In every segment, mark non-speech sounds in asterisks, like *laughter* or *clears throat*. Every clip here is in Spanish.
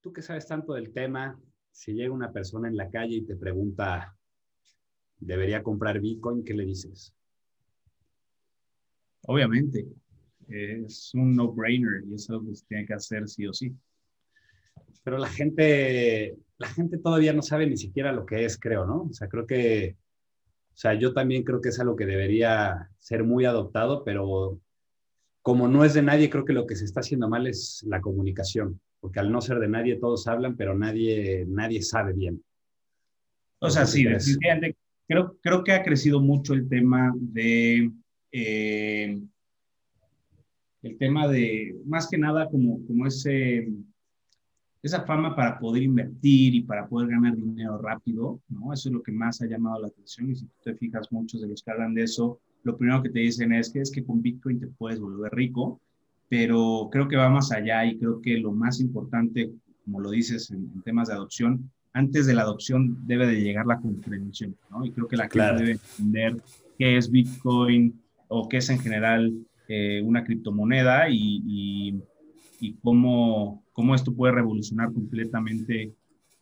tú que sabes tanto del tema, si llega una persona en la calle y te pregunta, ¿debería comprar Bitcoin? ¿Qué le dices? Obviamente, es un no-brainer y eso se tiene que hacer sí o sí. Pero la gente, la gente todavía no sabe ni siquiera lo que es, creo, ¿no? O sea, creo que, o sea, yo también creo que es algo que debería ser muy adoptado, pero como no es de nadie, creo que lo que se está haciendo mal es la comunicación, porque al no ser de nadie todos hablan, pero nadie, nadie sabe bien. O sea, sí, definitivamente creo, creo que ha crecido mucho el tema de eh, el tema de, más que nada, como, como ese, esa fama para poder invertir y para poder ganar dinero rápido, ¿no? Eso es lo que más ha llamado la atención y si tú te fijas, muchos de los que hablan de eso, lo primero que te dicen es que es que con Bitcoin te puedes volver rico, pero creo que va más allá y creo que lo más importante, como lo dices en, temas de adopción, antes de la adopción debe de llegar la comprensión, ¿no? Y creo que la clase debe entender qué es Bitcoin o qué es en general eh, una criptomoneda y, y, cómo, cómo, esto puede revolucionar completamente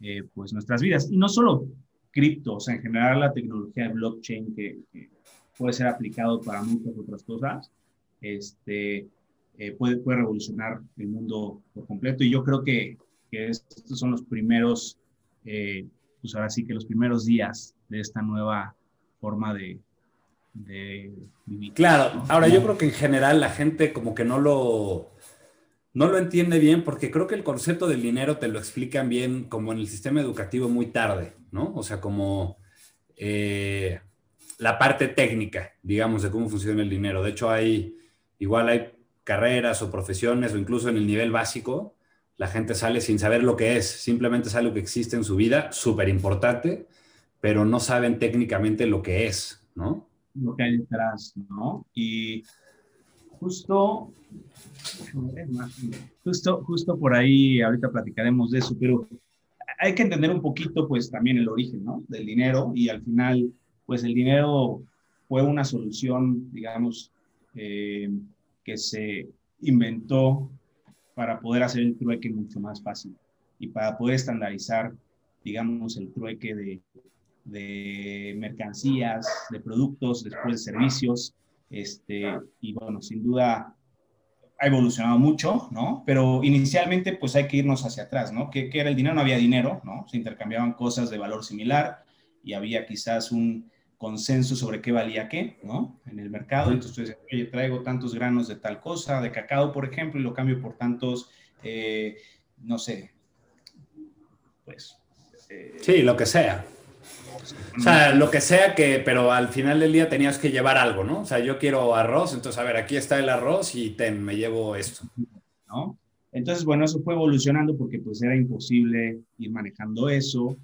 eh, pues nuestras vidas. Y no solo cripto, o sea, en general la tecnología de blockchain que, puede ser aplicado para muchas otras cosas, este, eh, puede, puede revolucionar el mundo por completo. Y yo creo que, que estos son los primeros, pues ahora sí que los primeros días de esta nueva forma de, de Claro, ahora yo creo que en general la gente como que no lo, no lo entiende bien porque creo que el concepto del dinero te lo explican bien como en el sistema educativo muy tarde, ¿no? O sea, como eh, la parte técnica, digamos, de cómo funciona el dinero. De hecho, hay, igual hay carreras o profesiones o incluso en el nivel básico, la gente sale sin saber lo que es, simplemente sabe lo que existe en su vida, súper importante, pero no saben técnicamente lo que es, ¿no? lo que hay detrás, ¿no? Y justo, justo, justo por ahí, ahorita platicaremos de eso, pero hay que entender un poquito, pues, también el origen, ¿no? Del dinero y al final, pues, el dinero fue una solución, digamos, eh, que se inventó para poder hacer el trueque mucho más fácil y para poder estandarizar, digamos, el trueque de, de mercancías, de productos, después de servicios. Este, y bueno, sin duda ha evolucionado mucho, ¿no? Pero inicialmente pues hay que irnos hacia atrás, ¿no? ¿Qué, era el dinero? No había dinero, ¿no? Se intercambiaban cosas de valor similar y había quizás un consenso sobre qué valía qué, ¿no? En el mercado. Entonces tú dices, oye, traigo tantos granos de tal cosa, de cacao, por ejemplo, y lo cambio por tantos, eh, no sé, pues... Eh, sí, lo que sea. O sea, lo que sea que, pero al final del día tenías que llevar algo, ¿no? O sea, yo quiero arroz, entonces, a ver, aquí está el arroz y ten, me llevo esto. ¿No? Entonces, bueno, eso fue evolucionando porque pues era imposible ir manejando eso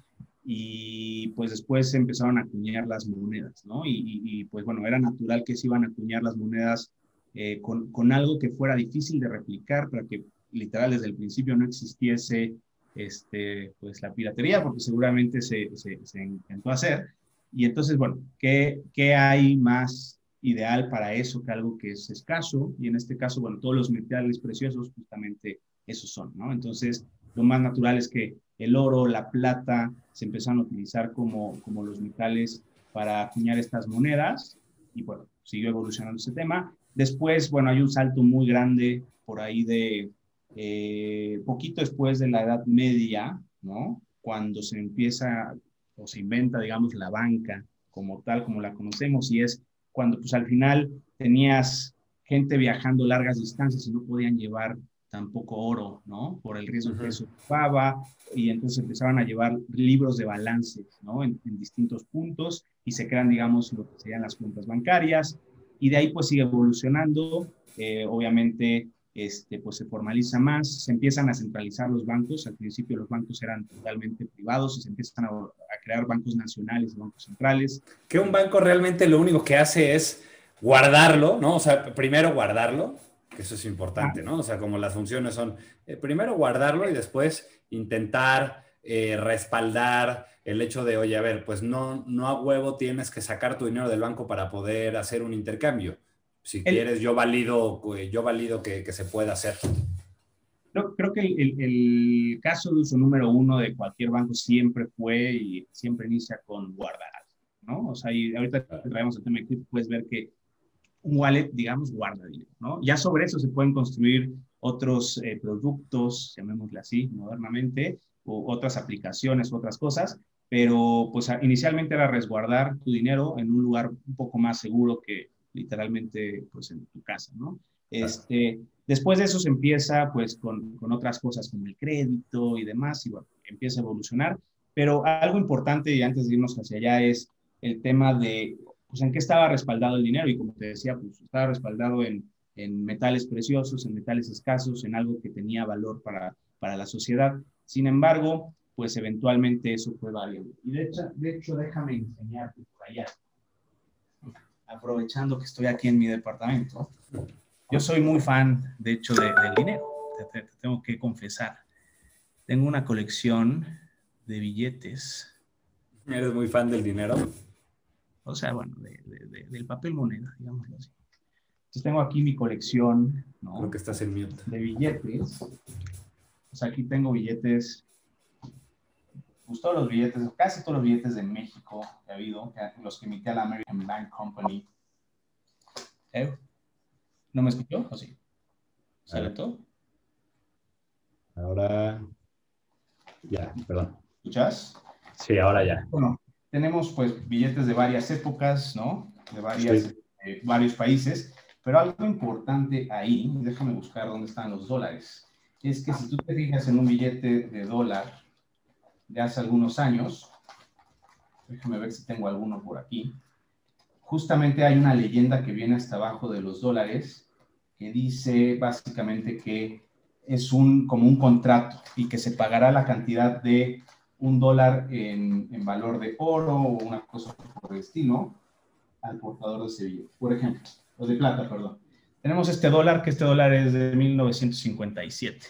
y pues después se empezaron a acuñar las monedas, ¿no? Y, pues bueno, era natural que se iban a acuñar las monedas eh, con, con, algo que fuera difícil de replicar para que literal desde el principio no existiese este, pues la piratería, porque seguramente se, se, intentó hacer. Y entonces, bueno, ¿qué, ¿qué, hay más ideal para eso que algo que es escaso? Y en este caso, bueno, todos los metales preciosos justamente esos son, ¿no? Entonces, lo más natural es que el oro, la plata, se empezaron a utilizar como, como los metales para acuñar estas monedas. Y bueno, siguió evolucionando ese tema. Después, bueno, hay un salto muy grande por ahí de eh, poquito después de la Edad Media, ¿no? Cuando se empieza o se inventa, digamos, la banca como tal, como la conocemos, y es cuando pues al final tenías gente viajando largas distancias y no podían llevar tampoco oro, ¿no? Por el riesgo que eso ocupaba, y entonces empezaban a llevar libros de balances, ¿no? En, distintos puntos, y se crean, digamos, lo que serían las cuentas bancarias, y de ahí pues sigue evolucionando, eh, obviamente este, pues se formaliza más, se empiezan a centralizar los bancos, al principio los bancos eran totalmente privados y se empiezan a, crear bancos nacionales y bancos centrales. Que un banco realmente lo único que hace es guardarlo, ¿no? O sea, primero guardarlo, eso es importante, ¿no? O sea, como las funciones son, eh, primero guardarlo y después intentar eh, respaldar el hecho de, oye, a ver, pues no, no a huevo tienes que sacar tu dinero del banco para poder hacer un intercambio si quieres, yo valido, yo valido que, se pueda hacer. creo, que el, caso de uso número uno de cualquier banco siempre fue y siempre inicia con guardar, ¿no? O sea, y ahorita que traemos el tema puedes ver que un wallet, digamos, guarda dinero, ¿no? Ya sobre eso se pueden construir otros eh, productos, llamémosle así, modernamente, o otras aplicaciones, otras cosas, pero pues inicialmente era resguardar tu dinero en un lugar un poco más seguro que literalmente pues en tu casa, ¿no? Este, después de eso se empieza pues con, con, otras cosas como el crédito y demás, y bueno, empieza a evolucionar, pero algo importante y antes de irnos hacia allá es el tema de pues en qué estaba respaldado el dinero y como te decía, pues estaba respaldado en, en metales preciosos, en metales escasos, en algo que tenía valor para, para la sociedad. Sin embargo, pues eventualmente eso fue variable. Y de hecho, de hecho déjame enseñarte por allá, aprovechando que estoy aquí en mi departamento. Yo soy muy fan, de hecho, del dinero, te, tengo que confesar. Tengo una colección de billetes. ¿Eres muy fan del dinero? O sea, bueno, del papel moneda, digámoslo así. Entonces tengo aquí mi colección, ¿no? Creo que estás en mute. De billetes. Pues aquí tengo billetes, pues todos los billetes, casi todos los billetes de México que ha habido, los que emite la American Bank Company. ¿Eh? ¿No me escuchó o sí? ¿Sale todo? Ahora, ya, perdón. ¿Escuchas? Sí, ahora ya. Bueno, tenemos pues billetes de varias épocas, ¿no? De varias, eh, varios países, pero algo importante ahí, déjame buscar dónde están los dólares, es que si tú te fijas en un billete de dólar de hace algunos años, déjame ver si tengo alguno por aquí, justamente hay una leyenda que viene hasta abajo de los dólares que dice básicamente que es un, como un contrato y que se pagará la cantidad de un dólar en, en valor de oro o una cosa por el estilo al portador de ese billete. Por ejemplo, o de plata, perdón. Tenemos este dólar, que este dólar es de 1957.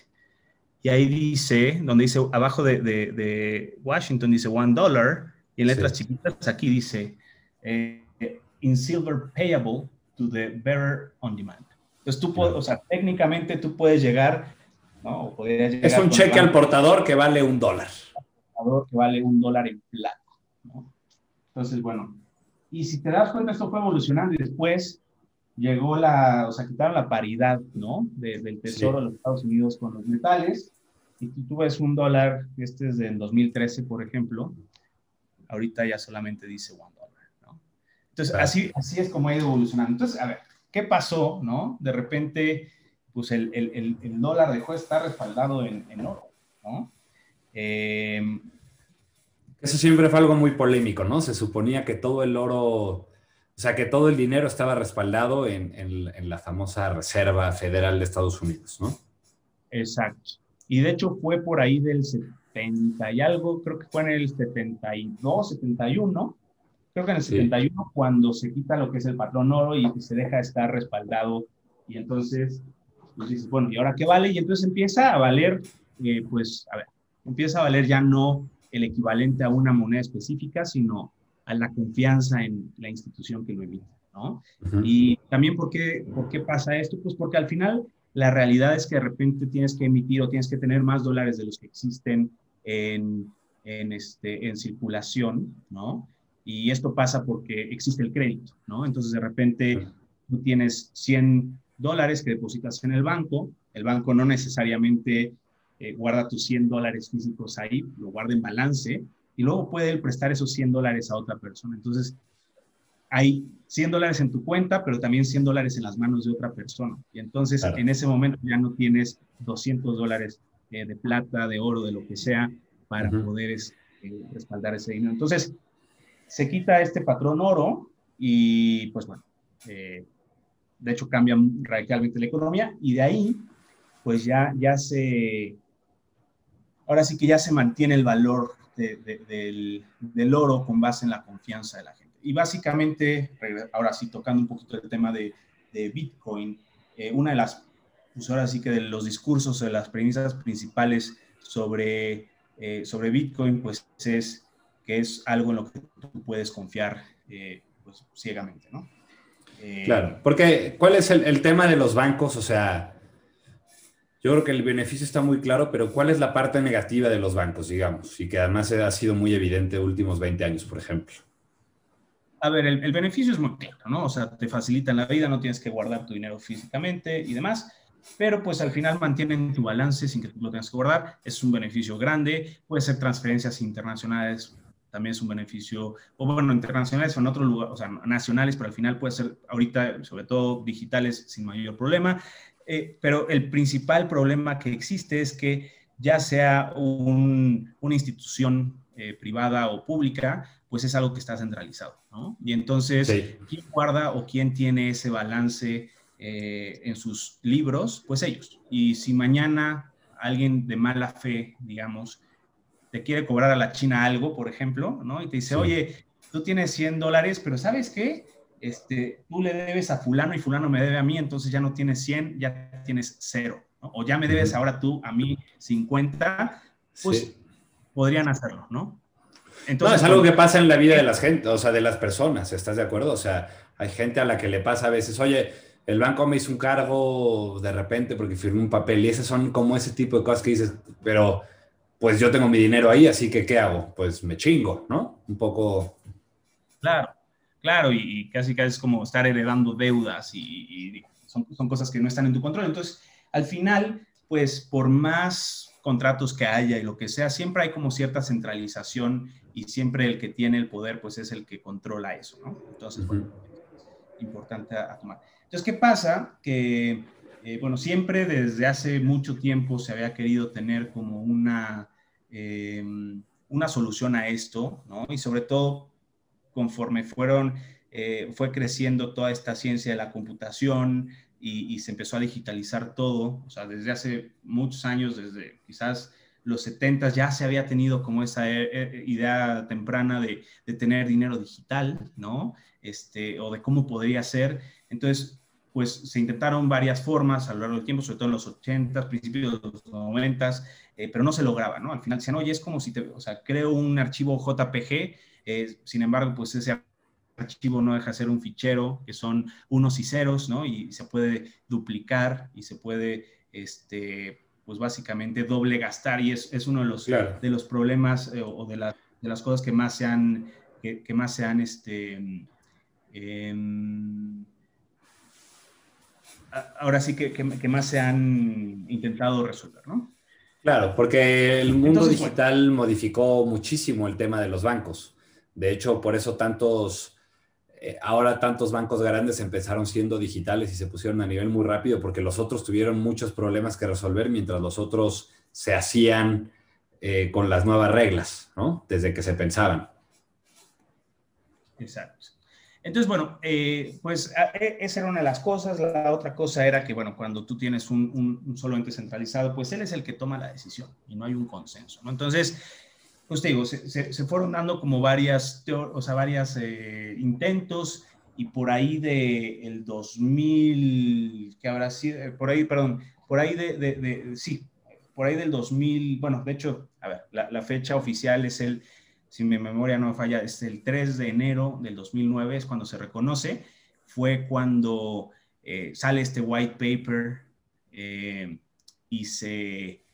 Y ahí dice, donde dice, abajo de, de, de Washington dice one dollar, y en letras chiquitas aquí dice, eh, in silver payable to the bearer on demand. Entonces tú puedes, o sea, técnicamente tú puedes llegar, ¿no? es un cheque al portador que vale un dólar. Que vale un dólar en plata, ¿no? Entonces, bueno, y si te das cuenta, esto fue evolucionando y después llegó la, o sea, quitaron la paridad, ¿no? del tesoro de los Estados Unidos con los metales. Y tú, tú ves un dólar, este es del 2013, por ejemplo, ahorita ya solamente dice un dólar, ¿no? Entonces, así, así es como ha ido evolucionando. Entonces, a ver, ¿Qué pasó? ¿no? De repente, pues el, el, el dólar dejó de estar respaldado en, en oro, ¿no? Em, Eso siempre fue algo muy polémico, ¿no? Se suponía que todo el oro, o sea, que todo el dinero estaba respaldado en, en, la famosa Reserva Federal de Estados Unidos, ¿no? Exacto. Y de hecho fue por ahí del 70 y algo, creo que fue en el 72, 71, creo que en el 71 cuando se quita lo que es el patrón oro y se deja de estar respaldado y entonces pues dices, bueno, ¿y ahora qué vale? Y entonces empieza a valer, eh, pues, a ver, empieza a valer ya no el equivalente a una moneda específica, sino a la confianza en la institución que lo emite, ¿no? Y también, ¿por qué, ¿por qué pasa esto? Pues porque al final la realidad es que de repente tienes que emitir o tienes que tener más dólares de los que existen en, en, este, en circulación, ¿no? Y esto pasa porque existe el crédito, ¿no? Entonces, de repente, tú tienes 100 dólares que depositas en el banco, el banco no necesariamente eh, guarda tus 100 dólares físicos ahí, lo guarda en balance y luego puede prestar esos 100 dólares a otra persona. Entonces, hay 100 dólares en tu cuenta, pero también 100 dólares en las manos de otra persona. Y entonces, en ese momento ya no tienes 200 dólares eh, de plata, de oro, de lo que sea, para poder eh, respaldar ese dinero. Entonces, se quita este patrón oro y pues bueno, eh, de hecho cambia radicalmente la economía y de ahí pues ya, ya se, ahora sí que ya se mantiene el valor del, del, oro con base en la confianza de la gente. Y básicamente, ahora sí tocando un poquito el tema de, de Bitcoin, eh, una de las, pues ahora sí que de los discursos, de las premisas principales sobre, eh, sobre Bitcoin, pues es que es algo en lo que tú puedes confiar eh, pues, ciegamente, ¿no? Eh, claro, porque ¿cuál es el, tema de los bancos? O sea, yo creo que el beneficio está muy claro, pero ¿cuál es la parte negativa de los bancos, digamos? Y que además ha sido muy evidente últimos 20 años, por ejemplo. A ver, el, beneficio es muy claro, ¿no? O sea, te facilitan la vida, no tienes que guardar tu dinero físicamente y demás, pero pues al final mantienen tu balance sin que tú lo tengas que guardar. Es un beneficio grande, puede ser transferencias internacionales, también es un beneficio, o bueno, internacionales o en otro lugar, o sea, nacionales, pero al final puede ser ahorita, sobre todo digitales, sin mayor problema. Eh, pero el principal problema que existe es que ya sea una institución eh, privada o pública, pues es algo que está centralizado, ¿no? Y entonces, ¿quién guarda o quién tiene ese balance eh, en sus libros? Pues ellos. Y si mañana alguien de mala fe, digamos, te quiere cobrar a la China algo, por ejemplo, ¿no? Y te dice, oye, tú tienes 100 dólares, pero ¿sabes qué? Este, tú le debes a fulano y fulano me debe a mí, entonces ya no tienes 100, ya tienes cero. O ya me debes ahora tú a mí 50, pues podrían hacerlo, ¿no? Entonces, no, es algo que pasa en la vida de las gente, o sea, de las personas, ¿estás de acuerdo? O sea, hay gente a la que le pasa a veces, oye, el banco me hizo un cargo de repente porque firmé un papel y esas son como ese tipo de cosas que dices, pero pues yo tengo mi dinero ahí, así que ¿qué hago? Pues me chingo, ¿no? Un poco. Claro. Claro, y, casi casi es como estar heredando deudas y, son, son, cosas que no están en tu control. Entonces, al final, pues por más contratos que haya y lo que sea, siempre hay como cierta centralización y siempre el que tiene el poder, pues es el que controla eso, ¿no? Entonces, bueno, es importante a, tomar. Entonces, ¿qué pasa? Que, eh, bueno, siempre desde hace mucho tiempo se había querido tener como una, eh, una solución a esto, ¿no? Y sobre todo conforme fueron, eh, fue creciendo toda esta ciencia de la computación y, se empezó a digitalizar todo, o sea, desde hace muchos años, desde quizás los 70 ya se había tenido como esa eh, eh, idea temprana de, de, tener dinero digital, ¿no? Este, o de cómo podría ser. Entonces, pues se intentaron varias formas a lo largo del tiempo, sobre todo en los 80, principios de los 90, pero no se lograba, ¿no? Al final decían, oye, es como si te, o sea, creo un archivo JPG eh, sin embargo, pues ese archivo no deja de ser un fichero que son unos y ceros, ¿no? Y se puede duplicar y se puede, este, pues básicamente doble gastar y es, es uno de los, de los problemas eh, o de, de, las cosas que más se han, que, más se han, este, em, ahora sí que, que, más se han intentado resolver, ¿no? Claro, porque el mundo digital modificó muchísimo el tema de los bancos. De hecho, por eso tantos, eh, ahora tantos bancos grandes empezaron siendo digitales y se pusieron a nivel muy rápido porque los otros tuvieron muchos problemas que resolver mientras los otros se hacían eh, con las nuevas reglas, ¿no? Desde que se pensaban. Exacto. Entonces, bueno, eh, pues e, esa era una de las cosas. La otra cosa era que, bueno, cuando tú tienes un, un, solo ente centralizado, pues él es el que toma la decisión y no hay un consenso, ¿no? Entonces, pues te digo, se, fueron dando como varias, o sea, varias eh, intentos y por ahí de el 2000, que habrá sido, eh, por ahí, perdón, por ahí de, de, sí, por ahí del 2000, bueno, de hecho, a ver, la, fecha oficial es el, si mi memoria no me falla, es el 3 de enero del 2009, es cuando se reconoce, fue cuando eh, sale este white paper y se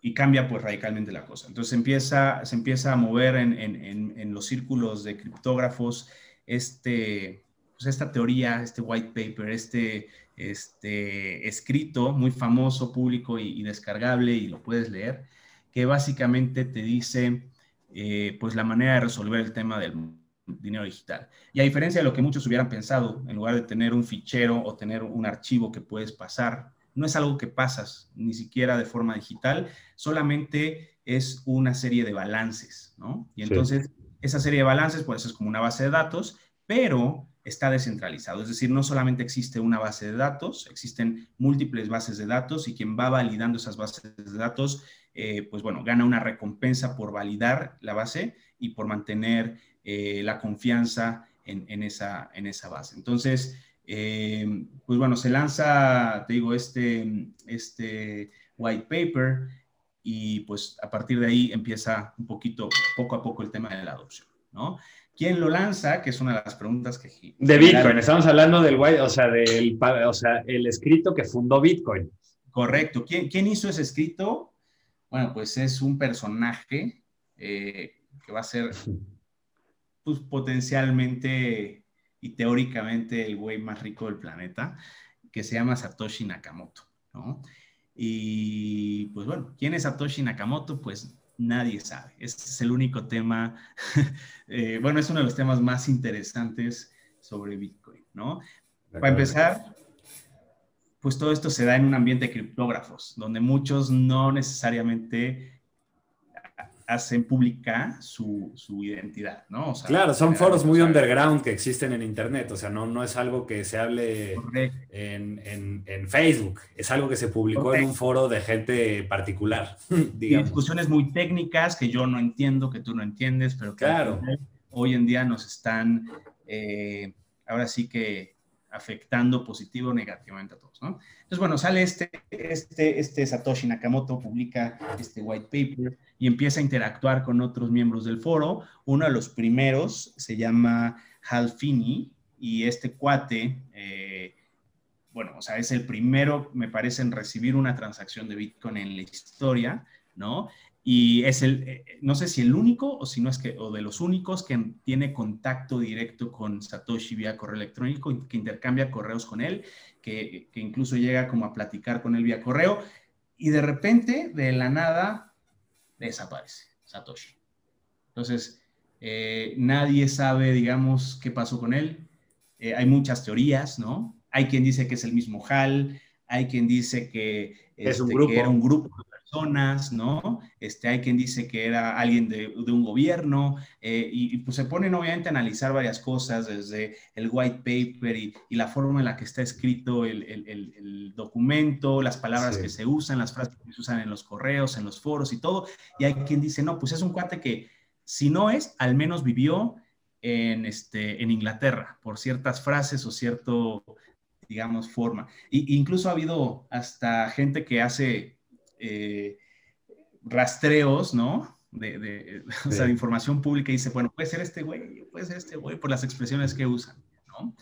y cambia pues radicalmente la cosa. Entonces empieza, se empieza a mover en, en, en, los círculos de criptógrafos este, pues esta teoría, este white paper, este, este escrito muy famoso, público y, descargable y lo puedes leer, que básicamente te dice eh, pues la manera de resolver el tema del dinero digital. Y a diferencia de lo que muchos hubieran pensado, en lugar de tener un fichero o tener un archivo que puedes pasar no es algo que pasas ni siquiera de forma digital, solamente es una serie de balances, ¿no? Y entonces esa serie de balances, pues es como una base de datos, pero está descentralizado. Es decir, no solamente existe una base de datos, existen múltiples bases de datos y quien va validando esas bases de datos, eh, pues bueno, gana una recompensa por validar la base y por mantener eh, la confianza en, esa, en esa base. Entonces, eh, pues bueno, se lanza, te digo, este, este white paper y pues a partir de ahí empieza un poquito, poco a poco el tema de la adopción, ¿no? ¿Quién lo lanza? Que es una de las preguntas que... De Bitcoin, estamos hablando del white, o sea, del, o sea, el escrito que fundó Bitcoin. Correcto. ¿Quién, hizo ese escrito? Bueno, pues es un personaje eh, que va a ser *laughs* pues, potencialmente y teóricamente el güey más rico del planeta, que se llama Satoshi Nakamoto, ¿no? Y pues bueno, ¿quién es Satoshi Nakamoto? Pues nadie sabe. Este es el único tema, *laughs* eh, bueno, es uno de los temas más interesantes sobre Bitcoin, ¿no? Para empezar, pues todo esto se da en un ambiente de criptógrafos, donde muchos no necesariamente hacen pública su, identidad, ¿no? claro, son foros muy underground que existen en Internet, o sea, no, no es algo que se hable en, Facebook, es algo que se publicó en un foro de gente particular. *laughs* discusiones muy técnicas que yo no entiendo, que tú no entiendes, pero que claro. hoy en día nos están, eh, ahora sí que afectando positivo o negativamente a todos, ¿no? Entonces, bueno, sale este, este, este Satoshi Nakamoto, publica este white paper y empieza a interactuar con otros miembros del foro. Uno de los primeros se llama Hal Finney y este cuate, eh, bueno, o sea, es el primero, me parece, en recibir una transacción de Bitcoin en la historia, ¿no? Y es el, eh, no sé si el único o si no es que, o de los únicos que tiene contacto directo con Satoshi vía correo electrónico, que intercambia correos con él, que, que incluso llega como a platicar con él vía correo, y de repente, de la nada, desaparece Satoshi. Entonces, eh, nadie sabe, digamos, qué pasó con él. Eh, hay muchas teorías, ¿no? Hay quien dice que es el mismo HAL, hay quien dice que, es un grupo. que era un grupo personas, ¿no? Este, hay quien dice que era alguien de, un gobierno eh, y, pues se ponen obviamente a analizar varias cosas desde el white paper y, la forma en la que está escrito el, documento, las palabras que se usan, las frases que se usan en los correos, en los foros y todo. Y hay quien dice, no, pues es un cuate que si no es, al menos vivió en, este, en Inglaterra por ciertas frases o cierto digamos, forma. Y, incluso ha habido hasta gente que hace eh, rastreos, ¿no? De, *laughs* o sea, de, información pública y dice, bueno, puede ser este güey, puede ser este güey, por las expresiones que usan, ¿no?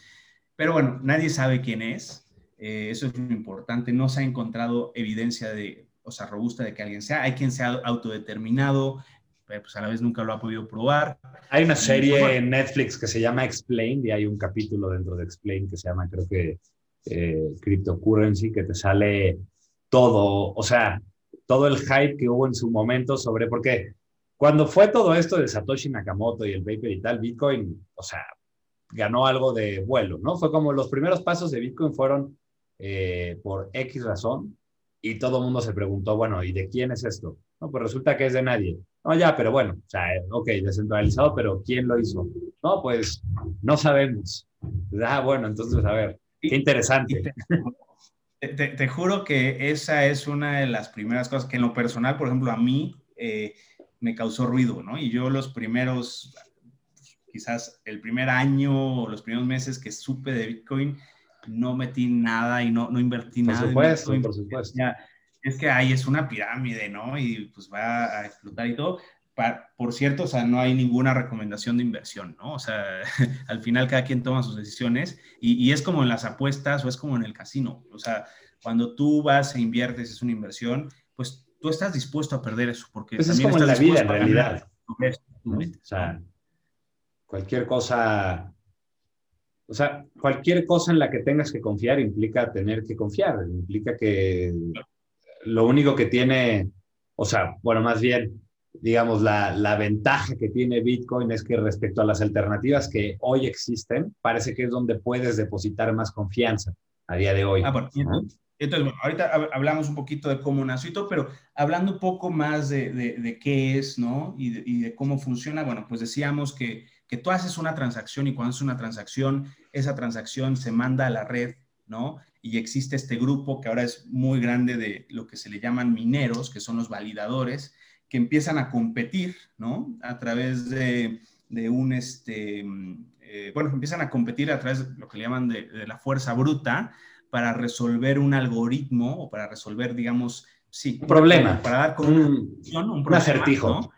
Pero bueno, nadie sabe quién es, eh, eso es muy importante, no se ha encontrado evidencia de, o sea, robusta de que alguien sea, hay quien sea autodeterminado, pero pues a la vez nunca lo ha podido probar. Hay una serie en Netflix que se llama Explained y hay un capítulo dentro de Explained que se llama, creo que, eh, Cryptocurrency, que te sale todo, o sea, todo el hype que hubo en su momento sobre, porque cuando fue todo esto de Satoshi Nakamoto y el paper y tal, Bitcoin, o sea, ganó algo de vuelo, ¿no? Fue como los primeros pasos de Bitcoin fueron eh, por X razón y todo el mundo se preguntó, bueno, ¿y de quién es esto? No, pues resulta que es de nadie. No, ya, pero bueno, o sea, ok, descentralizado, pero ¿quién lo hizo? No, pues no sabemos. Ah, bueno, entonces, a ver, qué interesante. *laughs* Te, juro que esa es una de las primeras cosas que en lo personal, por ejemplo, a mí eh, me causó ruido, ¿no? Y yo los primeros, quizás el primer año o los primeros meses que supe de Bitcoin, no metí nada y no, no invertí por nada. Supuesto, por supuesto, es que ahí es una pirámide, ¿no? Y pues va a explotar y todo. Por cierto, o sea, no hay ninguna recomendación de inversión, ¿no? O sea, *laughs* al final cada quien toma sus decisiones y, y, es como en las apuestas o es como en el casino. O sea, cuando tú vas e inviertes, es una inversión, pues tú estás dispuesto a perder eso. Porque pues es como en la vida, en realidad. O sea, cualquier cosa, o sea, cualquier cosa en la que tengas que confiar implica tener que confiar, implica que lo único que tiene, o sea, bueno, más bien, digamos, la, la, ventaja que tiene Bitcoin es que respecto a las alternativas que hoy existen, parece que es donde puedes depositar más confianza a día de hoy. Ah, bueno, entonces, bueno, ahorita hablamos un poquito de cómo nació y todo, pero hablando un poco más de, de, qué es, ¿no? Y de, y de, cómo funciona, bueno, pues decíamos que, que tú haces una transacción y cuando haces una transacción, esa transacción se manda a la red, ¿no? y existe este grupo que ahora es muy grande de lo que se le llaman mineros, que son los validadores, que empiezan a competir, ¿no? A través de, un, este, eh, bueno, empiezan a competir a través de lo que le llaman de, la fuerza bruta para resolver un algoritmo o para resolver, digamos, sí, un problema. Para dar con un, un, acertijo.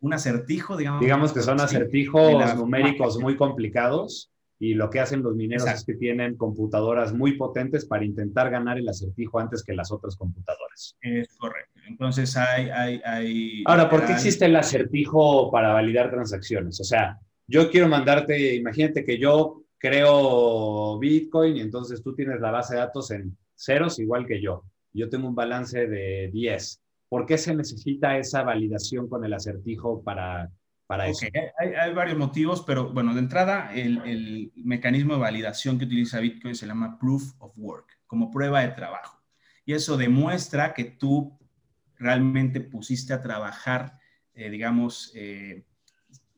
Un acertijo, digamos. Digamos que son acertijos numéricos muy complicados y lo que hacen los mineros es que tienen computadoras muy potentes para intentar ganar el acertijo antes que las otras computadoras. Es correcto. Entonces hay... hay, hay Ahora, ¿por qué existe el acertijo para validar transacciones? O sea, yo quiero mandarte, imagínate que yo creo Bitcoin y entonces tú tienes la base de datos en ceros igual que yo. Yo tengo un balance de 10. ¿Por qué se necesita esa validación con el acertijo para, para eso? Hay, varios motivos, pero bueno, de entrada, el, el, mecanismo de validación que utiliza Bitcoin se llama Proof of Work, como prueba de trabajo. Y eso demuestra que tú realmente pusiste a trabajar, eh, digamos, eh,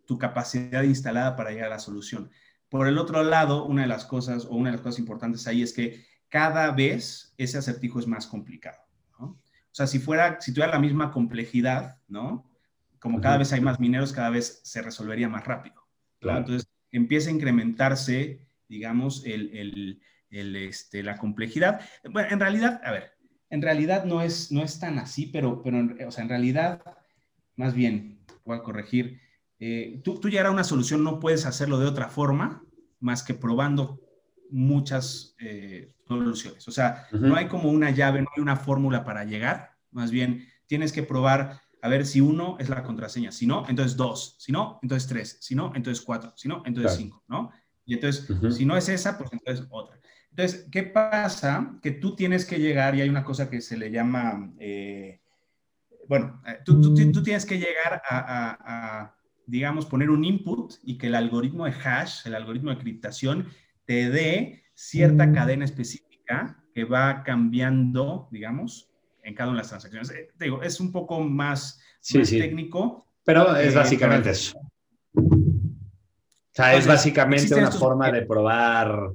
tu capacidad instalada para llegar a la solución. Por el otro lado, una de las cosas o una de las cosas importantes ahí es que cada vez ese acertijo es más complicado. ¿no? O sea, si fuera, si tuviera la misma complejidad, ¿no? Como cada vez hay más mineros, cada vez se resolvería más rápido. Claro. Entonces, empieza a incrementarse, digamos, el, el, el, este, la complejidad. Bueno, en realidad, a ver, en realidad no es, no es tan así, pero, pero o sea, en realidad, más bien, voy a corregir, eh, tú, tú llegar a una solución no puedes hacerlo de otra forma más que probando muchas eh, soluciones. O sea, no hay como una llave, no hay una fórmula para llegar, más bien tienes que probar a ver si uno es la contraseña, si no, entonces dos, si no, entonces tres, si no, entonces cuatro, si no, entonces cinco, ¿no? Y entonces, si no es esa, pues entonces otra. Entonces, ¿qué pasa? Que tú tienes que llegar y hay una cosa que se le llama, eh, bueno, tú, tú, tú, tienes que llegar a digamos, poner un input y que el algoritmo de hash, el algoritmo de criptación, te dé cierta mm. cadena específica que va cambiando, digamos, en cada una de las transacciones. Eh, digo, es un poco más, técnico. Pero es eh, básicamente eso. O sea, es básicamente una forma de probar,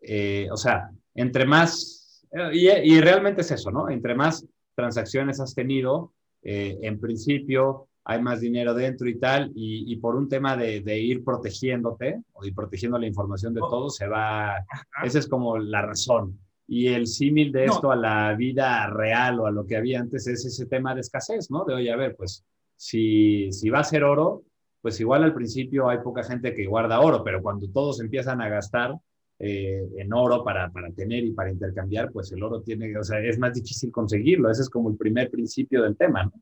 eh, o sea, entre más, y, y, realmente es eso, ¿no? Entre más transacciones has tenido, en principio hay más dinero dentro y tal, y, por un tema de, ir protegiéndote o ir protegiendo la información de oh. todo, se va, esa es como la razón. Y el símil de esto a la vida real o a lo que había antes es ese tema de escasez, ¿no? De, oye, a ver, pues si, si va a ser oro, pues igual al principio hay poca gente que guarda oro, pero cuando todos empiezan a gastar eh, en oro para, para, tener y para intercambiar, pues el oro tiene, o sea, es más difícil conseguirlo. Ese es como el primer principio del tema, ¿no?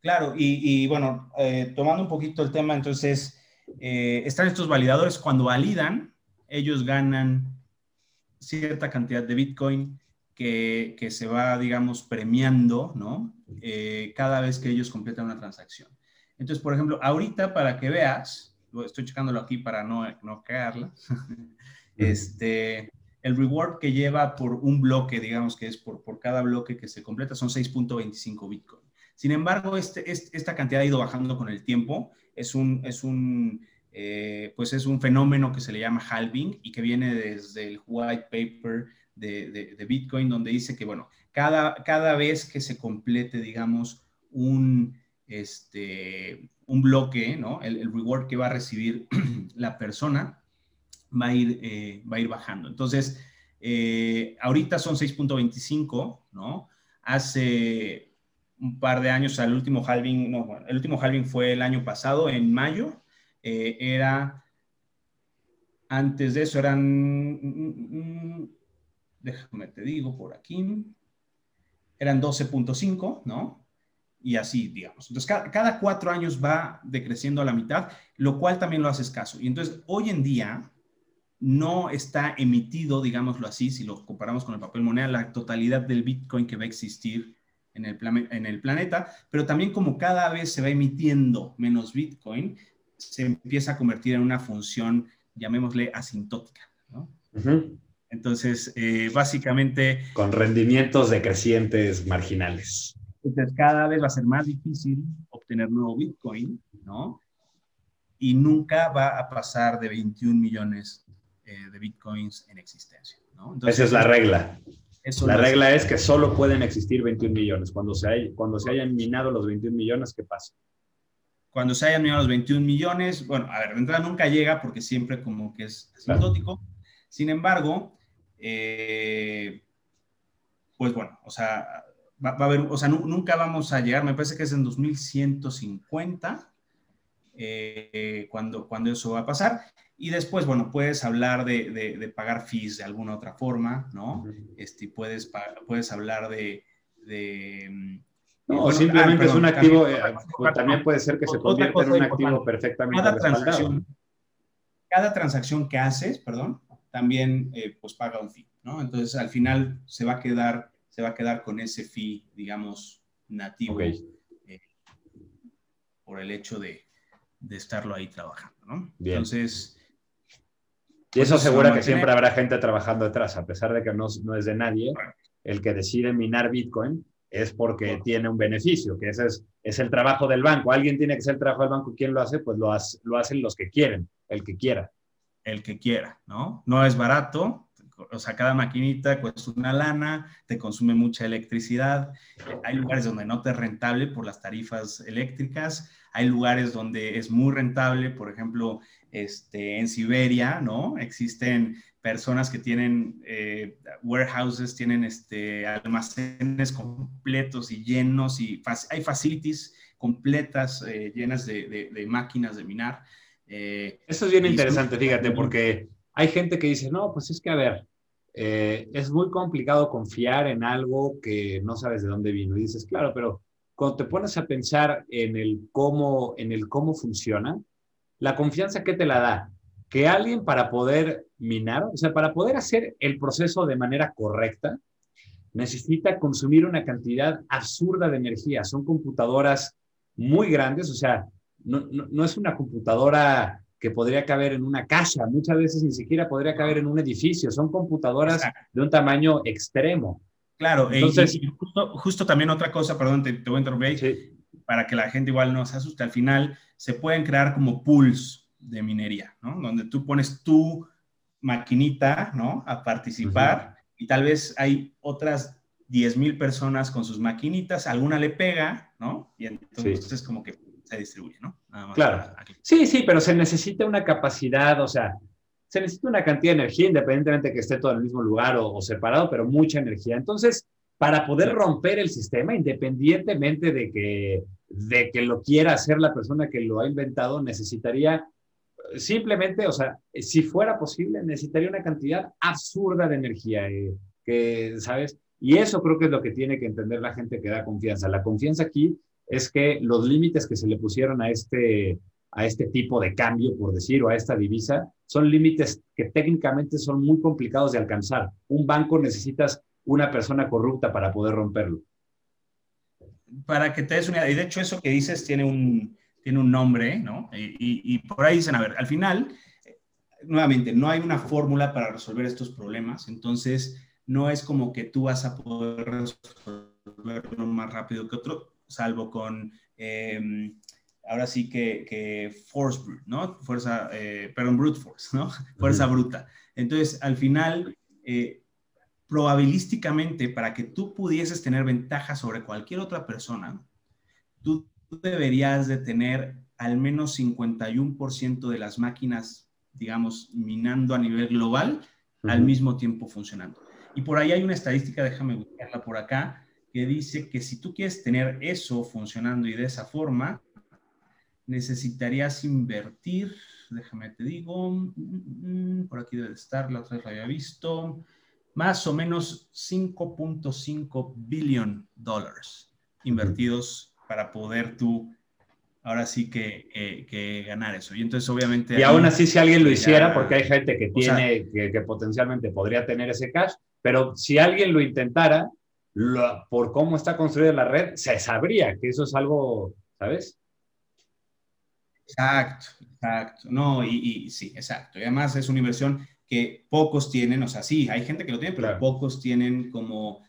Claro, y, bueno, eh, tomando un poquito el tema, entonces, eh, están estos validadores, cuando validan, ellos ganan cierta cantidad de Bitcoin que, que se va, digamos, premiando, ¿no? Eh, cada vez que ellos completan una transacción. Entonces, por ejemplo, ahorita para que veas, estoy checándolo aquí para no, no cagarla, *laughs* este, el reward que lleva por un bloque, digamos que es por, por cada bloque que se completa, son 6.25 Bitcoin. Sin embargo, este, esta cantidad ha ido bajando con el tiempo. Es un, es un, eh, pues es un fenómeno que se le llama halving y que viene desde el white paper de, Bitcoin, donde dice que, bueno, cada, cada vez que se complete, digamos, un, este, un bloque, ¿no? El, reward que va a recibir *clears throat* la persona va a ir, eh, va a ir bajando. Entonces, eh, ahorita son 6.25, ¿no? Hace un par de años, el último halving, no, el último halving fue el año pasado, en mayo, eh, era, antes de eso eran, mm, mm, déjame te digo por aquí, eran 12.5, ¿no? Y así, digamos. Entonces, cada, cada, cuatro años va decreciendo a la mitad, lo cual también lo hace escaso. Y entonces, hoy en día, no está emitido, digámoslo así, si lo comparamos con el papel moneda, la totalidad del Bitcoin que va a existir en el, en el planeta, pero también como cada vez se va emitiendo menos Bitcoin, se empieza a convertir en una función, llamémosle asintótica. ¿no? Entonces, eh, básicamente... Con rendimientos decrecientes marginales. Entonces, cada vez va a ser más difícil obtener nuevo Bitcoin, ¿no? Y nunca va a pasar de 21 millones eh, de Bitcoins en existencia, ¿no? Esa es la regla la regla es que solo pueden existir 21 millones. Cuando se, hay, cuando se hayan minado los 21 millones, ¿qué pasa? Cuando se hayan minado los 21 millones, bueno, a ver, de entrada nunca llega porque siempre como que es asintótico. Sin embargo, eh, pues bueno, o sea, va, a haber, o sea, nunca vamos a llegar, me parece que es en 2150, eh, cuando, cuando eso va a pasar. Y después, bueno, puedes hablar de, de, pagar fees de alguna otra forma, ¿no? Este, puedes, puedes hablar de... de no, simplemente ah, es un activo, eh, pues también puede ser que se convierta en un activo perfectamente cada transacción, cada transacción que haces, perdón, también eh, pues paga un fee, ¿no? Entonces al final se va a quedar, se va a quedar con ese fee, digamos, nativo eh, por el hecho de, de, estarlo ahí trabajando, ¿no? Entonces y eso pues, asegura que siempre habrá gente trabajando detrás, a pesar de que no, no es de nadie. El que decide minar Bitcoin es porque tiene un beneficio, que ese es, es, el trabajo del banco. Alguien tiene que ser el trabajo del banco. ¿Quién lo hace? Pues lo, lo hacen los que quieren, el que quiera. El que quiera, ¿no? No es barato. O sea, cada maquinita cuesta una lana, te consume mucha electricidad. Hay lugares donde no te es rentable por las tarifas eléctricas. Hay lugares donde es muy rentable, por ejemplo, este, en Siberia, ¿no? Existen personas que tienen eh, warehouses, tienen este, almacenes completos y llenos y hay facilities completas eh, llenas de, máquinas de minar. Eh, Eso es bien interesante, fíjate, porque hay gente que dice, no, pues es que a ver, es muy complicado confiar en algo que no sabes de dónde vino. Y dices, claro, pero cuando te pones a pensar en el cómo, en el cómo funciona, la confianza que te la da, que alguien para poder minar, o sea, para poder hacer el proceso de manera correcta, necesita consumir una cantidad absurda de energía. Son computadoras muy grandes, o sea, no, es una computadora que podría caber en una casa, muchas veces ni siquiera podría caber en un edificio, son computadoras de un tamaño extremo. Claro, entonces, justo, también otra cosa, perdón, te, voy a interrumpir, para que la gente igual no se asuste, al final se pueden crear como pools de minería, ¿no? Donde tú pones tu maquinita, ¿no? A participar y tal vez hay otras 10 mil personas con sus maquinitas, alguna le pega, ¿no? Y entonces es como que se distribuye, ¿no? claro. Sí, sí, pero se necesita una capacidad, o sea, se necesita una cantidad de energía, independientemente de que esté todo en el mismo lugar o, o separado, pero mucha energía. Entonces, para poder romper el sistema, independientemente de que, de que lo quiera hacer la persona que lo ha inventado, necesitaría simplemente, o sea, si fuera posible, necesitaría una cantidad absurda de energía, eh, que, ¿sabes? Y eso creo que es lo que tiene que entender la gente que da confianza. La confianza aquí es que los límites que se le pusieron a este, a este tipo de cambio, por decir, o a esta divisa, son límites que técnicamente son muy complicados de alcanzar. Un banco necesitas una persona corrupta para poder romperlo. Para que te des una idea, y de hecho eso que dices tiene un, tiene un nombre, ¿no? Y, por ahí dicen, a ver, al final, nuevamente, no hay una fórmula para resolver estos problemas, entonces no es como que tú vas a poder resolverlo más rápido que otro, salvo con, em, ahora sí que, que, force brute, ¿no? Fuerza, eh, perdón, brute force, ¿no? *laughs* Fuerza bruta. Entonces, al final, eh, probabilísticamente, para que tú pudieses tener ventaja sobre cualquier otra persona, tú deberías de tener al menos 51% de las máquinas, digamos, minando a nivel global al mismo tiempo funcionando. Y por ahí hay una estadística, déjame buscarla por acá, que dice que si tú quieres tener eso funcionando y de esa forma, necesitarías invertir, déjame te digo, mm, mm, mm, por aquí debe estar, la otra vez la había visto, más o menos 5.5 billion dólares invertidos para poder tú ahora sí que, ganar eso. Y entonces obviamente... Y aún así si alguien lo hiciera, porque hay gente que tiene, que, potencialmente podría tener ese cash, pero si alguien lo intentara, por cómo está construida la red, se sabría que eso es algo, ¿sabes? Exacto, exacto. No, y, y sí, exacto. Y además es una inversión que pocos tienen, o sea, sí, hay gente que lo tiene, pero pocos tienen como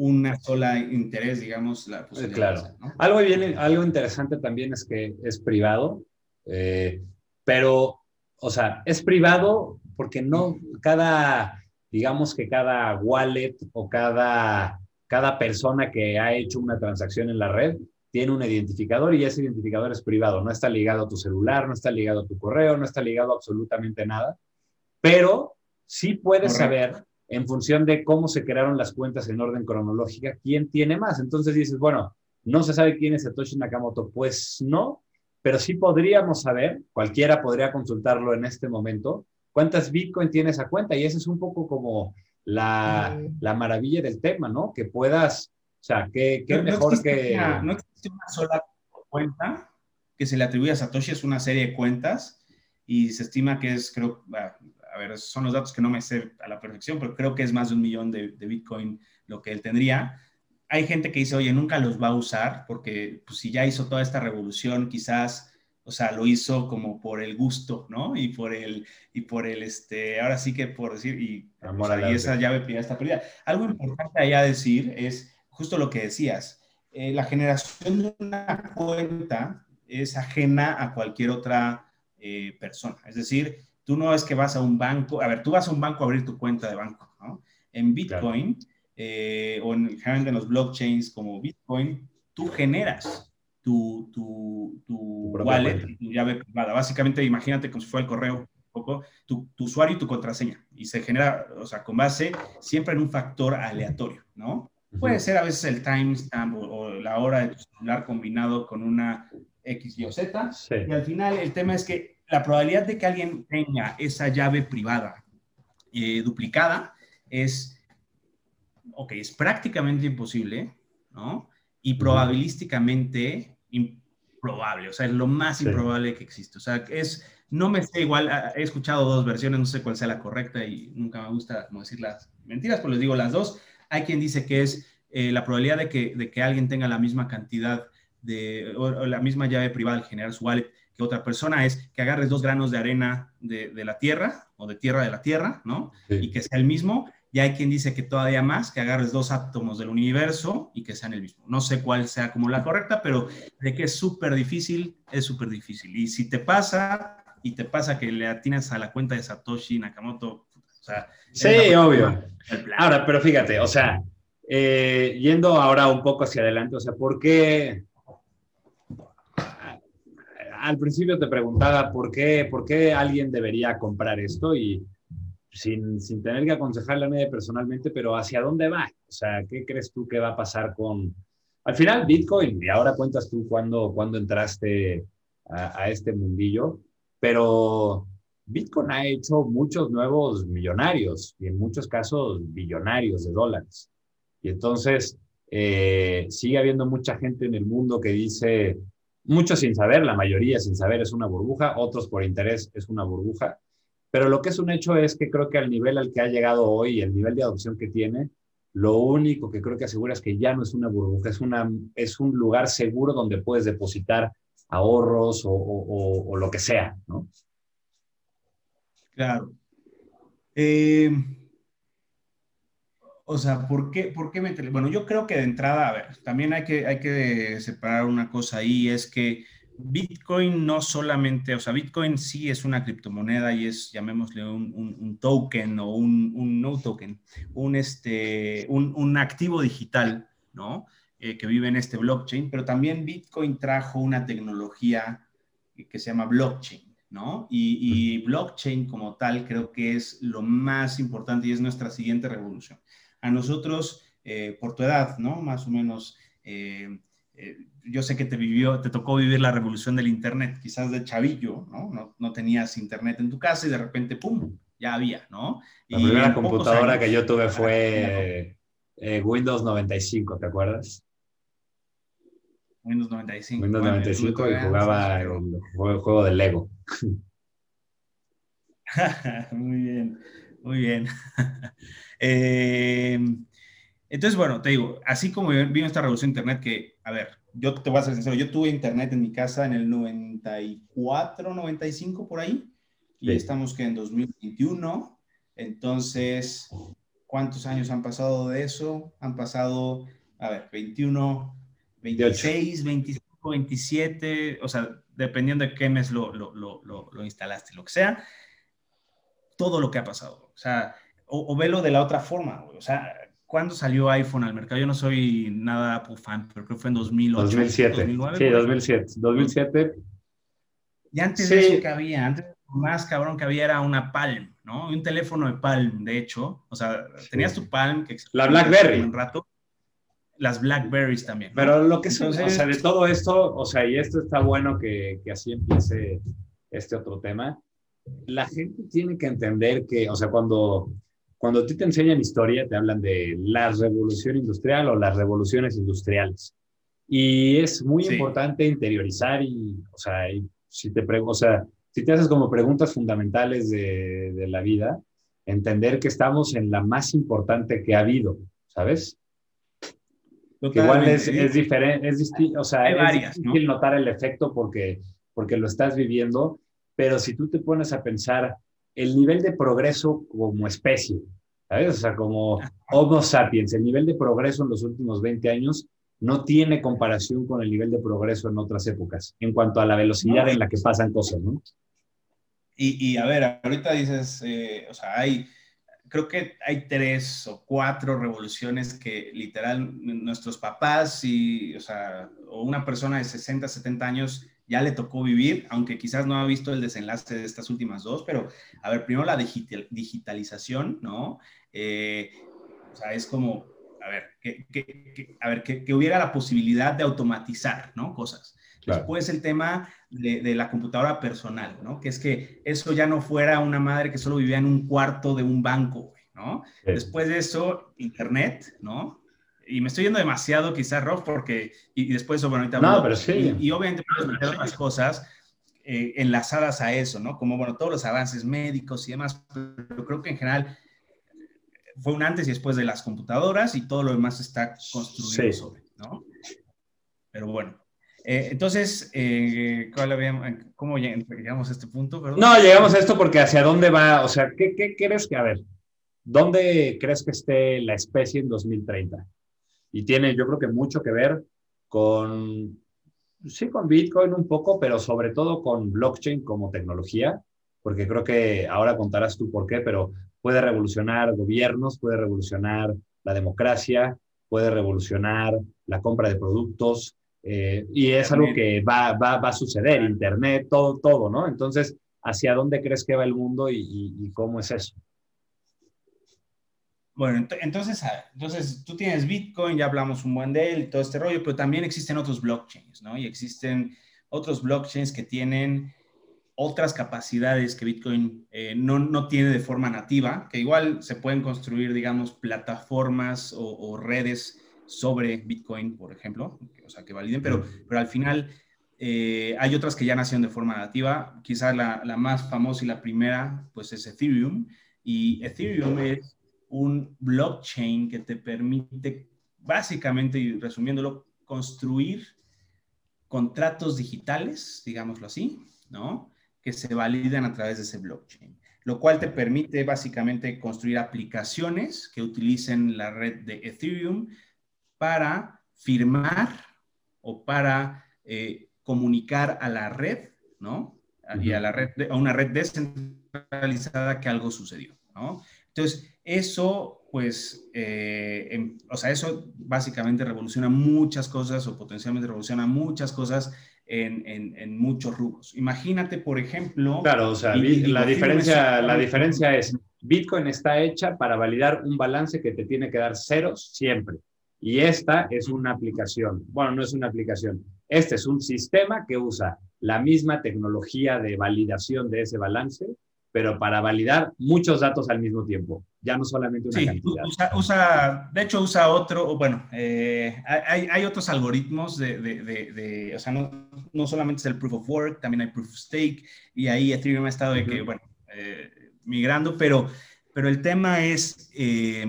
una sola interés, digamos, la posibilidad. Claro. algo, bien, algo interesante también es que es privado, eh, pero, o sea, es privado porque no cada, digamos que cada wallet o cada, cada persona que ha hecho una transacción en la red tiene un identificador y ese identificador es privado, no está ligado a tu celular, no está ligado a tu correo, no está ligado a absolutamente nada pero sí puedes saber, en función de cómo se crearon las cuentas en orden cronológica, quién tiene más. Entonces dices, bueno, no se sabe quién es Satoshi Nakamoto. Pues no, pero sí podríamos saber, cualquiera podría consultarlo en este momento, cuántas Bitcoin tiene esa cuenta. Y esa es un poco como la, la maravilla del tema, ¿no? Que puedas, o sea, qué, qué mejor que... no existe una sola cuenta que se le atribuye a Satoshi, es una serie de cuentas y se estima que es, creo, a ver, son los datos que no me sé a la perfección, pero creo que es más de un millón de, de Bitcoin lo que él tendría hay gente que dice, oye, nunca los va a usar porque pues, si ya hizo toda esta revolución, quizás, o sea, lo hizo como por el gusto, ¿no? Y por el, y por el, este, ahora sí que por decir, y, esa llave ya está perdida. Algo importante allá decir es justo lo que decías, eh, la generación de una cuenta es ajena a cualquier otra eh, persona. Es decir, tú no es que vas a un banco, a ver, tú vas a un banco a abrir tu cuenta de banco, ¿no? En Bitcoin... Eh, o en, en los blockchains como Bitcoin, tú generas tu, tu, tu, wallet, tu llave privada. Básicamente, imagínate como si fuera el correo, poco, tu, tu, usuario y tu contraseña. Y se genera, o sea, con base siempre en un factor aleatorio, ¿no? Puede ser a veces el timestamp o, la hora de tu celular combinado con una X, Y o Z. Y al final el tema es que la probabilidad de que alguien tenga esa llave privada eh, duplicada es ok, es prácticamente imposible, ¿no? Y probabilísticamente improbable, o sea, es lo más improbable que existe. O sea, es, no me sé igual, ah, he escuchado dos versiones, no sé cuál sea la correcta y nunca me gusta como decir las mentiras, pues les digo las dos. Hay quien dice que es eh, la probabilidad de que, de que alguien tenga la misma cantidad de, o, la misma llave privada al generar su wallet que otra persona es que agarres dos granos de arena de, de la tierra o de tierra de la tierra, ¿no? Y que sea el mismo y hay quien dice que todavía más, que agarres dos átomos del universo y que sean el mismo. No sé cuál sea como la correcta, pero de que es súper difícil, es súper difícil. Y si te pasa, y te pasa que le atinas a la cuenta de Satoshi Nakamoto, o sea... Sí, obvio. Ahora, pero fíjate, o sea, eh, yendo ahora un poco hacia adelante, o sea, ¿por qué? Al principio te preguntaba por qué, por qué alguien debería comprar esto y sin, sin tener que aconsejarle a nadie personalmente, pero ¿hacia dónde va? O sea, ¿qué crees tú que va a pasar con... Al final, Bitcoin, y ahora cuentas tú cuándo, cuando entraste a, este mundillo, pero Bitcoin ha hecho muchos nuevos millonarios y en muchos casos billonarios de dólares. Y entonces eh, sigue habiendo mucha gente en el mundo que dice, muchos sin saber, la mayoría sin saber es una burbuja, otros por interés es una burbuja, pero lo que es un hecho es que creo que al nivel al que ha llegado hoy, el nivel de adopción que tiene, lo único que creo que asegura es que ya no es una burbuja, es, una, es un lugar seguro donde puedes depositar ahorros o, lo que sea, ¿no? Claro. Eh, o sea, ¿por qué, por qué meterle? Bueno, yo creo que de entrada, a ver, también hay que, hay que separar una cosa ahí, es que Bitcoin no solamente, o sea, Bitcoin sí es una criptomoneda y es, llamémosle, un, token o un, no token, un, este, un, activo digital, ¿no? Eh, que vive en este blockchain, pero también Bitcoin trajo una tecnología que se llama blockchain, ¿no? Y, blockchain como tal creo que es lo más importante y es nuestra siguiente revolución. A nosotros, eh, por tu edad, ¿no? Más o menos... Eh, eh, yo sé que te vivió, te tocó vivir la revolución del Internet, quizás de chavillo, ¿no? ¿no? tenías Internet en tu casa y de repente, ¡pum!, ya había, ¿no? La primera computadora que yo tuve fue Windows 95, ¿te acuerdas? Windows 95. Windows 95 y jugaba el, juego, de Lego. *laughs* muy bien, muy bien. *laughs* eh, entonces, bueno, te digo, así como vino esta revolución de Internet, que, a ver, yo te voy a ser sincero, yo tuve Internet en mi casa en el 94, 95 por ahí, y estamos que en 2021, entonces, ¿cuántos años han pasado de eso? Han pasado, a ver, 21, 26, 25, 27, o sea, dependiendo de qué mes lo, lo, lo, lo instalaste, lo que sea, todo lo que ha pasado, o sea, o, o velo de la otra forma, o sea, ¿Cuándo salió iPhone al mercado? Yo no soy nada Apple fan, pero creo que fue en 2008. 2007. 2009, sí, 2007. 2007. Y antes de eso que había, antes más cabrón que había era una Palm, ¿no? Un teléfono de Palm, de hecho. O sea, tenías tu Palm que La BlackBerry. Un rato. las Blackberries también. Pero lo que es, o sea, de todo esto, o sea, y esto está bueno que, que así empiece este otro tema, la gente tiene que entender que, o sea, cuando, cuando a ti te enseñan historia, te hablan de la revolución industrial o las revoluciones industriales. Y es muy importante interiorizar y, o sea, si te, o sea, si te haces como preguntas fundamentales de, de la vida, entender que estamos en la más importante que ha habido, ¿sabes? igual es, es, diferente, es distinto, o sea, es difícil notar el efecto porque, porque lo estás viviendo, pero si tú te pones a pensar el nivel de progreso como especie, ¿sabes? O sea, como Homo sapiens, el nivel de progreso en los últimos 20 años no tiene comparación con el nivel de progreso en otras épocas, en cuanto a la velocidad en la que pasan cosas, ¿no? Y, y a ver, ahorita dices, eh, o sea, hay creo que hay tres o cuatro revoluciones que literal nuestros papás y, o sea, o una persona de 60, 70 años ya le tocó vivir, aunque quizás no ha visto el desenlace de estas últimas dos, pero a ver, primero la digitalización, ¿no? Eh, o sea, es como, a ver, que, a ver, que, hubiera la posibilidad de automatizar, ¿no? Cosas. Después el tema de, de, la computadora personal, ¿no? Que es que eso ya no fuera una madre que solo vivía en un cuarto de un banco, ¿no? Después de eso, Internet, ¿no? Y me estoy yendo demasiado quizás, Rob, porque, y, después eso, bueno, ahorita... No, pero sí. Y, obviamente puedes meter otras cosas eh, enlazadas a eso, ¿no? Como, bueno, todos los avances médicos y demás, pero creo que en general fue un antes y después de las computadoras y todo lo demás está construido sobre, ¿no? Pero bueno, eh, entonces, eh, ¿cómo llegamos a este punto? No, llegamos a esto porque hacia dónde va, o sea, ¿qué, ¿qué, crees que, a ver, dónde crees que esté la especie en 2030? Y tiene, yo creo que mucho que ver con, sí, con Bitcoin un poco, pero sobre todo con blockchain como tecnología, porque creo que ahora contarás tú por qué, pero puede revolucionar gobiernos, puede revolucionar la democracia, puede revolucionar la compra de productos, eh, y es algo que va, va, va, a suceder, Internet, todo, todo, ¿no? Entonces, ¿hacia dónde crees que va el mundo y, y, cómo es eso? Bueno, entonces, entonces tú tienes Bitcoin, ya hablamos un buen de él y todo este rollo, pero también existen otros blockchains, ¿no? Y existen otros blockchains que tienen otras capacidades que Bitcoin eh, no, no, tiene de forma nativa, que igual se pueden construir, digamos, plataformas o, o redes sobre Bitcoin, por ejemplo, o sea, que validen, pero, pero al final eh, hay otras que ya nacieron de forma nativa. Quizás la, la, más famosa y la primera, pues es Ethereum. Y Ethereum es un blockchain que te permite, básicamente, y resumiéndolo, construir contratos digitales, digámoslo así, ¿no? Que se validan a través de ese blockchain, lo cual te permite básicamente construir aplicaciones que utilicen la red de Ethereum para firmar o para eh, comunicar a la red, ¿no? Y a la red, a una red descentralizada que algo sucedió, ¿no? Entonces, eso, pues, eh, em, o sea, eso básicamente revoluciona muchas cosas o potencialmente revoluciona muchas cosas en, en, muchos rubros. Imagínate, por ejemplo... Claro, o sea, la, diferencia, la diferencia es, Bitcoin está hecha para validar un balance que te tiene que dar ceros siempre. Y esta es una aplicación. Bueno, no es una aplicación. Este es un sistema que usa la misma tecnología de validación de ese balance, pero para validar muchos datos al mismo tiempo, ya no solamente una sí, Usa, de hecho, usa otro, bueno, eh, hay, hay, otros algoritmos de, de, de, o sea, no, no, solamente es el proof of work, también hay proof of stake, y ahí Ethereum ha estado de que, bueno, eh, migrando, pero, pero el tema es... Eh,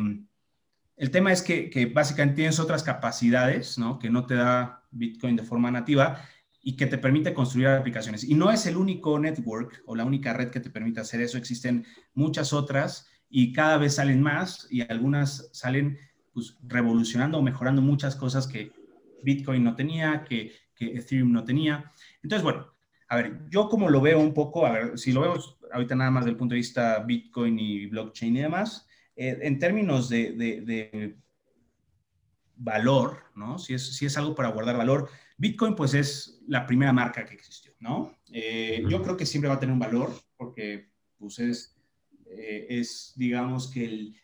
el tema es que, básicamente tienes otras capacidades, ¿no? Que no te da Bitcoin de forma nativa y que te permite construir aplicaciones. Y no es el único network o la única red que te permite hacer eso. Existen muchas otras y cada vez salen más y algunas salen pues, revolucionando o mejorando muchas cosas que Bitcoin no tenía, que, que Ethereum no tenía. Entonces, bueno, a ver, yo como lo veo un poco, a ver, si lo vemos ahorita nada más del punto de vista Bitcoin y blockchain y demás, eh, en términos de, valor, ¿no? Si es, si es algo para guardar valor, Bitcoin pues es la primera marca que existió, ¿no? Eh, yo creo que siempre va a tener un valor porque pues es, eh, es digamos que el,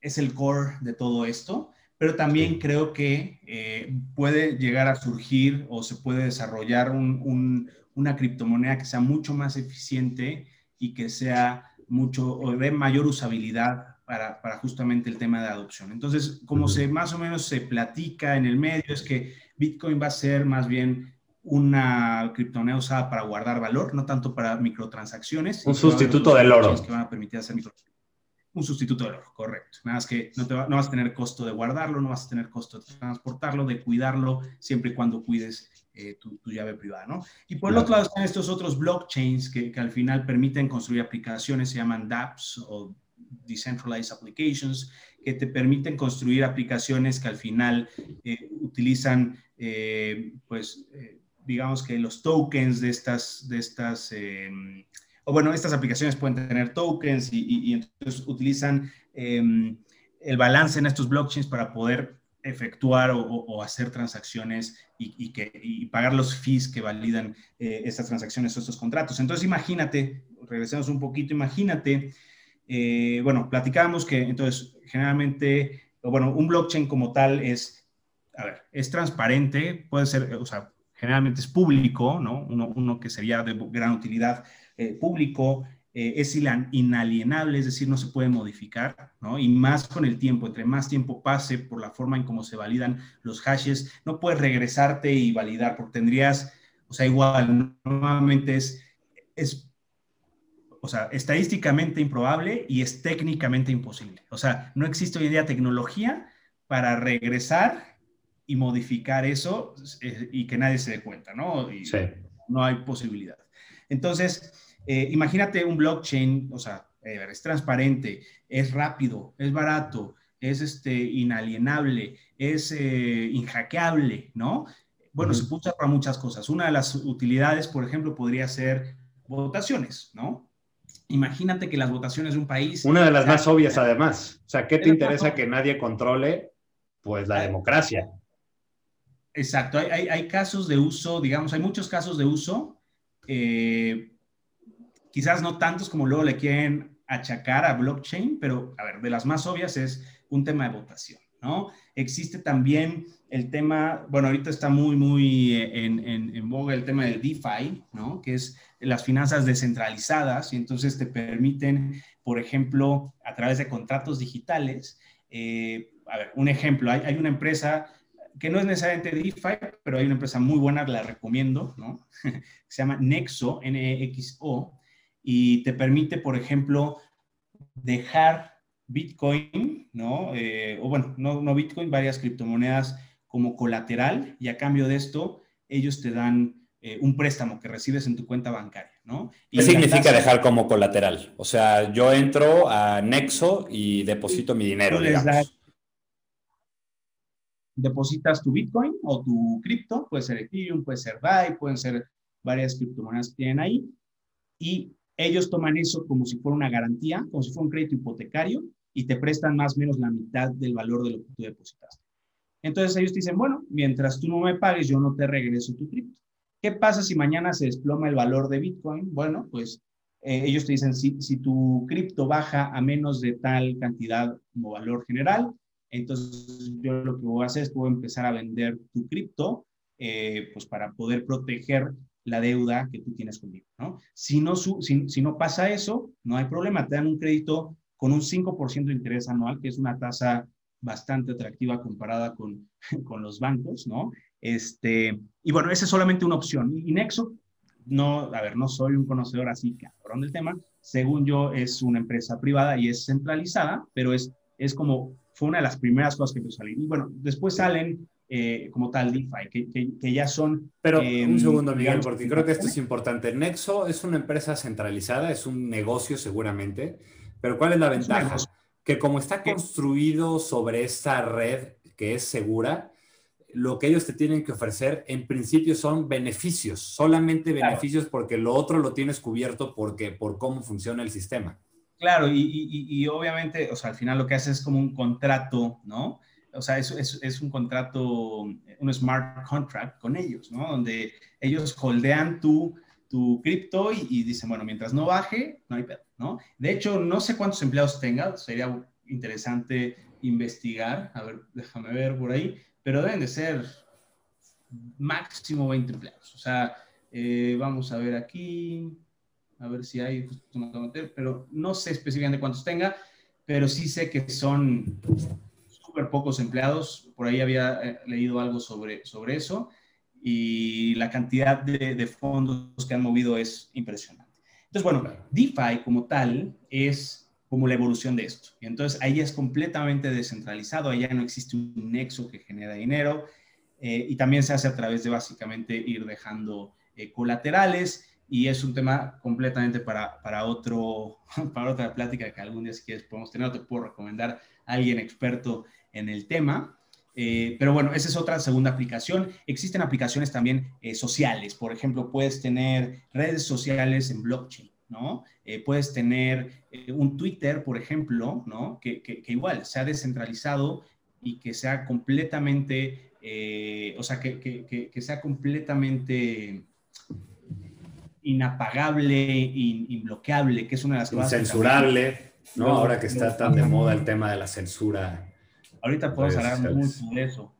es el core de todo esto, pero también creo que eh, puede llegar a surgir o se puede desarrollar una criptomoneda que sea mucho más eficiente y que sea mucho o de mayor usabilidad para, justamente el tema de adopción. Entonces, como se más o menos se platica en el medio, es que Bitcoin va a ser más bien una criptomoneda usada para guardar valor, no tanto para microtransacciones. Un sustituto del oro. Que van a permitir hacer un sustituto de oro, correcto. Nada más que no, te no, vas a tener costo de guardarlo, no vas a tener costo de transportarlo, de cuidarlo, siempre y cuando cuides eh, tu, llave privada, ¿no? Y por el otro lado están estos otros blockchains que, que, al final permiten construir aplicaciones, se llaman dApps o Decentralized Applications, que te permiten construir aplicaciones que al final eh, utilizan, eh, pues, digamos que los tokens de estas, de estas o bueno, estas aplicaciones pueden tener tokens y, entonces utilizan el balance en estos blockchains para poder efectuar o, hacer transacciones y, que, pagar los fees que validan eh, estas transacciones o estos contratos. Entonces, imagínate, regresemos un poquito, imagínate, eh, bueno, platicábamos que entonces generalmente, bueno, un blockchain como tal es, a ver, es transparente, puede ser, o sea, generalmente es público, ¿no? Uno, uno que sería de gran utilidad eh, público, eh, es inalienable, es decir, no se puede modificar, ¿no? Y más con el tiempo, entre más tiempo pase por la forma en cómo se validan los hashes, no puedes regresarte y validar, porque tendrías, o sea, igual, nuevamente es, es o sea, estadísticamente improbable y es técnicamente imposible. O sea, no existe hoy en día tecnología para regresar y modificar eso eh, y que nadie se dé cuenta, ¿no? sí. No hay posibilidad. Entonces, eh, imagínate un blockchain, o sea, eh, es transparente, es rápido, es barato, es este, inalienable, es eh, inhackeable, ¿no? Bueno, se puede usar para muchas cosas. Una de las utilidades, por ejemplo, podría ser votaciones, ¿no? Imagínate que las votaciones de un país... Una de las más obvias, además. O sea, ¿qué te interesa que nadie controle? Pues la democracia. Exacto. Hay, hay, casos de uso, digamos, hay muchos casos de uso eh, quizás no tantos como luego le quieren achacar a blockchain, pero a ver, de las más obvias es un tema de votación, ¿no? Existe también el tema, bueno, ahorita está muy, muy en, en, en boga el tema del DeFi, ¿no? Que es las finanzas descentralizadas y entonces te permiten, por ejemplo, a través de contratos digitales, eh, a ver, un ejemplo, hay, hay una empresa que no es necesariamente DeFi, pero hay una empresa muy buena, la recomiendo, ¿no? *laughs* se llama Nexo, N-E-X-O, y te permite, por ejemplo, dejar Bitcoin, ¿no? Eh, o bueno, no, no Bitcoin, varias criptomonedas como colateral y a cambio de esto ellos te dan eh, un préstamo que recibes en tu cuenta bancaria, ¿no? ¿Qué significa dejar como colateral? O sea, yo entro a Nexo y deposito mi dinero, digamos. Depositas tu Bitcoin o tu cripto, puede ser Ethereum, puede ser DAI, pueden ser varias criptomonedas que tienen ahí, y ellos toman eso como si fuera una garantía, como si fuera un crédito hipotecario y te prestan más o menos la mitad del valor de lo que tú depositaste. Entonces ellos te dicen, bueno, mientras tú no me pagues, yo no te regreso tu cripto. ¿Qué pasa si mañana se desploma el valor de Bitcoin? Bueno, pues eh, ellos te dicen, si, si tu cripto baja a menos de tal cantidad como valor general, entonces yo lo que voy a hacer es voy a empezar a vender tu cripto, eh, pues para poder proteger la deuda que tú tienes conmigo, ¿no? Si no, si, si no pasa eso, no hay problema, te dan un crédito con un 5% de interés anual, que es una tasa bastante atractiva comparada con, *laughs* con los bancos, ¿no? Este, y bueno, esa es solamente una opción. Y, Nexo, no, a ver, no soy un conocedor así cabrón del tema, según yo es una empresa privada y es centralizada, pero es, es como, fue una de las primeras cosas que empezó a salir. Y bueno, después salen eh, como tal DeFi, que, ya son... Pero un em, segundo, Miguel, porque creo que esto es importante. Nexo es una empresa centralizada, es un negocio seguramente, pero ¿cuál es la ventaja? que como está construido sobre esta red que es segura, lo que ellos te tienen que ofrecer en principio son beneficios, solamente beneficios porque lo otro lo tienes cubierto porque, por cómo funciona el sistema. Claro, y, obviamente, o sea, al final lo que hace es como un contrato, ¿no? o sea, es, es, es, un contrato, un smart contract con ellos, ¿no? Donde ellos holdean tu, tu cripto y, dicen, bueno, mientras no baje, no hay pedo, ¿no? De hecho, no sé cuántos empleados tenga, sería interesante investigar, a ver, déjame ver por ahí, pero deben de ser máximo 20 empleados. O sea, eh, vamos a ver aquí, a ver si hay, pero no sé específicamente cuántos tenga, pero sí sé que son súper pocos empleados. Por ahí había eh, leído algo sobre, sobre eso y la cantidad de, de fondos que han movido es impresionante. Entonces, bueno, DeFi como tal es como la evolución de esto. Y entonces ahí es completamente descentralizado, allá no existe un nexo que genera dinero eh, y también se hace a través de básicamente ir dejando eh, colaterales y es un tema completamente para, para, otro, *laughs* para otra plática que algún día si quieres podemos tener, te puedo recomendar a alguien experto en el tema. Eh, pero bueno, esa es otra segunda aplicación. Existen aplicaciones también sociales. Por ejemplo, puedes tener redes sociales en blockchain. ¿no? Eh, puedes tener eh, un Twitter, por ejemplo, ¿no? Que, que, que, igual sea descentralizado y que sea completamente, eh, o sea, que, que, sea completamente inapagable, in, inbloqueable, que es una de las cosas. Censurable, ¿no? Ahora que está tan de moda el tema de la censura. Ahorita podemos hablar mucho de eso.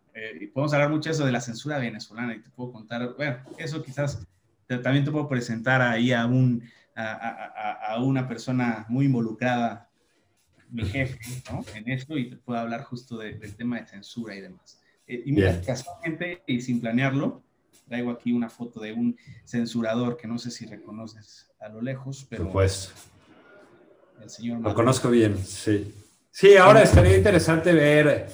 podemos hablar mucho de eso de la censura venezolana y te puedo contar, bueno, eso quizás también te puedo presentar ahí a un a, una persona muy involucrada, mi jefe, ¿no? en esto y te puedo hablar justo del tema de censura y demás. Eh, y mira, casualmente y sin planearlo, traigo aquí una foto de un censurador que no sé si reconoces a lo lejos, pero... Pues, el señor lo conozco bien, sí. Sí, ahora estaría interesante ver...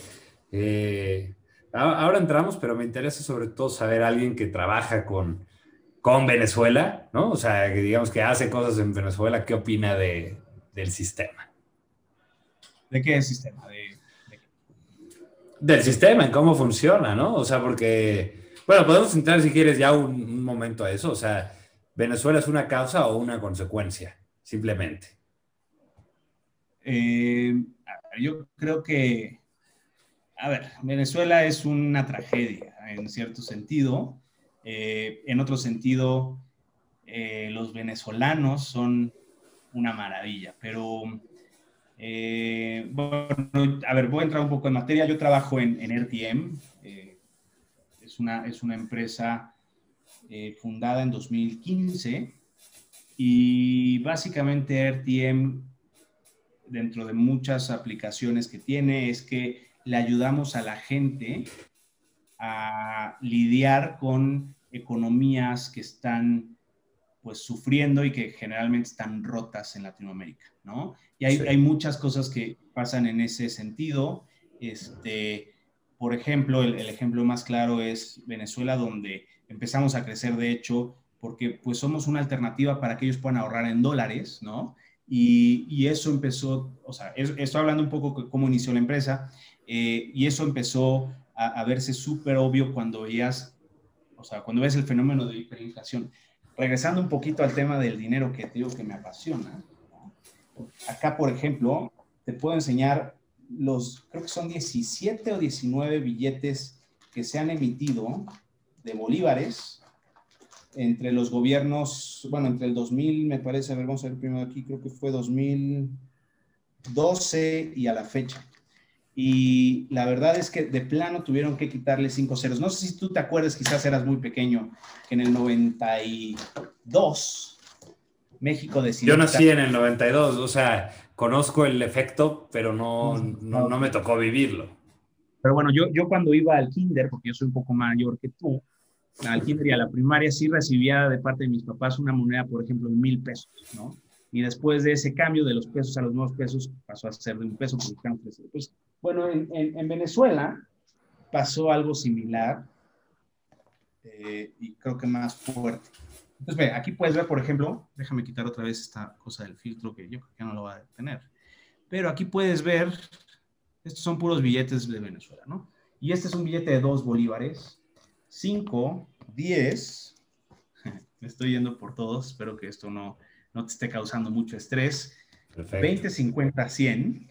Eh, ahora entramos, pero me interesa sobre todo saber a alguien que trabaja con con Venezuela, ¿no? O sea, que digamos que hace cosas en Venezuela, ¿qué opina de, del sistema? ¿De qué sistema? Del sistema, en cómo funciona, ¿no? O sea, porque, bueno, podemos entrar si quieres ya un, momento a eso. O sea, ¿Venezuela es una causa o una consecuencia? Simplemente. Eh, yo creo que, a ver, Venezuela es una tragedia en cierto sentido. Eh, en otro sentido, eh, los venezolanos son una maravilla, pero bueno, a ver, voy a entrar un poco en materia. Yo trabajo en, en RTM, es, una, es una empresa fundada en 2015 y básicamente RTM, dentro de muchas aplicaciones que tiene, es que le ayudamos a la gente a lidiar con economías que están pues sufriendo y que generalmente están rotas en Latinoamérica, ¿no? Y hay, hay muchas cosas que pasan en ese sentido. Este, por ejemplo, el, ejemplo más claro es Venezuela, donde empezamos a crecer, de hecho, porque pues somos una alternativa para que ellos puedan ahorrar en dólares, ¿no? Y, y eso empezó, o sea, estoy hablando un poco cómo inició la empresa, eh, y eso empezó a, a verse súper obvio cuando veías o sea, cuando ves el fenómeno de hiperinflación. Regresando un poquito al tema del dinero que te digo que me apasiona, acá, por ejemplo, te puedo enseñar los, creo que son 17 o 19 billetes que se han emitido de bolívares entre los gobiernos, bueno, entre el 2000, me parece, a ver, vamos a ver primero aquí, creo que fue 2012 y a la fecha y la verdad es que de plano tuvieron que quitarle cinco ceros. No sé si tú te acuerdas, quizás eras muy pequeño, que en el 92 México decidió... Yo nací en el 92, o sea, conozco el efecto, pero no, no, no me tocó vivirlo. Pero bueno, yo, yo cuando iba al kinder, porque yo soy un poco mayor que tú, al kinder y a la primaria sí recibía de parte de mis papás una moneda, por ejemplo, de mil pesos, ¿no? Y después de ese cambio de los pesos a los nuevos pesos, pasó a ser de un peso, porque pues, bueno, en, Venezuela pasó algo similar eh, y creo que más fuerte. Entonces, ve, aquí puedes ver, por ejemplo, déjame quitar otra vez esta cosa del filtro que yo creo que no lo va a detener. Pero aquí puedes ver, estos son puros billetes de Venezuela, ¿no? Y este es un billete de dos bolívares, 5, 10, *laughs* me estoy yendo por todos, espero que esto no, no te esté causando mucho estrés. Perfecto. 20, 50, 100.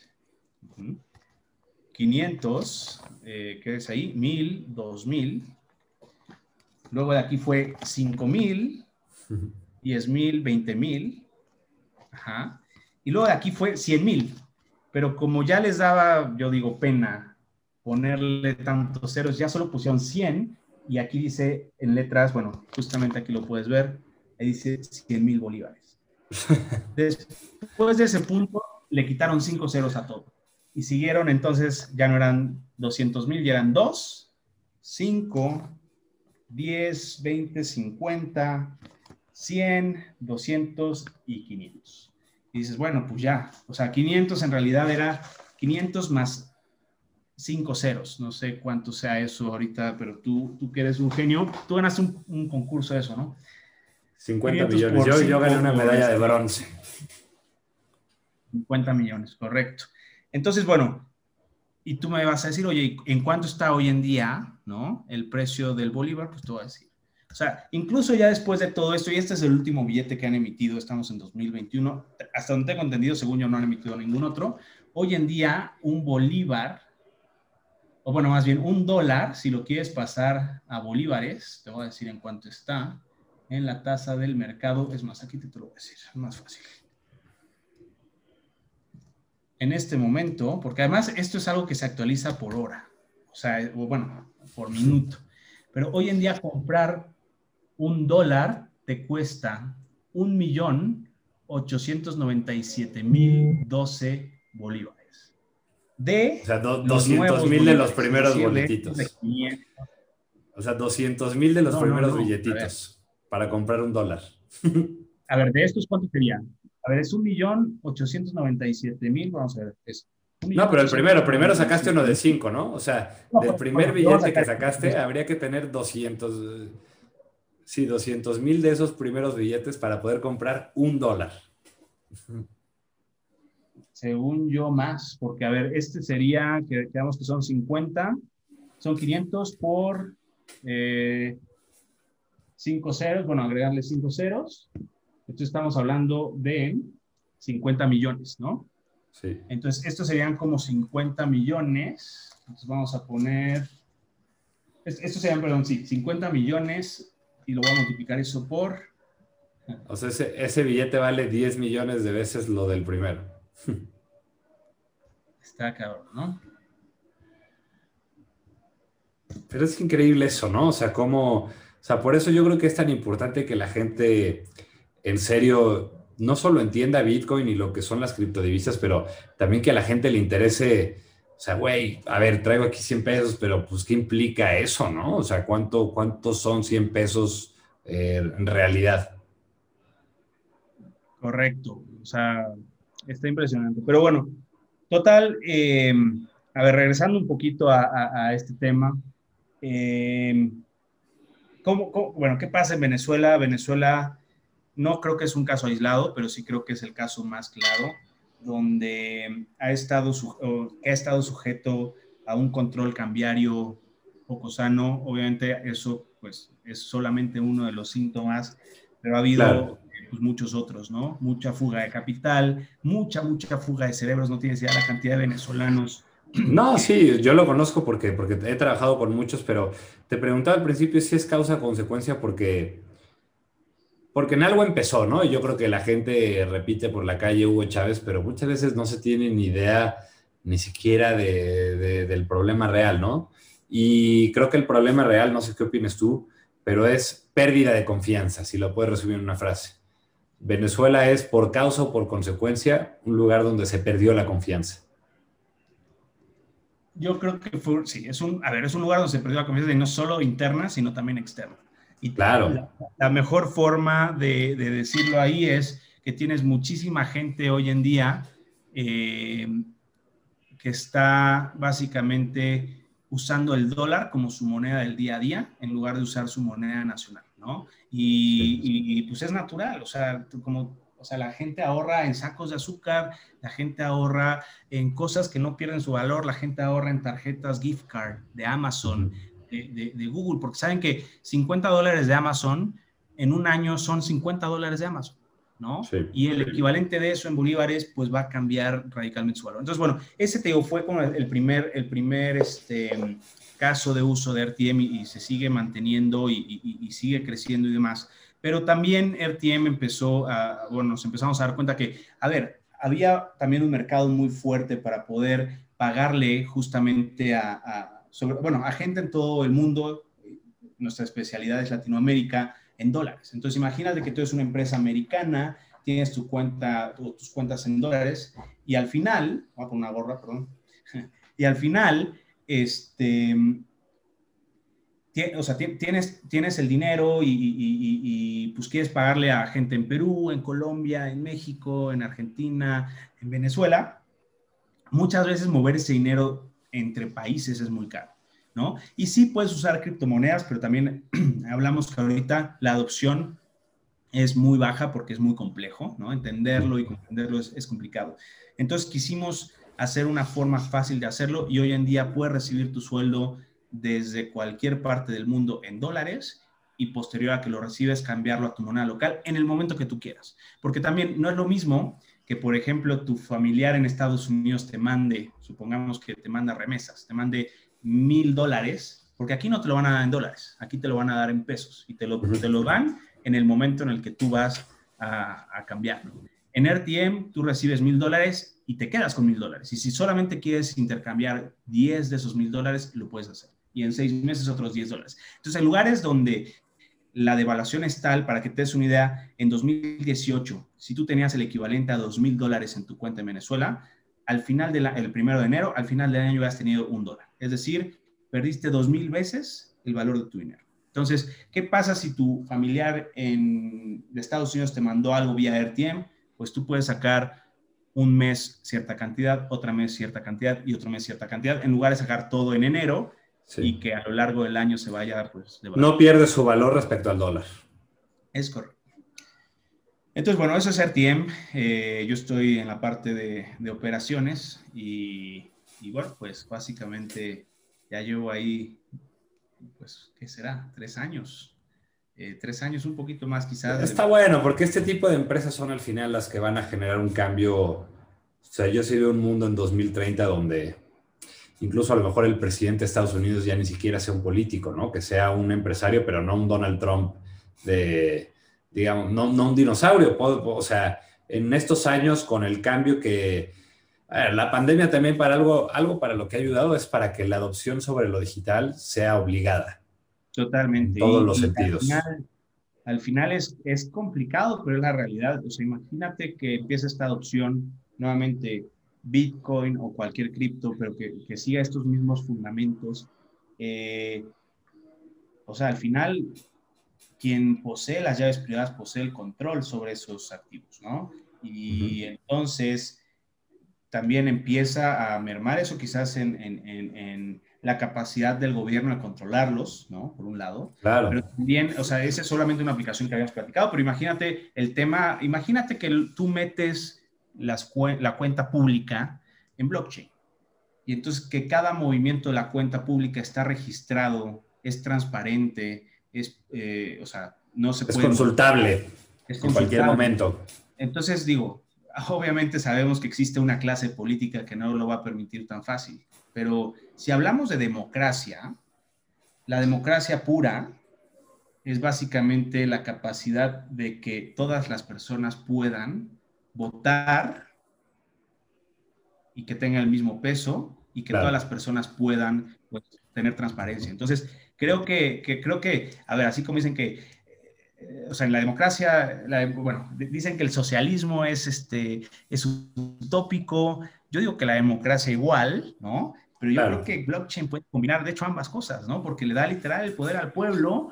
500, eh, ¿qué es ahí? 1000, 2000. Luego de aquí fue 5000, 10000, 20000. Ajá. Y luego de aquí fue 100,000. pero como ya les daba, yo digo, pena ponerle tantos ceros, ya solo pusieron 100 y aquí dice en letras, bueno, justamente aquí lo puedes ver, ahí dice 100 mil bolívares. *laughs* Después de ese punto, le quitaron 5 ceros a todo. Y siguieron, entonces ya no eran 200 mil, ya eran 2, 5, 10, 20, 50, 100, 200 y 500. Y dices, bueno, pues ya, o sea, 500 en realidad era 500 más 5 ceros. No sé cuánto sea eso ahorita, pero tú, tú que eres un genio, tú ganaste un, concurso de eso, ¿no? 50 millones. Yo, yo gané una medalla de bronce. 50 millones, correcto. Entonces, bueno, y tú me vas a decir, oye, ¿en cuánto está hoy en día, no? El precio del bolívar, pues te voy a decir. O sea, incluso ya después de todo esto, y este es el último billete que han emitido, estamos en 2021, hasta donde tengo entendido, según yo no han emitido ningún otro, hoy en día un bolívar, o bueno, más bien un dólar, si lo quieres pasar a bolívares, te voy a decir en cuánto está en la tasa del mercado, es más, aquí te, te lo voy a decir, es más fácil. En este momento, porque además esto es algo que se actualiza por hora, o sea, bueno, por minuto. Pero hoy en día comprar un dólar te cuesta un millón ochocientos noventa y siete mil doce bolívares. De o sea, 200 mil de los primeros boletitos. o sea, 200 mil de los primeros billetitos para comprar un dólar. *laughs* a ver, de estos, ¿cuánto sería? A ver, es un millón ochocientos noventa y siete mil, vamos a ver, no, pero el primero, primero sacaste uno de cinco, ¿no? O sea, del primer billete que sacaste habría que tener 200, Sí, 200 mil de esos primeros billetes para poder comprar un dólar. Según yo más, porque a ver, este sería, que quedamos que son 50, son 500 por 5 eh, ceros, bueno, agregarle 5 ceros. Entonces estamos hablando de 50 millones, ¿no? Sí. Entonces, estos serían como 50 millones. Entonces vamos a poner, estos serían, perdón, sí, 50 millones y lo voy a multiplicar eso por... O sea, ese, billete vale 10 millones de veces lo del primero. *laughs* Está cabrón, ¿no? Pero es increíble eso, ¿no? O sea, cómo... O sea, por eso yo creo que es tan importante que la gente en serio no solo entienda Bitcoin y lo que son las criptodivisas, pero también que a la gente le interese o sea, güey, a ver, traigo aquí 100 pesos, pero pues, ¿qué implica eso, no? O sea, ¿cuánto, cuántos son 100 pesos eh, en realidad? Correcto. O sea, está impresionante. Pero bueno, total, eh, a ver, regresando un poquito a, este tema. Eh, bueno, ¿qué pasa en Venezuela? Venezuela no creo que es un caso aislado, pero sí creo que es el caso más claro donde ha estado, ha estado sujeto a un control cambiario poco sano. Obviamente eso pues es solamente uno de los síntomas, pero ha habido pues, muchos otros, ¿no? Mucha fuga de capital, mucha, mucha fuga de cerebros, no tienes idea la cantidad de venezolanos. No, sí, yo lo conozco porque, porque he trabajado con muchos, pero te preguntaba al principio si es causa-consecuencia porque porque en algo empezó, ¿no? Yo creo que la gente repite por la calle Hugo Chávez, pero muchas veces no se tiene ni idea ni siquiera del problema real, ¿no? Y creo que el problema real, no sé qué opinas tú, pero es pérdida de confianza, si lo puedes resumir en una frase. Venezuela es por causa o por consecuencia un lugar donde se perdió la confianza. Yo creo que fue, sí, es un, a ver, es un lugar donde se perdió la confianza y no solo interna, sino también externa. Y claro. La, mejor forma de, decirlo ahí es que tienes muchísima gente hoy en día eh, que está básicamente usando el dólar como su moneda del día a día en lugar de usar su moneda nacional, ¿no? Y, pues es natural, o sea, como, o sea, la gente ahorra en sacos de azúcar, la gente ahorra en cosas que no pierden su valor, la gente ahorra en tarjetas gift card de Amazon, de, Google, porque saben que 50 dólares de Amazon en un año son 50 dólares de Amazon, ¿no? Y el equivalente de eso en bolívares, pues va a cambiar radicalmente su valor. Entonces, bueno, ese te fue como el primer, el primer este, caso de uso de RTM y, se sigue manteniendo y, sigue creciendo y demás. Pero también RTM empezó a, bueno, nos empezamos a dar cuenta que, a ver, había también un mercado muy fuerte para poder pagarle justamente a, bueno, a gente en todo el mundo, nuestra especialidad es Latinoamérica, en dólares. Entonces, imagínate que tú eres una empresa americana, tienes tu cuenta, tus cuentas en dólares, y al final, voy a poner una gorra, perdón, *laughs* y al final, este, o sea, tienes, tienes el dinero y, y, pues quieres pagarle a gente en Perú, en Colombia, en México, en Argentina, en Venezuela, muchas veces mover ese dinero entre países es muy caro, ¿no? Y sí puedes usar criptomonedas, pero también *clears throat* hablamos que ahorita la adopción es muy baja porque es muy complejo, ¿no? Entenderlo y comprenderlo es, es complicado. Entonces quisimos hacer una forma fácil de hacerlo y hoy en día puedes recibir tu sueldo desde cualquier parte del mundo en dólares y posterior a que lo recibes cambiarlo a tu moneda local en el momento que tú quieras. Porque también no es lo mismo que, por ejemplo, tu familiar en Estados Unidos te mande, supongamos que te manda remesas, te mande mil dólares, porque aquí no te lo van a dar en dólares, aquí te lo van a dar en pesos y te lo, te lo dan en el momento en el que tú vas a, a cambiarlo. En RTM tú recibes mil dólares y te quedas con mil dólares. Y si solamente quieres intercambiar 10 de esos mil dólares, lo puedes hacer. Y en seis meses otros 10 dólares. Entonces, en lugares donde la devaluación es tal, para que te des una idea, en 2018, si tú tenías el equivalente a 2 mil dólares en tu cuenta en Venezuela, al final del primero de enero, al final del año has tenido un dólar. Es decir, perdiste 2 mil veces el valor de tu dinero. Entonces, ¿qué pasa si tu familiar en de Estados Unidos te mandó algo vía RTM? Pues tú puedes sacar un mes cierta cantidad, otra mes cierta cantidad y otro mes cierta cantidad, en lugar de sacar todo en enero y que a lo largo del año se vaya, pues... No pierde su valor respecto al dólar. Es correcto. Entonces, bueno, eso es RTM. Eh, yo estoy en la parte de, operaciones y, bueno, pues básicamente ya llevo ahí, pues, ¿qué será? Tres años. Eh, tres años, un poquito más quizás. Está bueno, porque este tipo de empresas son al final las que van a generar un cambio. O sea, yo sí veo un mundo en 2030 donde incluso a lo mejor el presidente de Estados Unidos ya ni siquiera sea un político, ¿no? Que sea un empresario, pero no un Donald Trump de, digamos, no, no un dinosaurio. O sea, en estos años con el cambio que... la pandemia también para algo, algo para lo que ha ayudado es para que la adopción sobre lo digital sea obligada. Totalmente. En todos los sentidos. Al final, al final es, es complicado, pero es la realidad. O sea, imagínate que empieza esta adopción nuevamente Bitcoin o cualquier cripto, pero que, que, siga estos mismos fundamentos. Eh, o sea, al final, quien posee las llaves privadas posee el control sobre esos activos, ¿no? Y entonces también empieza a mermar eso quizás en, en, en, la capacidad del gobierno de controlarlos, ¿no? Por un lado. Claro. Pero también, o sea, esa es solamente una aplicación que habíamos platicado, pero imagínate el tema, imagínate que tú metes la cuenta pública en blockchain. Y entonces que cada movimiento de la cuenta pública está registrado, es transparente, es, eh, o sea, no se puede... Consultable, es consultable. En cualquier momento. Entonces digo, obviamente sabemos que existe una clase política que no lo va a permitir tan fácil, pero si hablamos de democracia, la democracia pura es básicamente la capacidad de que todas las personas puedan votar y que tenga el mismo peso y que todas las personas puedan pues, tener transparencia. Entonces, creo que, creo que, a ver, así como dicen que, eh, o sea, en la democracia, bueno, dicen que el socialismo es, este, es utópico, yo digo que la democracia igual, ¿no? Pero yo creo que blockchain puede combinar, de hecho, ambas cosas, ¿no? Porque le da literal el poder al pueblo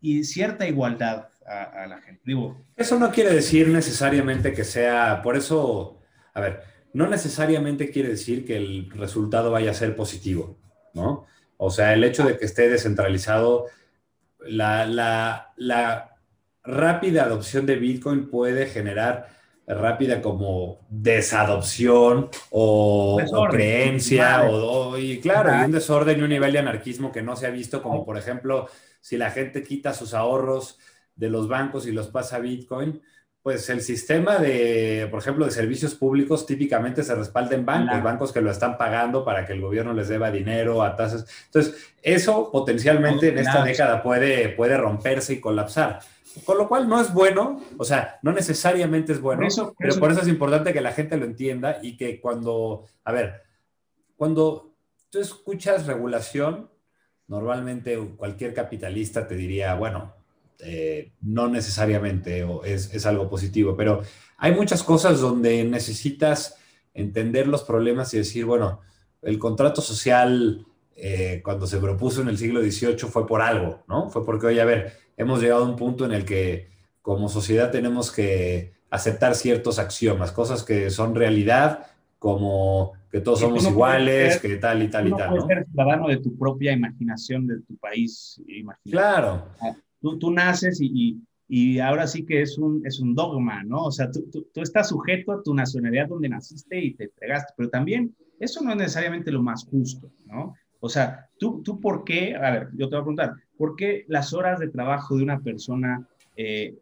y cierta igualdad a, la gente. Digo, eso no quiere decir necesariamente que sea, por eso, a ver, no necesariamente quiere decir que el resultado vaya a ser positivo, ¿no? O sea, el hecho de que esté descentralizado, la, la, la rápida adopción de Bitcoin puede generar rápida como desadopción o, creencia o, y claro, y un desorden y un nivel de anarquismo que no se ha visto como por ejemplo si la gente quita sus ahorros de los bancos y los pasa a Bitcoin, Pues el sistema de, por ejemplo, de servicios públicos típicamente se respalda en bancos, bancos que lo están pagando para que el gobierno les deba dinero a tasas. Entonces, eso potencialmente en esta década puede, puede romperse y colapsar. Con lo cual no es bueno, o sea, no necesariamente es bueno, pero por eso es importante que la gente lo entienda y que cuando, a ver, cuando tú escuchas regulación, normalmente cualquier capitalista te diría, bueno, eh, no necesariamente es, es, algo positivo, pero hay muchas cosas donde necesitas entender los problemas y decir, bueno, el contrato social eh, cuando se propuso en el siglo XVIII fue por algo, ¿no? Fue porque, oye, a ver, hemos llegado a un punto en el que como sociedad tenemos que aceptar ciertos axiomas, cosas que son realidad, como que todos somos iguales, que tal y tal y tal. Puedes ser ciudadano de tu propia imaginación, de tu país. Claro. Tú, naces y, y, ahora sí que es un, es un dogma, ¿no? O sea, tú, tú, estás sujeto a tu nacionalidad donde naciste y te entregaste, pero también eso no es necesariamente lo más justo, ¿no? O sea, tú, tú por qué, a ver, yo te voy a preguntar, ¿por qué las horas de trabajo de una persona eh,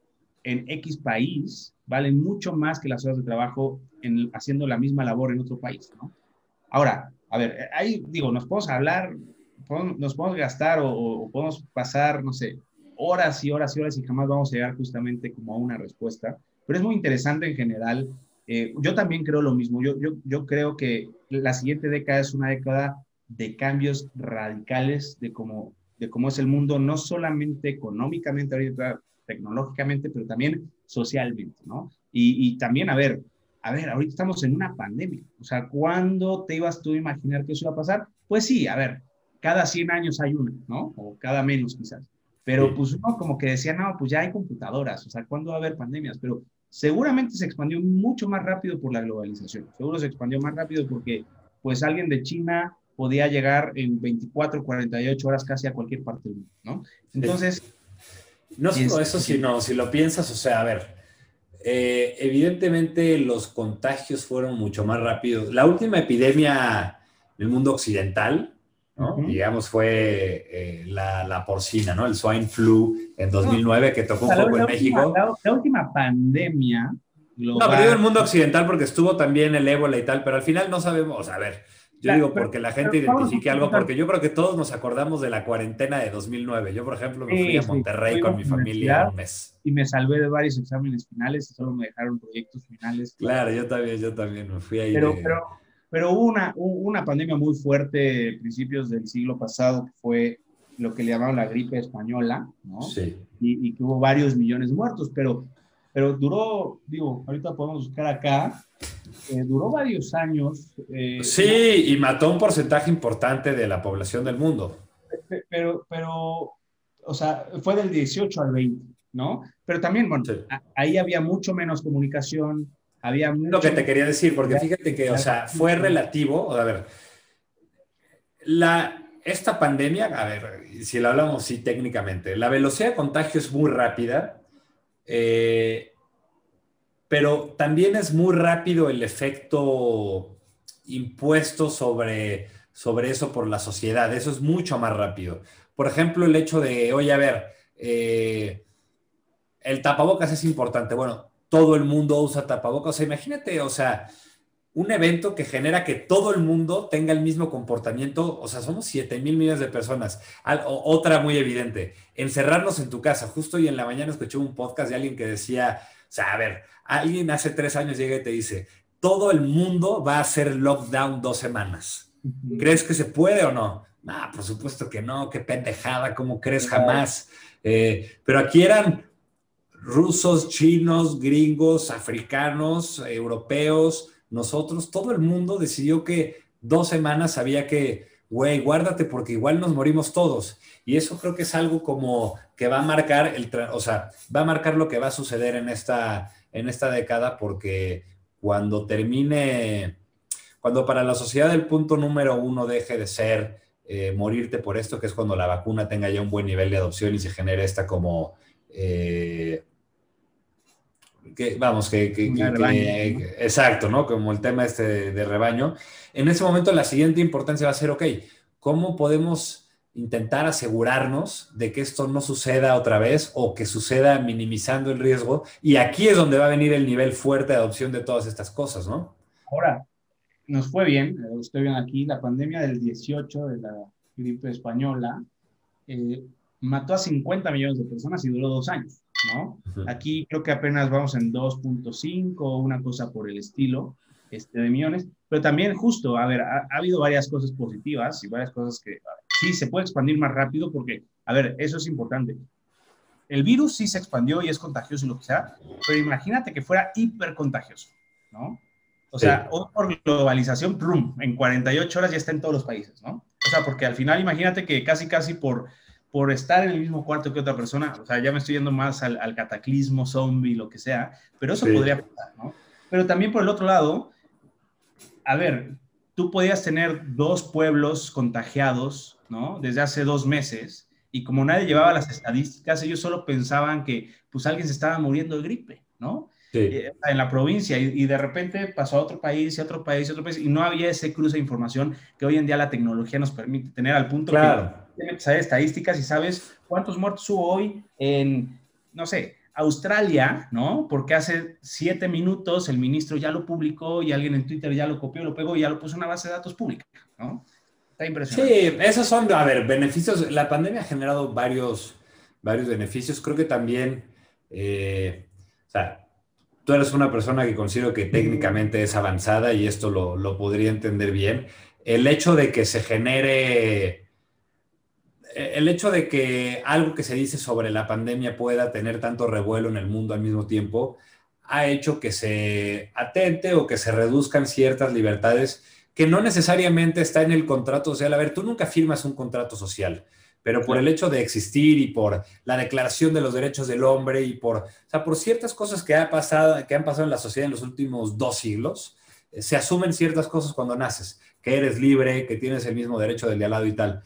en X país valen mucho más que las horas de trabajo en, haciendo la misma labor en otro país, ¿no? Ahora, a ver, ahí digo, nos podemos hablar, nos podemos gastar o, podemos pasar, no sé, horas y horas y horas y jamás vamos a llegar justamente como a una respuesta, pero es muy interesante en general. Eh, yo también creo lo mismo, yo, yo, yo creo que la siguiente década es una década de cambios radicales de cómo, de cómo es el mundo, no solamente económicamente, ahorita tecnológicamente, pero también socialmente, ¿no? Y, y, también, a ver, a ver, ahorita estamos en una pandemia, o sea, ¿cuándo te ibas tú a imaginar que eso iba a pasar? Pues sí, a ver, cada 100 años hay una, ¿no? O cada menos quizás. Pero pues uno como que decía, no, pues ya hay computadoras, o sea, ¿cuándo va a haber pandemias? Pero seguramente se expandió mucho más rápido por la globalización, seguro se expandió más rápido porque pues alguien de China podía llegar en 24, 48 horas casi a cualquier parte del mundo, ¿no? Entonces... No solo eso, sino si lo piensas, o sea, a ver, eh, evidentemente los contagios fueron mucho más rápidos. La última epidemia del mundo occidental, ¿no? digamos, fue eh, la, porcina, ¿no? El swine flu en 2009 que tocó un poco en México. La, última pandemia. Global, no, pero digo el mundo occidental porque estuvo también el ébola y tal, pero al final no sabemos, a ver, yo digo porque la gente identifique algo, porque yo creo que todos nos acordamos de la cuarentena de 2009. Yo, por ejemplo, me fui a Monterrey con mi familia un mes. Y me salvé de varios exámenes finales y solo me dejaron proyectos finales. Claro, yo también, yo también me fui ahí. Pero, pero, pero hubo una, una pandemia muy fuerte a principios del siglo pasado, que fue lo que le llamaban la gripe española, ¿no? Sí. Y, y que hubo varios millones muertos, pero, pero duró, digo, ahorita podemos buscar acá, eh, duró varios años. Eh, sí, y mató un porcentaje importante de la población del mundo. Pero, pero, o sea, fue del 18 al 20, ¿no? Pero también, bueno, ahí había mucho menos comunicación, había Lo que te quería decir, porque fíjate que, o sea, fue relativo, a ver, la, esta pandemia, a ver, si lo hablamos sí técnicamente, la velocidad de contagio es muy rápida, eh, pero también es muy rápido el efecto impuesto sobre, sobre eso por la sociedad. Eso es mucho más rápido. Por ejemplo, el hecho de, oye, a ver, eh, el tapabocas es importante. Bueno, todo el mundo usa tapabocas. O sea, imagínate, o sea, un evento que genera que todo el mundo tenga el mismo comportamiento. O sea, somos 7 mil millones de personas. otra muy evidente, encerrarnos en tu casa. Justo hoy en la mañana escuché un podcast de alguien que decía, o sea, a ver, alguien hace tres años llega y te dice, todo el mundo va a hacer lockdown dos semanas. ¿Crees que se puede o no? Ah, por supuesto que no, qué pendejada, ¿cómo crees jamás? Eh, pero aquí eran rusos, chinos, gringos, africanos, europeos, nosotros, todo el mundo decidió que dos semanas había que, güey, guárdate porque igual nos morimos todos. Y eso creo que es algo como que va a marcar el, o sea, va a marcar lo que va a suceder en esta, en esta década porque cuando termine, cuando para la sociedad el punto número uno deje de ser eh, morirte por esto, que es cuando la vacuna tenga ya un buen nivel de adopción y se genere esta como... Eh, que, vamos, que, exacto, ¿no? Como el tema este de, rebaño. En ese momento la siguiente importancia va a ser, ok, ¿cómo podemos intentar asegurarnos de que esto no suceda otra vez o que suceda minimizando el riesgo. Y aquí es donde va a venir el nivel fuerte de adopción de todas estas cosas, ¿no? Ahora, nos fue bien, eh, estoy viendo aquí, la pandemia del 18 de la gripe española eh, mató a 50 millones de personas y duró dos años, ¿no? Aquí creo que apenas vamos en 2.5 o una cosa por el estilo este, de millones, pero también justo, a ver, ha, habido varias cosas positivas y varias cosas que sí se puede expandir más rápido porque, a ver, eso es importante. El virus sí se expandió y es contagioso y lo que sea, pero imagínate que fuera hipercontagioso, ¿no? O sea, por globalización, plum, en 48 horas ya está en todos los países, ¿no? O sea, porque al final imagínate que casi, casi por, por estar en el mismo cuarto que otra persona, o sea, ya me estoy yendo más al, cataclismo, zombie, lo que sea, pero eso podría pasar, ¿no? Pero también por el otro lado, a ver, tú podías tener dos pueblos contagiados, ¿no? Desde hace dos meses, y como nadie llevaba las estadísticas, ellos solo pensaban que pues alguien se estaba muriendo de gripe, ¿no? Eh, en la provincia y, de repente pasó a otro país y a otro país y otro país y no había ese cruce de información que hoy en día la tecnología nos permite tener al punto claro. que tienes estadísticas y sabes cuántos muertos hubo hoy en, no sé, Australia, ¿no? Porque hace siete minutos el ministro ya lo publicó y alguien en Twitter ya lo copió, lo pegó y ya lo puso en una base de datos pública, ¿no? Está impresionante. Sí, esos son, a ver, beneficios. La pandemia ha generado varios, varios beneficios. Creo que también, eh, o sea, tú eres una persona que considero que técnicamente es avanzada y esto lo, podría entender bien. El hecho de que se genere, el hecho de que algo que se dice sobre la pandemia pueda tener tanto revuelo en el mundo al mismo tiempo, ha hecho que se atente o que se reduzcan ciertas libertades que no necesariamente está en el contrato social. A ver, tú nunca firmas un contrato social pero por el hecho de existir y por la declaración de los derechos del hombre y por, o sea, por ciertas cosas que, ha pasado, que han pasado en la sociedad en los últimos dos siglos, eh, se asumen ciertas cosas cuando naces, que eres libre, que tienes el mismo derecho del de al lado y tal.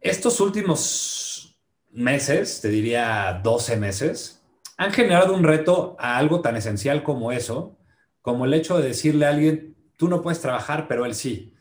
Estos últimos meses, te diría 12 meses, han generado un reto a algo tan esencial como eso, como el hecho de decirle a alguien, tú no puedes trabajar, pero él sí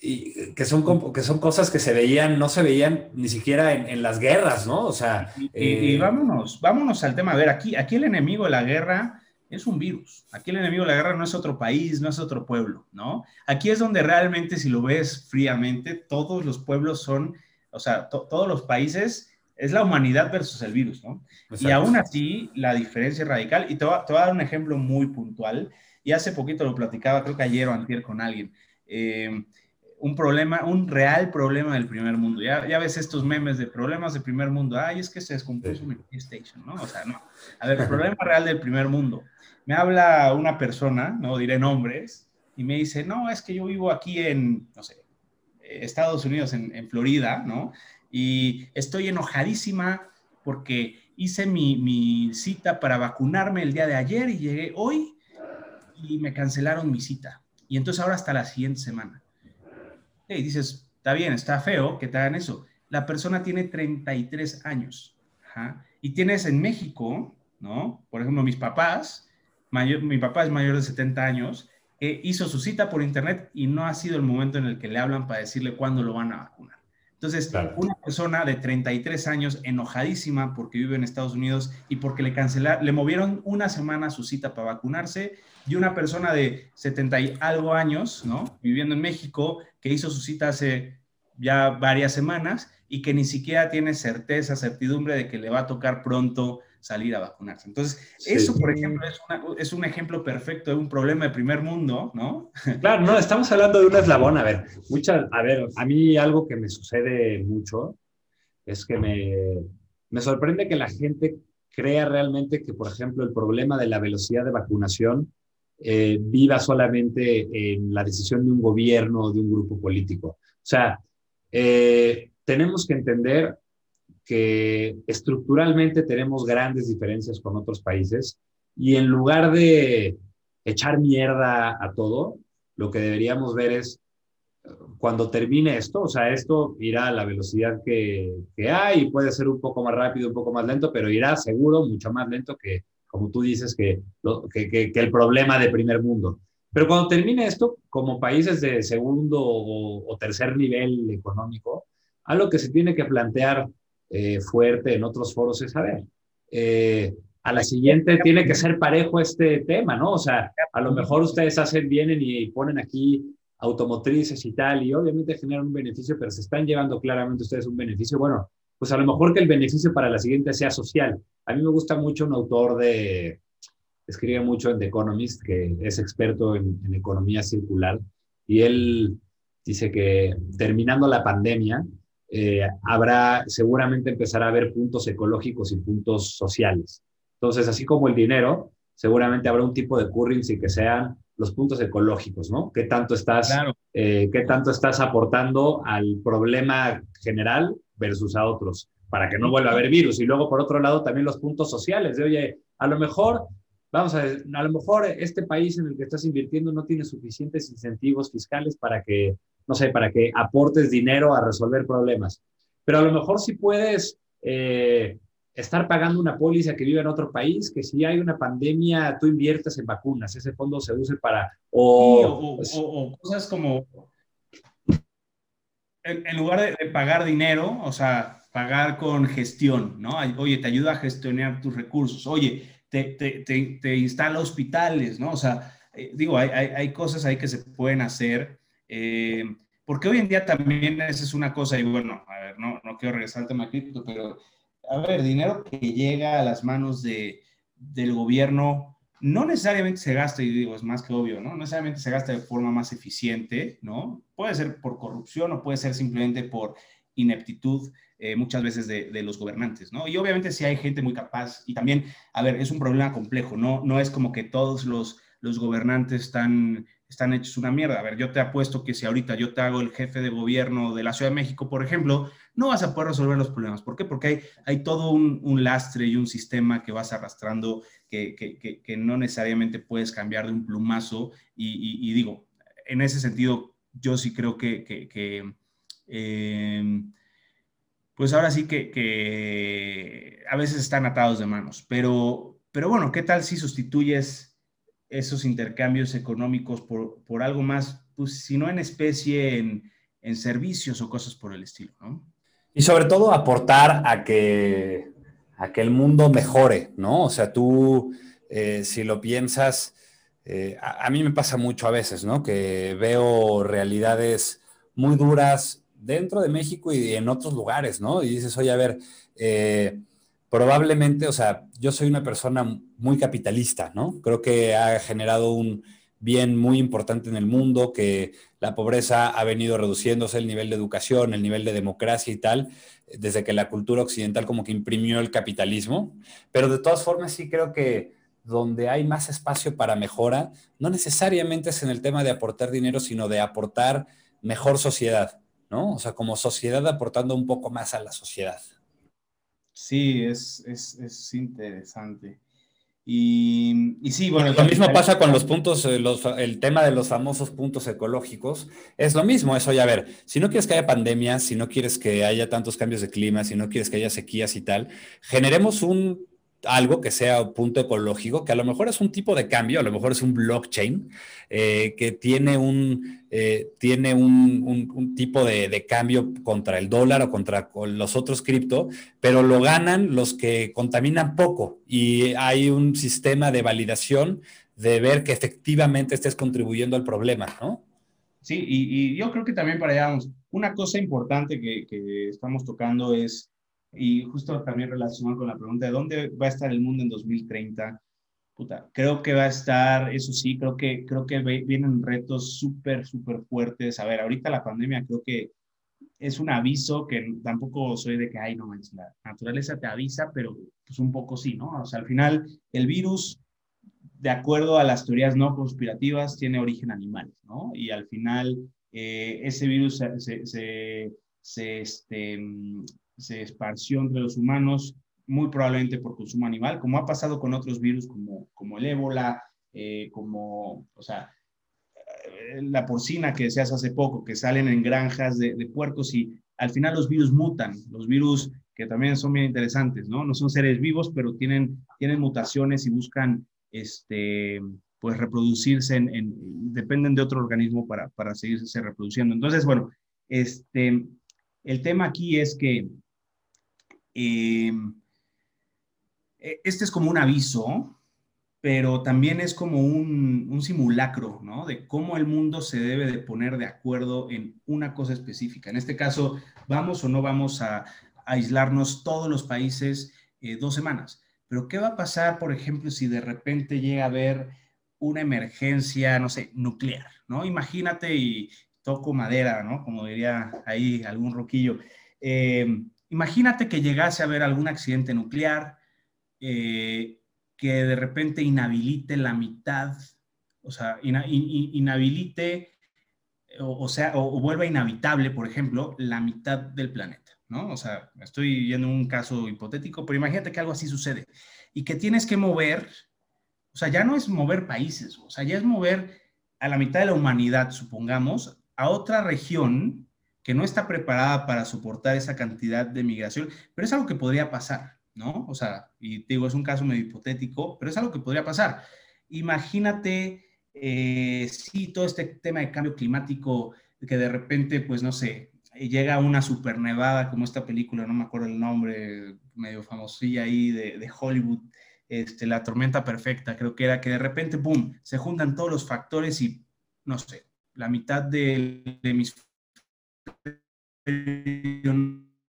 y que son, que son cosas que se veían, no se veían ni siquiera en, las guerras, ¿no? O sea... Y, eh, vámonos, vámonos al tema. A ver, aquí, aquí el enemigo de la guerra es un virus. Aquí el enemigo de la guerra no es otro país, no es otro pueblo, ¿no? Aquí es donde realmente, si lo ves fríamente, todos los pueblos son, o sea, todos los países es la humanidad versus el virus, ¿no? Y aún así, la diferencia es radical. Y te voy, te voy, a dar un ejemplo muy puntual. Y hace poquito lo platicaba, creo que ayer o antier con alguien. Eh, un problema, un real problema del primer mundo. Ya, ya ves estos memes de problemas del primer mundo. Ay, es que se descompuso mi PlayStation, ¿no? O sea, no. A ver, el problema real del primer mundo. Me habla una persona, no diré nombres, y me dice, no, es que yo vivo aquí en, no sé, Estados Unidos, en, en Florida, ¿no? Y estoy enojadísima porque hice mi, mi cita para vacunarme el día de ayer y llegué hoy y me cancelaron mi cita. Y entonces ahora hasta la siguiente semana y dices, está bien, está feo que te hagan eso. La persona tiene 33 años. Y tienes en México, ¿no? Por ejemplo, mis papás, mayor, mi papá es mayor de 70 años, hizo su cita por internet y no ha sido el momento en el que le hablan para decirle cuándo lo van a vacunar. Entonces, una persona de 33 años enojadísima porque vive en Estados Unidos y porque le cancelaron, le movieron una semana su cita para vacunarse, y una persona de 70 y algo años, ¿no? Viviendo en México, que hizo su cita hace ya varias semanas y que ni siquiera tiene certeza, certidumbre de que le va a tocar pronto salir a vacunarse. Entonces, eso, por ejemplo, es, es, un ejemplo perfecto de un problema de primer mundo, ¿no? *laughs* Claro, no, estamos hablando de un eslabón. A ver, muchas, a ver, a mí algo que me sucede mucho es que me, me sorprende que la gente crea realmente que, por ejemplo, el problema de la velocidad de vacunación eh, viva solamente en la decisión de un gobierno o de un grupo político. O sea, eh, tenemos que entender que estructuralmente tenemos grandes diferencias con otros países y en lugar de echar mierda a todo, lo que deberíamos ver es cuando termine esto, o sea, esto irá a la velocidad que, que hay, puede ser un poco más rápido, un poco más lento, pero irá seguro mucho más lento que, como tú dices, que, que, el problema de primer mundo. Pero cuando termine esto, como países de segundo o, tercer nivel económico, algo que se tiene que plantear eh, fuerte en otros foros es, a ver, eh, a la siguiente tiene que ser parejo este tema, ¿no? O sea, a lo mejor ustedes hacen, vienen y ponen aquí automotrices y tal, y obviamente generan un beneficio, pero se están llevando claramente ustedes un beneficio. Bueno, pues a lo mejor que el beneficio para la siguiente sea social. A mí me gusta mucho un autor de, escribe mucho en The Economist, que es experto en, economía circular, y él dice que terminando la pandemia, eh, habrá, seguramente empezará a haber puntos ecológicos y puntos sociales. Entonces, así como el dinero, seguramente habrá un tipo de currency que sean los puntos ecológicos, ¿no? ¿Qué tanto estás, eh, ¿qué tanto estás aportando al problema general versus a otros? Para que no vuelva a haber virus. Y luego, por otro lado, también los puntos sociales, de, oye, a lo mejor vamos a a lo mejor este país en el que estás invirtiendo no tiene suficientes incentivos fiscales para que, no sé, para que aportes dinero a resolver problemas. Pero a lo mejor sí puedes eh, estar pagando una póliza que vive en otro país, que si hay una pandemia, tú inviertes en vacunas, ese fondo se usa para... O, pues cosas como, en, lugar de, pagar dinero, o sea, pagar con gestión, ¿no? Oye, te ayuda a gestionar tus recursos. Oye, te, te, te, instala hospitales, ¿no? O sea, eh, digo, hay, hay, cosas ahí que se pueden hacer, eh, porque hoy en día también esa es una cosa, y bueno, a ver, no, no quiero regresar al tema cripto, pero, a ver, dinero que llega a las manos de, del gobierno, no necesariamente se gasta, y digo, es más que obvio, ¿no? No necesariamente se gasta de forma más eficiente, ¿no? Puede ser por corrupción o puede ser simplemente por ineptitud eh, muchas veces de, los gobernantes, ¿no? Y obviamente si hay gente muy capaz y también, a ver, es un problema complejo, ¿no? No es como que todos los, los gobernantes están, están hechos una mierda. A ver, yo te apuesto que si ahorita yo te hago el jefe de gobierno de la Ciudad de México, por ejemplo, no vas a poder resolver los problemas. ¿Por qué? Porque hay, hay todo un, lastre y un sistema que vas arrastrando que, que, que, no necesariamente puedes cambiar de un plumazo. Y, digo, en ese sentido, yo sí creo que, eh, pues ahora sí que, a veces están atados de manos. Pero, pero bueno, ¿qué tal si sustituyes esos intercambios económicos por, algo más, pues si no en especie, en, servicios o cosas por el estilo, ¿no? Y sobre todo aportar a que, a que el mundo mejore, ¿no? O sea, tú, eh, si lo piensas, eh, a, mí me pasa mucho a veces, ¿no? Que veo realidades muy duras dentro de México y en otros lugares, ¿no? Y dices, oye, a ver, eh, probablemente, o sea, yo soy una persona muy capitalista, ¿no? Creo que ha generado un bien muy importante en el mundo, que la pobreza ha venido reduciéndose, el nivel de educación, el nivel de democracia y tal, desde que la cultura occidental como que imprimió el capitalismo, pero de todas formas sí creo que donde hay más espacio para mejora, no necesariamente es en el tema de aportar dinero, sino de aportar mejor sociedad. ¿no? O sea, como sociedad aportando un poco más a la sociedad. Sí, es, interesante. Y, sí, bueno. Lo mismo pasa con los puntos, eh, el tema de los famosos puntos ecológicos. Es lo mismo, eso ya a ver, si no quieres que haya pandemia, si no quieres que haya tantos cambios de clima, si no quieres que haya sequías y tal, generemos un algo que sea un punto ecológico, que a lo mejor es un tipo de cambio, a lo mejor es un blockchain, eh, que tiene un, eh, tiene un, tipo de, cambio contra el dólar o contra los otros cripto, pero lo ganan los que contaminan poco y hay un sistema de validación de ver que efectivamente estés contribuyendo al problema, ¿no? Sí, y, yo creo que también para allá, una cosa importante que, que estamos tocando es y justo también relacionado con la pregunta de dónde va a estar el mundo en 2030, puta, creo que va a estar, eso sí, creo que, creo que vienen retos súper, súper fuertes. A ver, ahorita la pandemia creo que es un aviso que tampoco soy de que, ay, no manches, la naturaleza te avisa, pero pues un poco sí, ¿no? O sea, al final el virus, de acuerdo a las teorías no conspirativas, tiene origen animal, ¿no? Y al final eh, ese virus se, se, se, se este, se esparció entre los humanos, muy probablemente por consumo animal, como ha pasado con otros virus como, como el ébola, eh, como, o sea, eh, la porcina que se hace poco, que salen en granjas de, puercos y al final los virus mutan, los virus que también son bien interesantes, ¿no? No son seres vivos, pero tienen, tienen mutaciones y buscan, este, pues, reproducirse, en, dependen de otro organismo para, para seguirse reproduciendo. Entonces, bueno, este, El tema aquí es que eh, este es como un aviso, pero también es como un, simulacro, ¿no? De cómo el mundo se debe de poner de acuerdo en una cosa específica. En este caso, vamos o no vamos a, aislarnos todos los países eh, dos semanas. Pero ¿qué va a pasar, por ejemplo, si de repente llega a haber una emergencia, no sé, nuclear, ¿no? Imagínate y toco madera, ¿no? Como diría ahí algún roquillo. Eh, imagínate que llegase a haber algún accidente nuclear, eh, que de repente inhabilite la mitad, o sea, inhabilite, o, sea, o, vuelva inhabitable, por ejemplo, la mitad del planeta, ¿no? O sea, estoy viendo un caso hipotético, pero imagínate que algo así sucede y que tienes que mover, o sea, ya no es mover países, o sea, ya es mover a la mitad de la humanidad, supongamos, a otra región que no está preparada para soportar esa cantidad de migración, pero es algo que podría pasar. ¿no? O sea, y te digo, es un caso medio hipotético, pero es algo que podría pasar. Imagínate, eh, si todo este tema de cambio climático, que de repente, pues no sé, llega una supernevada como esta película, no me acuerdo el nombre, medio famosilla ahí de, Hollywood, este, La tormenta perfecta, creo que era que de repente, ¡pum!, se juntan todos los factores y, no sé, la mitad del hemisferio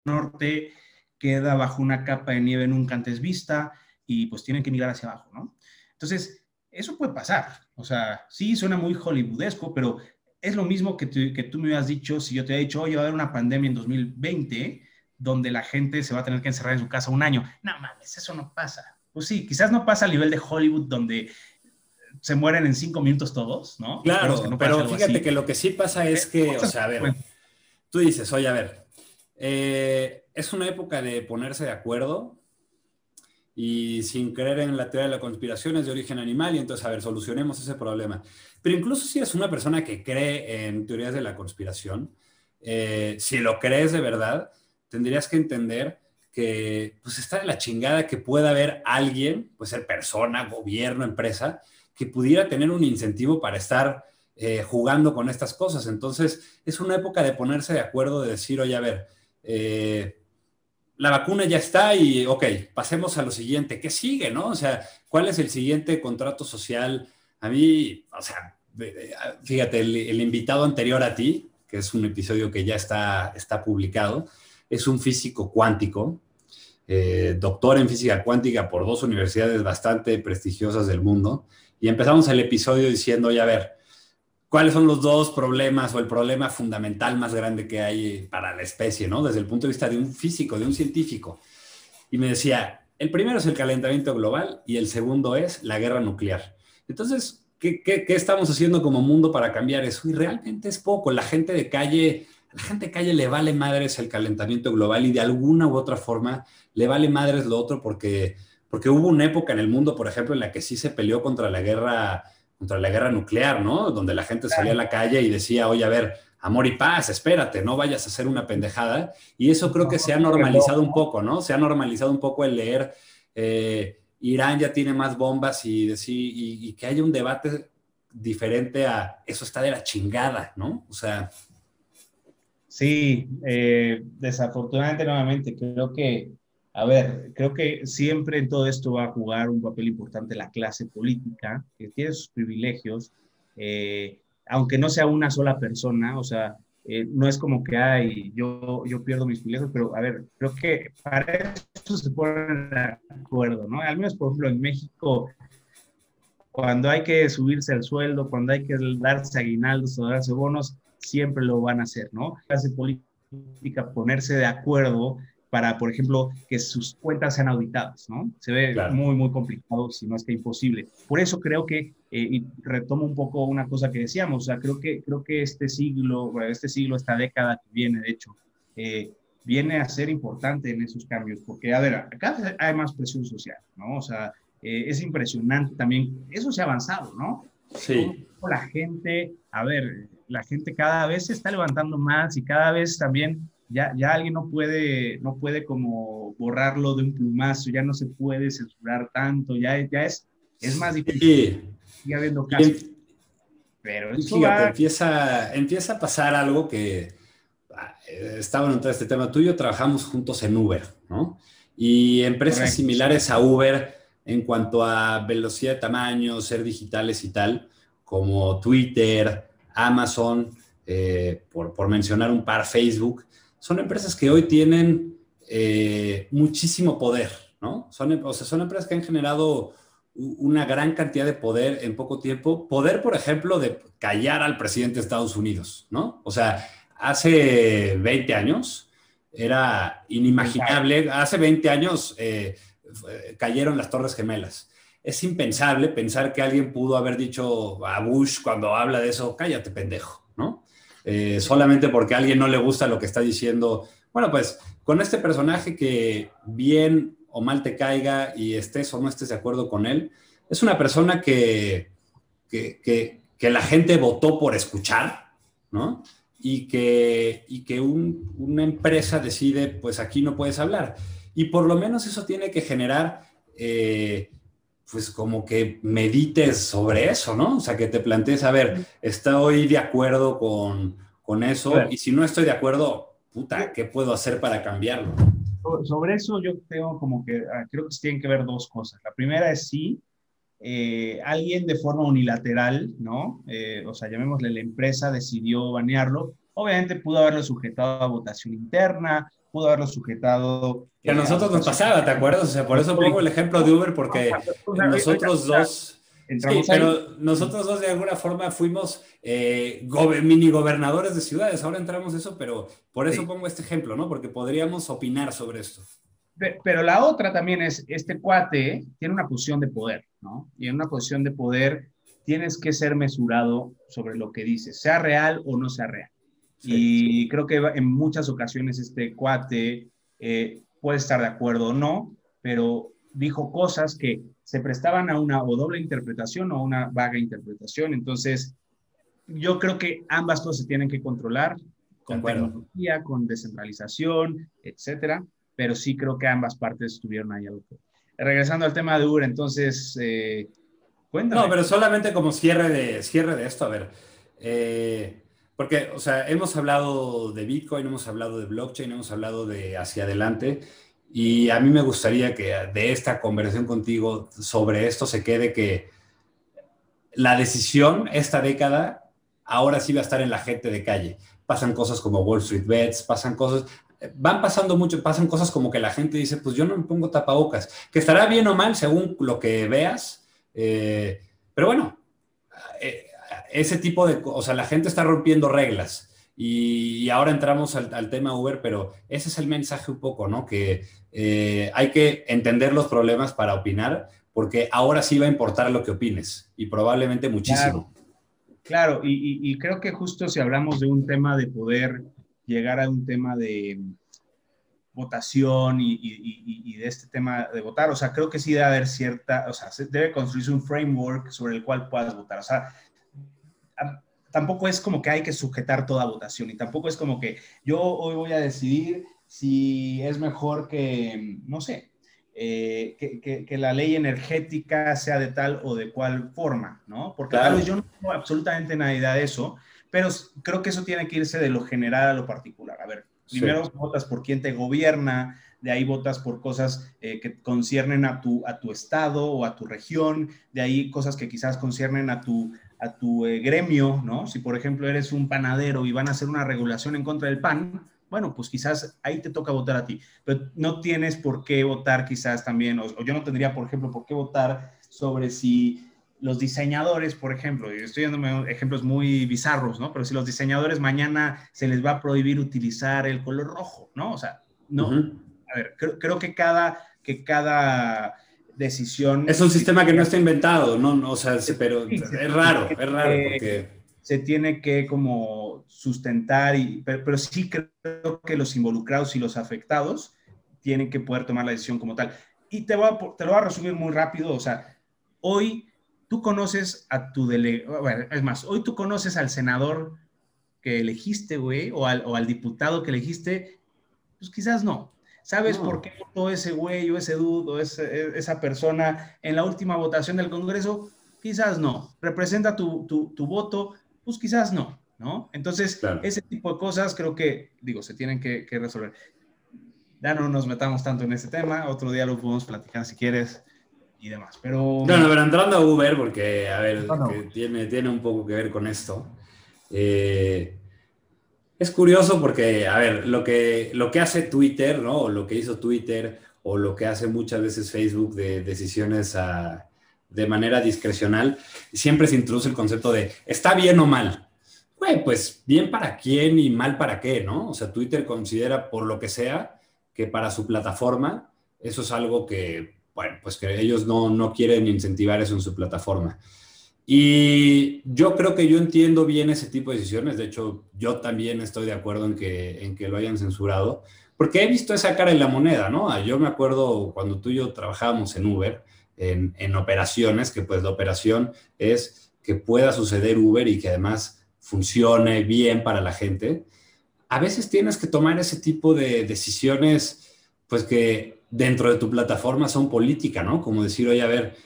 norte queda bajo una capa de nieve nunca antes vista y pues tienen que mirar hacia abajo, ¿no? Entonces, eso puede pasar. O sea, sí suena muy hollywoodesco, pero es lo mismo que, que tú me hubieras dicho si yo te he dicho, oye, va a haber una pandemia en 2020 donde la gente se va a tener que encerrar en su casa un año. No mames, eso no pasa. Pues sí, quizás no pasa a nivel de Hollywood donde se mueren en cinco minutos todos, ¿no? Claro, pero fíjate que lo que sí pasa es que, o sea, a ver, tú dices, oye, a ver, eh, es una época de ponerse de acuerdo y sin creer en la teoría de la conspiración es de origen animal y entonces, a ver, solucionemos ese problema. Pero incluso si eres una persona que cree en teorías de la conspiración, eh, si lo crees de verdad, tendrías que entender que pues está de la chingada que pueda haber alguien, puede ser persona, gobierno, empresa, que pudiera tener un incentivo para estar eh, jugando con estas cosas. Entonces, es una época de ponerse de acuerdo, de decir, oye, a ver, eh, la vacuna ya está y, ok, pasemos a lo siguiente. ¿Qué sigue, no? O sea, ¿cuál es el siguiente contrato social? A mí, o sea, fíjate, el, invitado anterior a ti, que es un episodio que ya está, está publicado, es un físico cuántico, eh, doctor en física cuántica por dos universidades bastante prestigiosas del mundo. Y empezamos el episodio diciendo, ya a ver, cuáles son los dos problemas o el problema fundamental más grande que hay para la especie, ¿no? Desde el punto de vista de un físico, de un científico. Y me decía, el primero es el calentamiento global y el segundo es la guerra nuclear. Entonces, ¿qué, estamos haciendo como mundo para cambiar eso? Y realmente es poco. La gente de calle, la gente de calle le vale madres el calentamiento global y de alguna u otra forma le vale madres lo otro porque, porque hubo una época en el mundo, por ejemplo, en la que sí se peleó contra la guerra contra la guerra nuclear, ¿no? Donde la gente salía a la calle y decía, oye, a ver, amor y paz, espérate, no vayas a hacer una pendejada. Y eso creo que se ha normalizado un poco, ¿no? Se ha normalizado un poco el leer, eh, Irán ya tiene más bombas y, decir, y, que haya un debate diferente a eso está de la chingada, ¿no? O sea... Sí, eh, desafortunadamente nuevamente creo que a ver, creo que siempre en todo esto va a jugar un papel importante la clase política, que tiene sus privilegios, eh, aunque no sea una sola persona, o sea, eh, no es como que, ay, yo, yo pierdo mis privilegios, pero a ver, creo que para eso se ponen de acuerdo, ¿no? Al menos, por ejemplo, en México, cuando hay que subirse el sueldo, cuando hay que darse aguinaldos o darse bonos, siempre lo van a hacer, ¿no? La clase política ponerse de acuerdo para, por ejemplo, que sus cuentas sean auditadas, ¿no? Se ve muy, muy complicado, si no es que imposible. Por eso creo que, eh, y retomo un poco una cosa que decíamos, o sea, creo que, creo que este siglo, este siglo, esta década que viene, de hecho, eh, viene a ser importante en esos cambios, porque, a ver, acá hay más presión social, ¿no? O sea, eh, es impresionante también, eso se ha avanzado, ¿no? Sí. La gente, a ver, la gente cada vez se está levantando más y cada vez también ya, ya alguien no puede, no puede como borrarlo de un plumazo, ya no se puede censurar tanto, ya, ya es, es más difícil. Sigue habiendo casos. Pero fíjate, empieza, empieza a pasar algo que eh, estaba en todo este tema, tú y yo trabajamos juntos en Uber, ¿no? Y empresas similares a Uber en cuanto a velocidad de tamaño, ser digitales y tal, como Twitter, Amazon, eh, por, mencionar un par, Facebook, son empresas que hoy tienen eh, muchísimo poder, ¿no? Son, o sea, son empresas que han generado una gran cantidad de poder en poco tiempo. Poder, por ejemplo, de callar al presidente de Estados Unidos, ¿no? O sea, hace 20 años era inimaginable, hace 20 años eh, cayeron las Torres Gemelas. Es impensable pensar que alguien pudo haber dicho a Bush cuando habla de eso, cállate pendejo, ¿no? Eh, solamente porque a alguien no le gusta lo que está diciendo. Bueno, pues con este personaje que bien o mal te caiga y estés o no estés de acuerdo con él, es una persona que, que, la gente votó por escuchar, ¿no? Y que, y que una empresa decide, pues aquí no puedes hablar. Y por lo menos eso tiene que generar, eh, pues como que medites sobre eso, ¿no? O sea, que te plantees, a ver, estoy de acuerdo con, con eso y si no estoy de acuerdo, puta, ¿qué puedo hacer para cambiarlo? Sobre eso yo creo como que, ah, creo que tienen que ver dos cosas. La primera es sí, eh, alguien de forma unilateral, ¿no? Eh, o sea, llamémosle la empresa, decidió banearlo. Obviamente pudo haberlo sujetado a votación interna, pudo haberlo sujetado. Que a nosotros nos pasaba, ¿te acuerdas? O sea, por eso pongo el ejemplo de Uber, porque nosotros dos. Sí, pero nosotros dos de alguna forma fuimos eh, mini gobernadores de ciudades, ahora entramos eso, pero por eso pongo este ejemplo, ¿no? Porque podríamos opinar sobre esto. Pero la otra también es, este cuate tiene una posición de poder, ¿no? Y en una posición de poder tienes que ser mesurado sobre lo que dices, sea real o no sea real. Y creo que en muchas ocasiones este cuate eh, puede estar de acuerdo o no, pero dijo cosas que se prestaban a una o doble interpretación o una vaga interpretación. Entonces, yo creo que ambas cosas se tienen que controlar con tecnología, con descentralización, etcétera, pero sí creo que ambas partes estuvieron ahí. Regresando al tema de Uber, entonces, eh, cuéntame. No, pero solamente como cierre de, cierre de esto, a ver, eh, porque, o sea, hemos hablado de Bitcoin, hemos hablado de blockchain, hemos hablado de hacia adelante. Y a mí me gustaría que de esta conversación contigo sobre esto se quede que la decisión esta década ahora sí va a estar en la gente de calle. Pasan cosas como Wall Street Bets, pasan cosas, van pasando mucho, pasan cosas como que la gente dice, pues yo no me pongo tapabocas, que estará bien o mal según lo que veas, eh, pero bueno, eh, ese tipo de, o sea, la gente está rompiendo reglas. Y, ahora entramos al, tema Uber, pero ese es el mensaje un poco, ¿no? Que eh, hay que entender los problemas para opinar, porque ahora sí va a importar lo que opines y probablemente muchísimo. Claro, y, creo que justo si hablamos de un tema de poder llegar a un tema de votación y, de este tema de votar, o sea, creo que sí debe haber cierta, o sea, debe construirse un framework sobre el cual puedas votar. O sea, tampoco es como que hay que sujetar toda votación y tampoco es como que yo hoy voy a decidir si es mejor que, no sé, eh, que, la ley energética sea de tal o de cual forma, ¿no? Porque claro. yo no tengo absolutamente nada idea de eso, pero creo que eso tiene que irse de lo general a lo particular. A ver, primero votas por quién te gobierna, de ahí votas por cosas eh, que conciernen a tu, a tu estado o a tu región, de ahí cosas que quizás conciernen a tu, a tu eh, gremio, ¿no? Si por ejemplo eres un panadero y van a hacer una regulación en contra del pan, bueno, pues quizás ahí te toca votar a ti, pero no tienes por qué votar quizás también, o, yo no tendría, por ejemplo, por qué votar sobre si los diseñadores, por ejemplo, y estoy dándome ejemplos muy bizarros, ¿no? Pero si los diseñadores mañana se les va a prohibir utilizar el color rojo, ¿no? O sea, no. A ver, creo, creo que cada, que cada decisión. Es un sistema que no está inventado, ¿no? o sea, pero es raro, es raro porque... Se tiene que como sustentar, y, pero, sí creo que los involucrados y los afectados tienen que poder tomar la decisión como tal. Y te, voy a, te lo voy a resumir muy rápido, o sea, hoy tú conoces a tu delegado, bueno, es más, hoy tú conoces al senador que elegiste, güey, o al, o al diputado que elegiste, pues quizás no, ¿Sabes por qué votó ese güey o ese dude o e, esa persona en la última votación del Congreso? Quizás no. ¿Representa tu, tu, voto? Pues quizás no. ¿no? Entonces, ese tipo de cosas creo que, digo, se tienen que, resolver. Ya no nos metamos tanto en ese tema, otro día lo podemos platicar si quieres y demás, pero... Bueno, pero entrando a Uber, porque, a ver, tiene, tiene un poco que ver con esto. Eh, es curioso porque, a ver, lo que, lo que hace Twitter, ¿no? O lo que hizo Twitter, o lo que hace muchas veces Facebook de decisiones de manera discrecional, siempre se introduce el concepto de está bien o mal. pues bien para quién y mal para qué, ¿no? O sea, Twitter considera por lo que sea que para su plataforma eso es algo que, bueno, pues que ellos no, no quieren incentivar eso en su plataforma. Y yo creo que yo entiendo bien ese tipo de decisiones. De hecho, yo también estoy de acuerdo en que, en que lo hayan censurado, porque he visto esa cara en la moneda, ¿no? Ah, yo me acuerdo cuando tú y yo trabajábamos en Uber, en, en operaciones, que pues la operación es que pueda suceder Uber y que además funcione bien para la gente. A veces tienes que tomar ese tipo de decisiones, pues que dentro de tu plataforma son política, ¿no? Como decir, oye, a ver,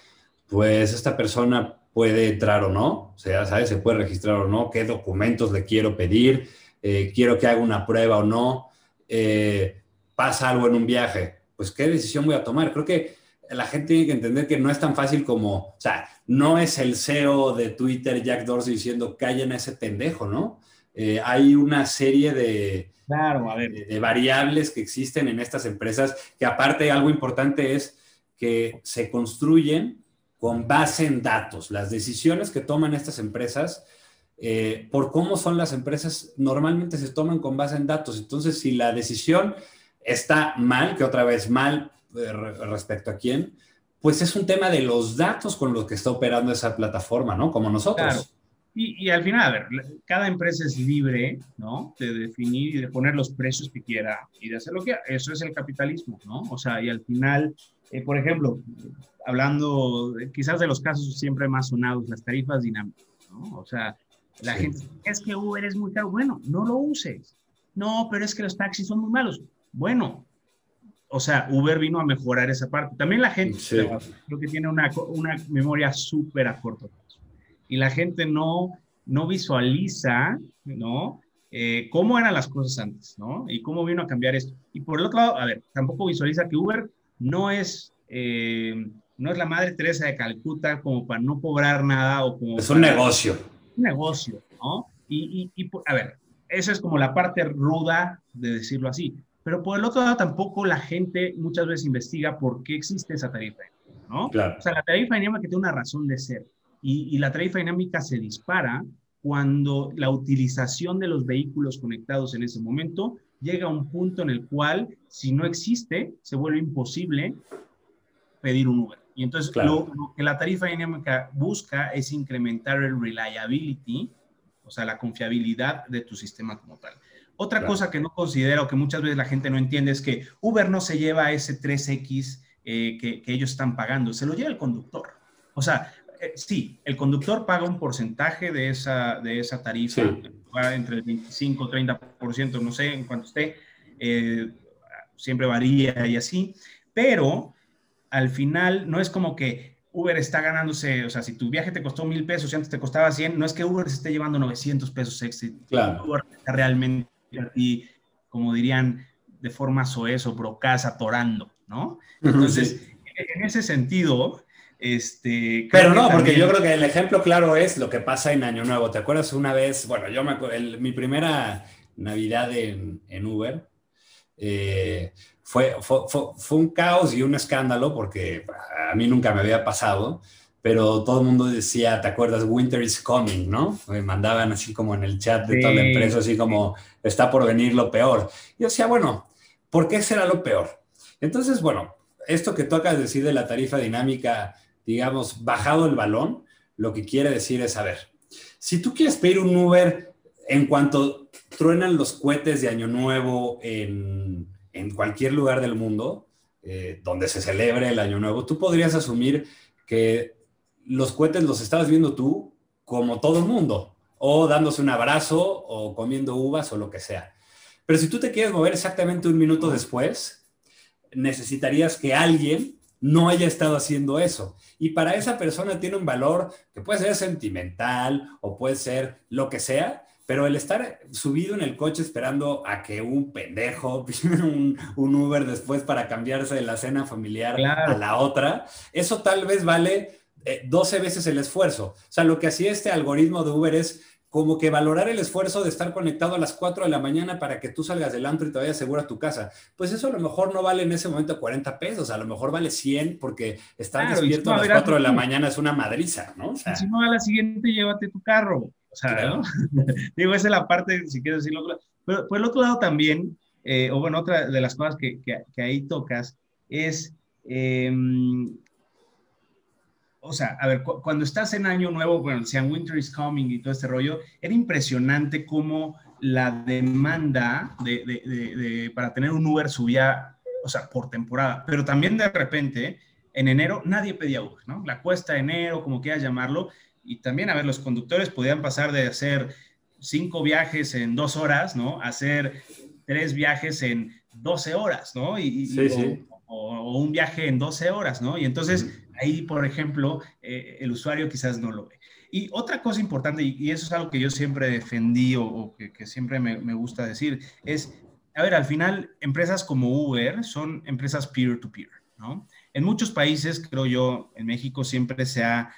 pues esta persona puede entrar o no, o sea, ¿sabes? Se puede registrar o no, qué documentos le quiero pedir, eh, quiero que haga una prueba o no, eh, pasa algo en un viaje, pues qué decisión voy a tomar. Creo que la gente tiene que entender que no es tan fácil como, o sea, no es el CEO de Twitter, Jack Dorsey, diciendo callen a ese pendejo, ¿no? Eh, hay una serie de, claro, a ver. de variables que existen en estas empresas, que aparte algo importante es que se construyen con base en datos. Las decisiones que toman estas empresas, eh, por cómo son las empresas, normalmente se toman con base en datos. Entonces, si la decisión está mal, que otra vez mal eh, respecto a quién, pues es un tema de los datos con los que está operando esa plataforma, ¿no? Como nosotros. Claro. Y, al final, a ver, cada empresa es libre, ¿no? De definir y de poner los precios que quiera y de hacer lo que quiera. Eso es el capitalismo, ¿no? O sea, y al final, eh, por ejemplo, hablando quizás de los casos siempre más sonados, las tarifas dinámicas, ¿no? O sea, la gente, es que Uber es muy caro. Bueno, no lo uses. No, pero es que los taxis son muy malos. Bueno, o sea, Uber vino a mejorar esa parte. También la gente, creo que tiene una, una memoria súper a corto plazo. Y la gente no, no visualiza, ¿no? Eh, cómo eran las cosas antes, ¿no? Y cómo vino a cambiar esto. Y por el otro lado, a ver, tampoco visualiza que Uber no es, eh, no es la madre Teresa de Calcuta como para no cobrar nada o como... Es un negocio. Un negocio, ¿no? Y, y, a ver, esa es como la parte ruda de decirlo así. Pero por el otro lado, tampoco la gente muchas veces investiga por qué existe esa tarifa, ¿no? Claro. O sea, la tarifa dinámica tiene una razón de ser. Y, y la tarifa dinámica se dispara cuando la utilización de los vehículos conectados en ese momento llega a un punto en el cual, si no existe, se vuelve imposible pedir un Uber. Y entonces lo, que la tarifa dinámica busca es incrementar el reliability, o sea, la confiabilidad de tu sistema como tal. Otra cosa que no considero, que muchas veces la gente no entiende, es que Uber no se lleva ese 3X eh, que, ellos están pagando, se lo lleva el conductor. O sea, eh, sí, el conductor paga un porcentaje de esa, de esa tarifa, entre el 25 y 30%, no sé en cuánto esté, eh, siempre varía y así, pero al final no es como que Uber está ganándose, o sea, si tu viaje te costó mil pesos y antes te costaba 100, no es que Uber se esté llevando 900 pesos extra. Claro. Uber está realmente y como dirían de forma soez o brocas, atorando, ¿no? Entonces, en ese sentido, este, Pero no, porque yo creo que el ejemplo claro es lo que pasa en Año Nuevo. ¿Te acuerdas una vez? Bueno, yo me acuerdo, mi primera Navidad en, en Uber eh, fue, fue, fue, un caos y un escándalo porque a mí nunca me había pasado, pero todo el mundo decía, ¿te acuerdas? Winter is coming, ¿no? Me mandaban así como en el chat de toda la empresa, así como, está por venir lo peor. Yo decía, bueno, ¿por qué será lo peor? Entonces, bueno, esto que tocas decir de la tarifa dinámica digamos, bajado el balón, lo que quiere decir es, a ver, si tú quieres pedir un Uber en cuanto truenan los cohetes de Año Nuevo en, cualquier lugar del mundo, eh, donde se celebre el Año Nuevo, tú podrías asumir que los cohetes los estabas viendo tú como todo el mundo, o dándose un abrazo, o comiendo uvas, o lo que sea. Pero si tú te quieres mover exactamente un minuto después, necesitarías que alguien no haya estado haciendo eso. Y para esa persona tiene un valor que puede ser sentimental o puede ser lo que sea, Pero el estar subido en el coche esperando a que un pendejo *laughs* un, un Uber después para cambiarse de la cena familiar a la otra, eso tal vez vale 12 eh, veces el esfuerzo. O sea, lo que hacía este algoritmo de Uber es como que valorar el esfuerzo de estar conectado a las 4 de la mañana para que tú salgas del antro y te vayas seguro a tu casa. Pues eso a lo mejor no vale en ese momento 40 pesos, a lo mejor vale 100 porque estar despierto a las 4 de la mañana es una madriza, ¿no? si no, a la siguiente llévate tu carro. O sea, *laughs* digo, esa es la parte, si quieres decirlo. Pero por el otro lado también, eh, o bueno, otra de las cosas que, que, ahí tocas es... Eh, o sea, a ver, cuando estás en Año Nuevo, bueno, decían Winter is Coming y todo este rollo, era impresionante cómo la demanda de, para tener un Uber subía, o sea, por temporada, pero también de repente, en enero, nadie pedía Uber, ¿no? La cuesta de enero, como quieras llamarlo, y también, a ver, los conductores podían pasar de hacer cinco viajes en dos horas, ¿no? A hacer tres viajes en 12 horas, ¿no? Y, sí, sí. O, un viaje en 12 horas, ¿no? Y entonces ahí, por ejemplo, eh, el usuario quizás no lo ve. Y otra cosa importante, y, eso es algo que yo siempre defendí o, que, siempre me, gusta decir, es, a ver, al final, empresas como Uber son empresas peer-to-peer, ¿no? En muchos países, creo yo, en México siempre se ha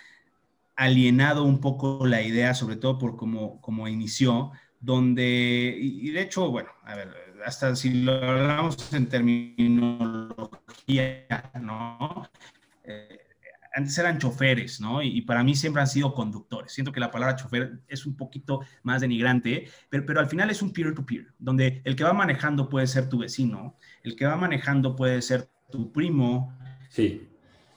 alienado un poco la idea, sobre todo por cómo, cómo inició, donde, y, de hecho, bueno, a ver, hasta si lo hablamos en terminología, ¿no? Eh, antes eran choferes, ¿no? Y, para mí siempre han sido conductores. Siento que la palabra chofer es un poquito más denigrante, pero, pero al final es un peer-to-peer, donde el que va manejando puede ser tu vecino, el que va manejando puede ser tu primo, sí.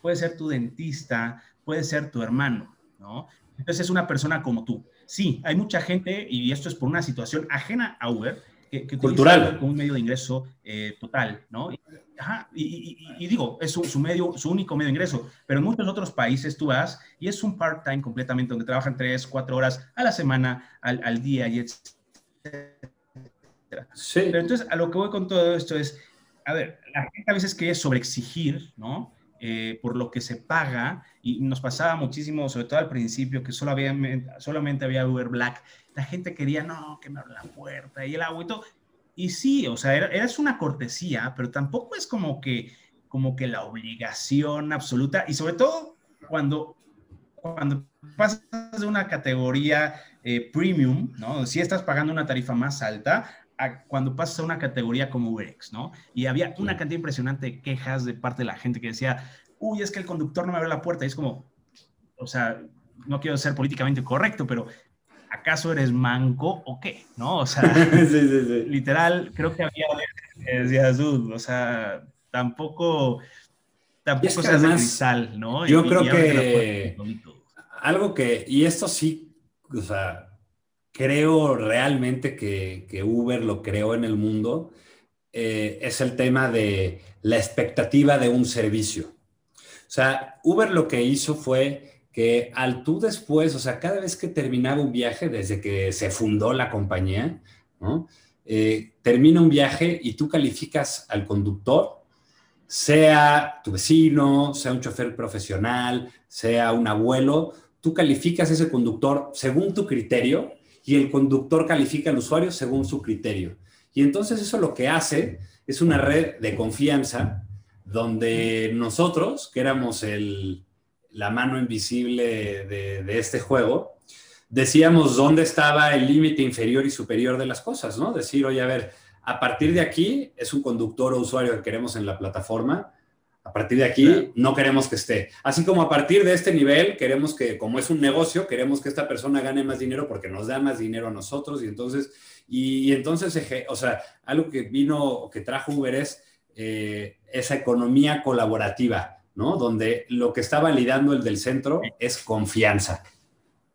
puede ser tu dentista, puede ser tu hermano, ¿no? Entonces es una persona como tú. Sí, hay mucha gente, y esto es por una situación ajena a Uber, que, que Cultural. como un medio de ingreso eh, total, ¿no? y, digo, es su, medio, su único medio de ingreso, pero en muchos otros países tú vas y es un part-time completamente donde trabajan tres, cuatro horas a la semana, al, al día y etc. Sí. Pero entonces, a lo que voy con todo esto es, a ver, la gente a veces quiere sobreexigir, ¿no? Eh, por lo que se paga, y nos pasaba muchísimo, sobre todo al principio, que solo había, solamente había Uber Black, la gente quería, no, que me abra la puerta y el agua y todo, y sí, o sea, era, es una cortesía, pero tampoco es como que, como que la obligación absoluta, y sobre todo cuando, cuando pasas de una categoría eh, premium, ¿no? Si estás pagando una tarifa más alta, a cuando pasas a una categoría como UberX, ¿no? Y había una cantidad impresionante de quejas de parte de la gente que decía, uy, es que el conductor no me abre la puerta, y es como, o sea, no quiero ser políticamente correcto, pero ¿acaso eres manco o qué? ¿No? O sea, *laughs* literal, creo que había o sea, tampoco, tampoco se hace cristal, ¿no? Yo creo que algo que, y esto sí, o sea, creo realmente que, que Uber lo creó en el mundo, eh, es el tema de la expectativa de un servicio. O sea, Uber lo que hizo fue que al tú después, o sea, cada vez que terminaba un viaje, desde que se fundó la compañía. Eh, termina un viaje y tú calificas al conductor, sea tu vecino, sea un chofer profesional, sea un abuelo, tú calificas ese conductor según tu criterio y el conductor califica al usuario según su criterio. Y entonces eso lo que hace es una red de confianza donde nosotros, que éramos el, la mano invisible de, este juego, decíamos dónde estaba el límite inferior y superior de las cosas, ¿no? Decir, oye, a ver, a partir de aquí es un conductor o usuario que queremos en la plataforma, a partir de aquí no queremos que esté. Así como a partir de este nivel queremos que, como es un negocio, queremos que esta persona gane más dinero porque nos da más dinero a nosotros y entonces, y, entonces, o sea, algo que vino, que trajo Uber es eh, esa economía colaborativa ¿no? Donde lo que está validando el del centro es confianza.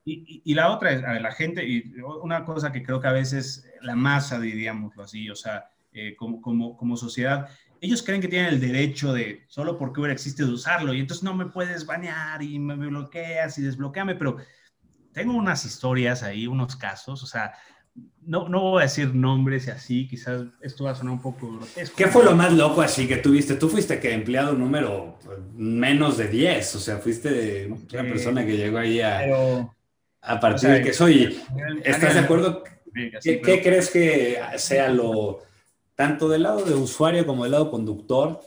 Y, la otra es, a ver, la gente, y una cosa que creo que a veces la masa, diríamoslo así, o sea, eh, como, como, como, sociedad, ellos creen que tienen el derecho de, solo porque Uber existe, de usarlo, y entonces no me puedes banear y me bloqueas y desbloqueame, pero tengo unas historias ahí, unos casos, o sea, no, no voy a decir nombres y así, quizás esto va a sonar un poco grotesco. ¿Qué fue lo más loco así que tuviste? Tú fuiste que empleado número pues, menos de 10, o sea, fuiste una persona que llegó ahí a, a partir de que soy. ¿Estás de acuerdo ¿Qué, crees que sea lo, tanto del lado de usuario como del lado conductor,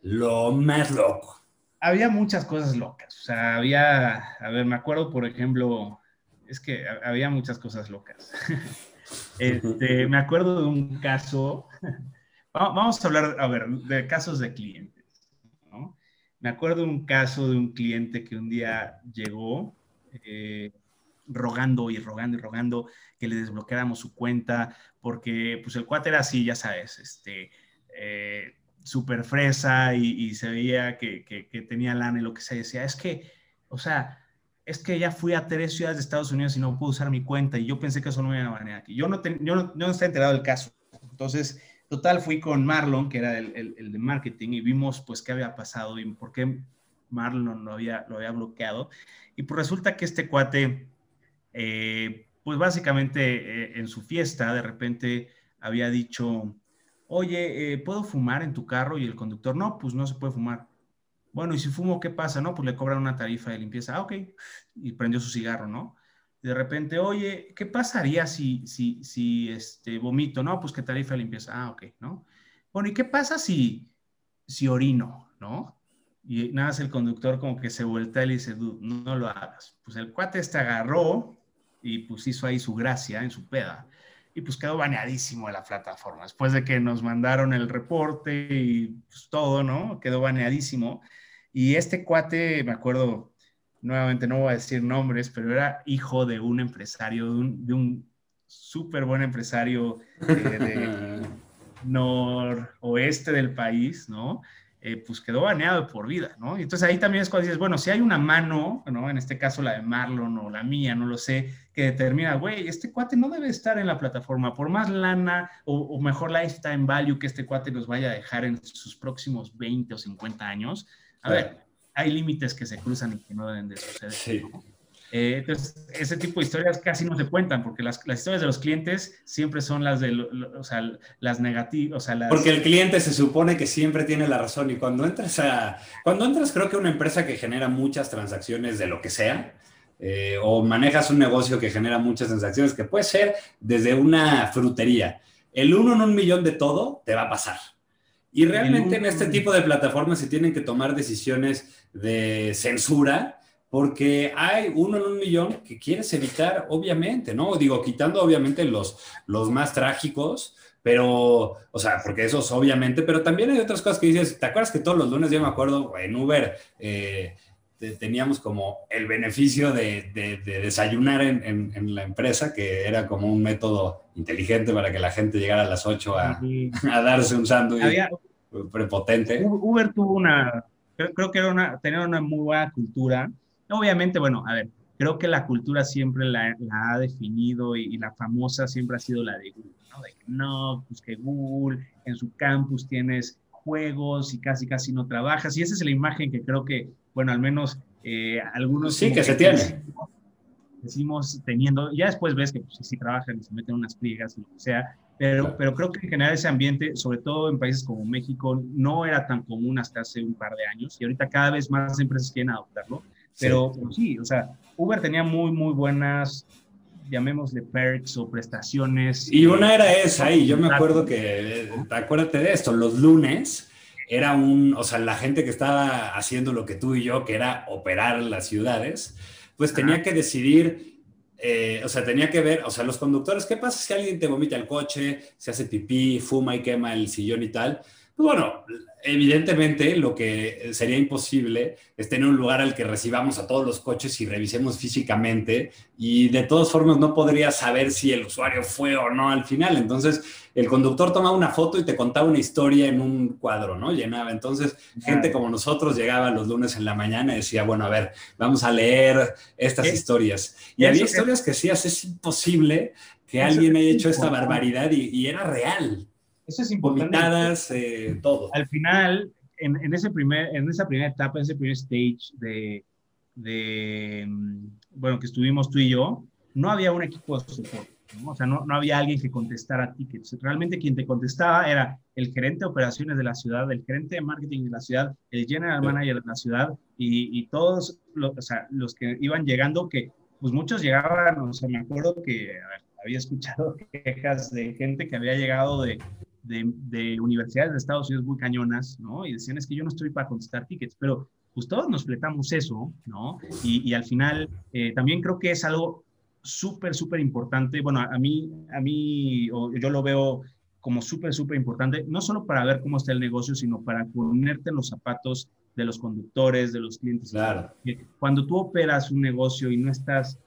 lo más loco? Había muchas cosas locas. O sea, había, a ver, me acuerdo, por ejemplo, es que había muchas cosas locas. *laughs* Este, *laughs* me acuerdo de un caso, *laughs* vamos a hablar, a ver, de casos de clientes. ¿no? Me acuerdo de un caso de un cliente que un día llegó eh, rogando y rogando y rogando que le desbloqueáramos su cuenta, porque pues el cuate era así, ya sabes, este, eh, súper fresa y, se veía que, que, tenía lana y lo que se decía, es que, o sea, es que ya fui a tres ciudades de Estados Unidos y no pude usar mi cuenta y yo pensé que eso no me iba a venir aquí. Yo no, yo no, no estaba enterado del caso. Entonces, total, fui con Marlon, que era el, el, el, de marketing, y vimos pues qué había pasado y por qué Marlon lo había, lo había bloqueado. Y pues resulta que este cuate eh, pues básicamente eh, en su fiesta de repente había dicho, oye, eh, ¿puedo fumar en tu carro? Y el conductor, no, pues no se puede fumar. Bueno, y si fumo, ¿qué pasa? No, pues le cobran una tarifa de limpieza. Ah, ok. Y prendió su cigarro, ¿no? de repente, oye, ¿qué pasaría si, si, si este, vomito? No, pues qué tarifa de limpieza. Ah, ok, ¿no? Bueno, ¿y qué pasa si, si orino? ¿No? Y nada el conductor como que se vuelta y le dice, no, no lo hagas. Pues el cuate este agarró, y pues hizo ahí su gracia en su peda. Y pues quedó baneadísimo de la plataforma. Después de que nos mandaron el reporte y pues todo, ¿no? Quedó baneadísimo. Y este cuate, me acuerdo, nuevamente no voy a decir nombres, pero era hijo de un empresario, de un, súper buen empresario eh, de *laughs* noroeste del país, ¿no? Eh, pues quedó baneado por vida, ¿no? Y entonces ahí también es cuando dices, bueno, si hay una mano, ¿no? En este caso la de Marlon o la mía, no lo sé, que determina, güey, este cuate no debe estar en la plataforma, por más lana o, mejor lifetime value que este cuate nos vaya a dejar en sus próximos 20 o 50 años. A ver, hay límites que se cruzan y que no deben de suceder. Sí. Eh, entonces, ese tipo de historias casi no se cuentan, porque las, las historias de los clientes siempre son las de, o sea, las negativas, o sea, las... Porque el cliente se supone que siempre tiene la razón y cuando entras a, cuando entras creo que una empresa que genera muchas transacciones de lo que sea, eh, o manejas un negocio que genera muchas transacciones, que puede ser desde una frutería, el uno en un millón de todo te va a pasar. Y realmente en este tipo de plataformas se tienen que tomar decisiones de censura porque hay uno en un millón que quieres evitar, obviamente, ¿no? Digo, quitando obviamente los, los más trágicos, pero, o sea, porque esos obviamente, pero también hay otras cosas que dices, ¿te acuerdas que todos los lunes, yo me acuerdo, en Uber, eh, teníamos como el beneficio de, de, desayunar en, en, la empresa, que era como un método inteligente para que la gente llegara a las 8 a, a darse un sándwich prepotente. Uber tuvo una, creo, que era una, tenía una muy buena cultura Obviamente, bueno, a ver, creo que la cultura siempre la, ha definido y, la famosa siempre ha sido la de Google, ¿no? De que no, pues que Google en su campus tienes juegos y casi casi no trabajas. Y esa es la imagen que creo que, bueno, al menos eh, algunos... Sí, que, se tiene. Decimos, teniendo, ya después ves que pues, sí trabajan y se meten unas pliegas y lo que sea, pero, pero creo que en general ese ambiente, sobre todo en países como México, no era tan común hasta hace un par de años y ahorita cada vez más empresas quieren adoptarlo. Pero sí. o sea, Uber tenía muy, muy buenas, llamémosle perks o prestaciones. Y una era esa, y yo me acuerdo que, acuérdate de esto, los lunes era un, o sea, la gente que estaba haciendo lo que tú y yo, que era operar las ciudades, pues tenía que decidir, eh, o sea, tenía que ver, o sea, los conductores, ¿qué pasa si alguien te vomita el coche, se hace pipí, fuma y quema el sillón y tal? Pues bueno, evidentemente lo que sería imposible es tener un lugar al que recibamos a todos los coches y revisemos físicamente y de todas formas no podría saber si el usuario fue o no al final. Entonces el conductor tomaba una foto y te contaba una historia en un cuadro, ¿no? Llenaba. Entonces gente como nosotros llegaba los lunes en la mañana y decía, bueno, a ver, vamos a leer estas historias. Y había historias que decías, es imposible que alguien haya hecho esta barbaridad y era real. Eso es importante. Eh, todo. Al final, en, ese primer, en esa primera etapa, en ese primer stage de, de, mm, bueno, que estuvimos tú y yo, no había un equipo de soporte. O sea, no, no, había alguien que contestara tickets. Realmente quien te contestaba era el gerente de operaciones de la ciudad, el gerente de marketing de la ciudad, el general manager de la ciudad y, y todos los, o sea, los que iban llegando, que pues muchos llegaban, o sea, me acuerdo que, a ver, había escuchado *laughs* quejas de gente que había llegado de, de, universidades de Estados Unidos muy cañonas, ¿no? Y decían, es que yo no estoy para contestar tickets, pero pues todos nos fletamos eso, ¿no? Y, y al final eh, también creo que es algo súper, súper importante. Bueno, a, mí, a mí yo lo veo como súper, súper importante, no solo para ver cómo está el negocio, sino para ponerte en los zapatos de los conductores, de los clientes. Claro. Cuando tú operas un negocio y no estás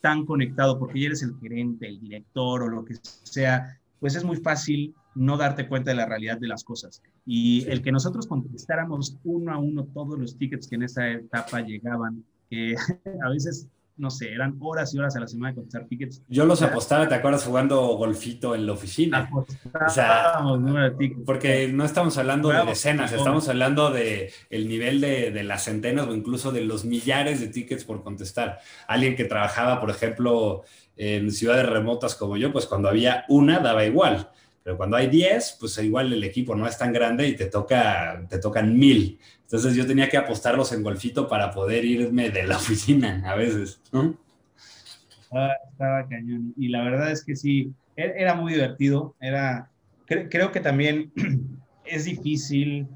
tan conectado porque ya eres el gerente, el director o lo que sea, pues es muy fácil no darte cuenta de la realidad de las cosas. Y el que nosotros contestáramos uno a uno todos los tickets que en esa etapa llegaban, que *laughs* a veces no sé, eran horas y horas a la semana de contestar tickets. Yo los apostaba, ¿te acuerdas? Jugando golfito en la oficina. O sea, porque no estamos hablando de decenas, estamos hablando de el nivel de, de, las centenas o incluso de los millares de tickets por contestar. Alguien que trabajaba, por ejemplo, en ciudades remotas como yo, pues cuando había una daba igual. Pero cuando hay 10, pues igual el equipo no es tan grande y te, toca, te tocan mil. Entonces yo tenía que apostarlos en golfito para poder irme de la *laughs* oficina a veces, ¿no? Ah, estaba cañón. Y la verdad es que sí, e-, era muy divertido. Era, creo que también *clears throat* es difícil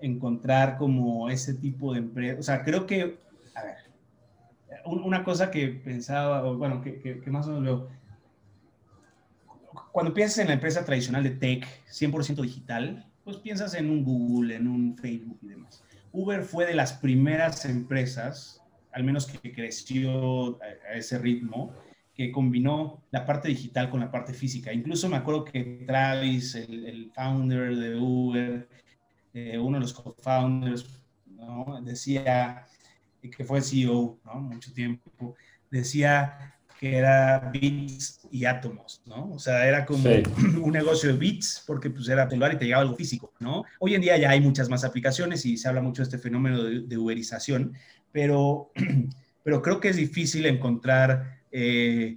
encontrar como ese tipo de empresa. O sea, creo que, a ver, una cosa que pensaba, bueno, que, que más o menos veo, cuando piensas en la empresa tradicional de tech, 100% digital, pues piensas en un Google, en un Facebook y demás. Uber fue de las primeras empresas, al menos que creció a, ese ritmo, que combinó la parte digital con la parte física. Incluso me acuerdo que Travis, el, founder de Uber, eh, uno de los co-founders, decía, que fue CEO ¿no? mucho tiempo, decía que era bits y átomos, ¿no? O sea, era como *clears throat* un negocio de bits porque pues era celular y te llegaba algo físico, ¿no? Hoy en día ya hay muchas más aplicaciones y se habla mucho de este fenómeno de, uberización, pero, *clears throat* pero creo que es difícil encontrar eh,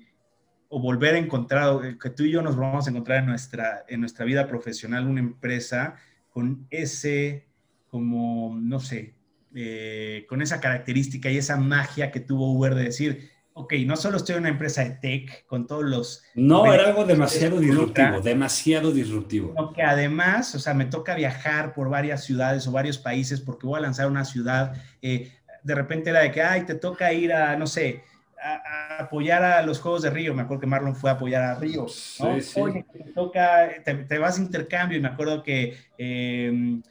o volver a encontrar, que tú y yo nos vamos a encontrar en nuestra, en nuestra vida profesional una empresa con ese, como, no sé, eh, con esa característica y esa magia que tuvo Uber de decir, ok, no solo estoy en una empresa de tech con todos los... No, era algo demasiado disruptivo, demasiado disruptivo. Sino que además, o sea, me toca viajar por varias ciudades o varios países porque voy a lanzar una ciudad. Eh, de repente era de que, ay, te toca ir a, no sé, a, apoyar a los Juegos de Río. Me acuerdo que Marlon fue a apoyar a Río. ¿no? Sí, sí. Oye, te toca, te, vas a intercambio. Y me acuerdo que, eh,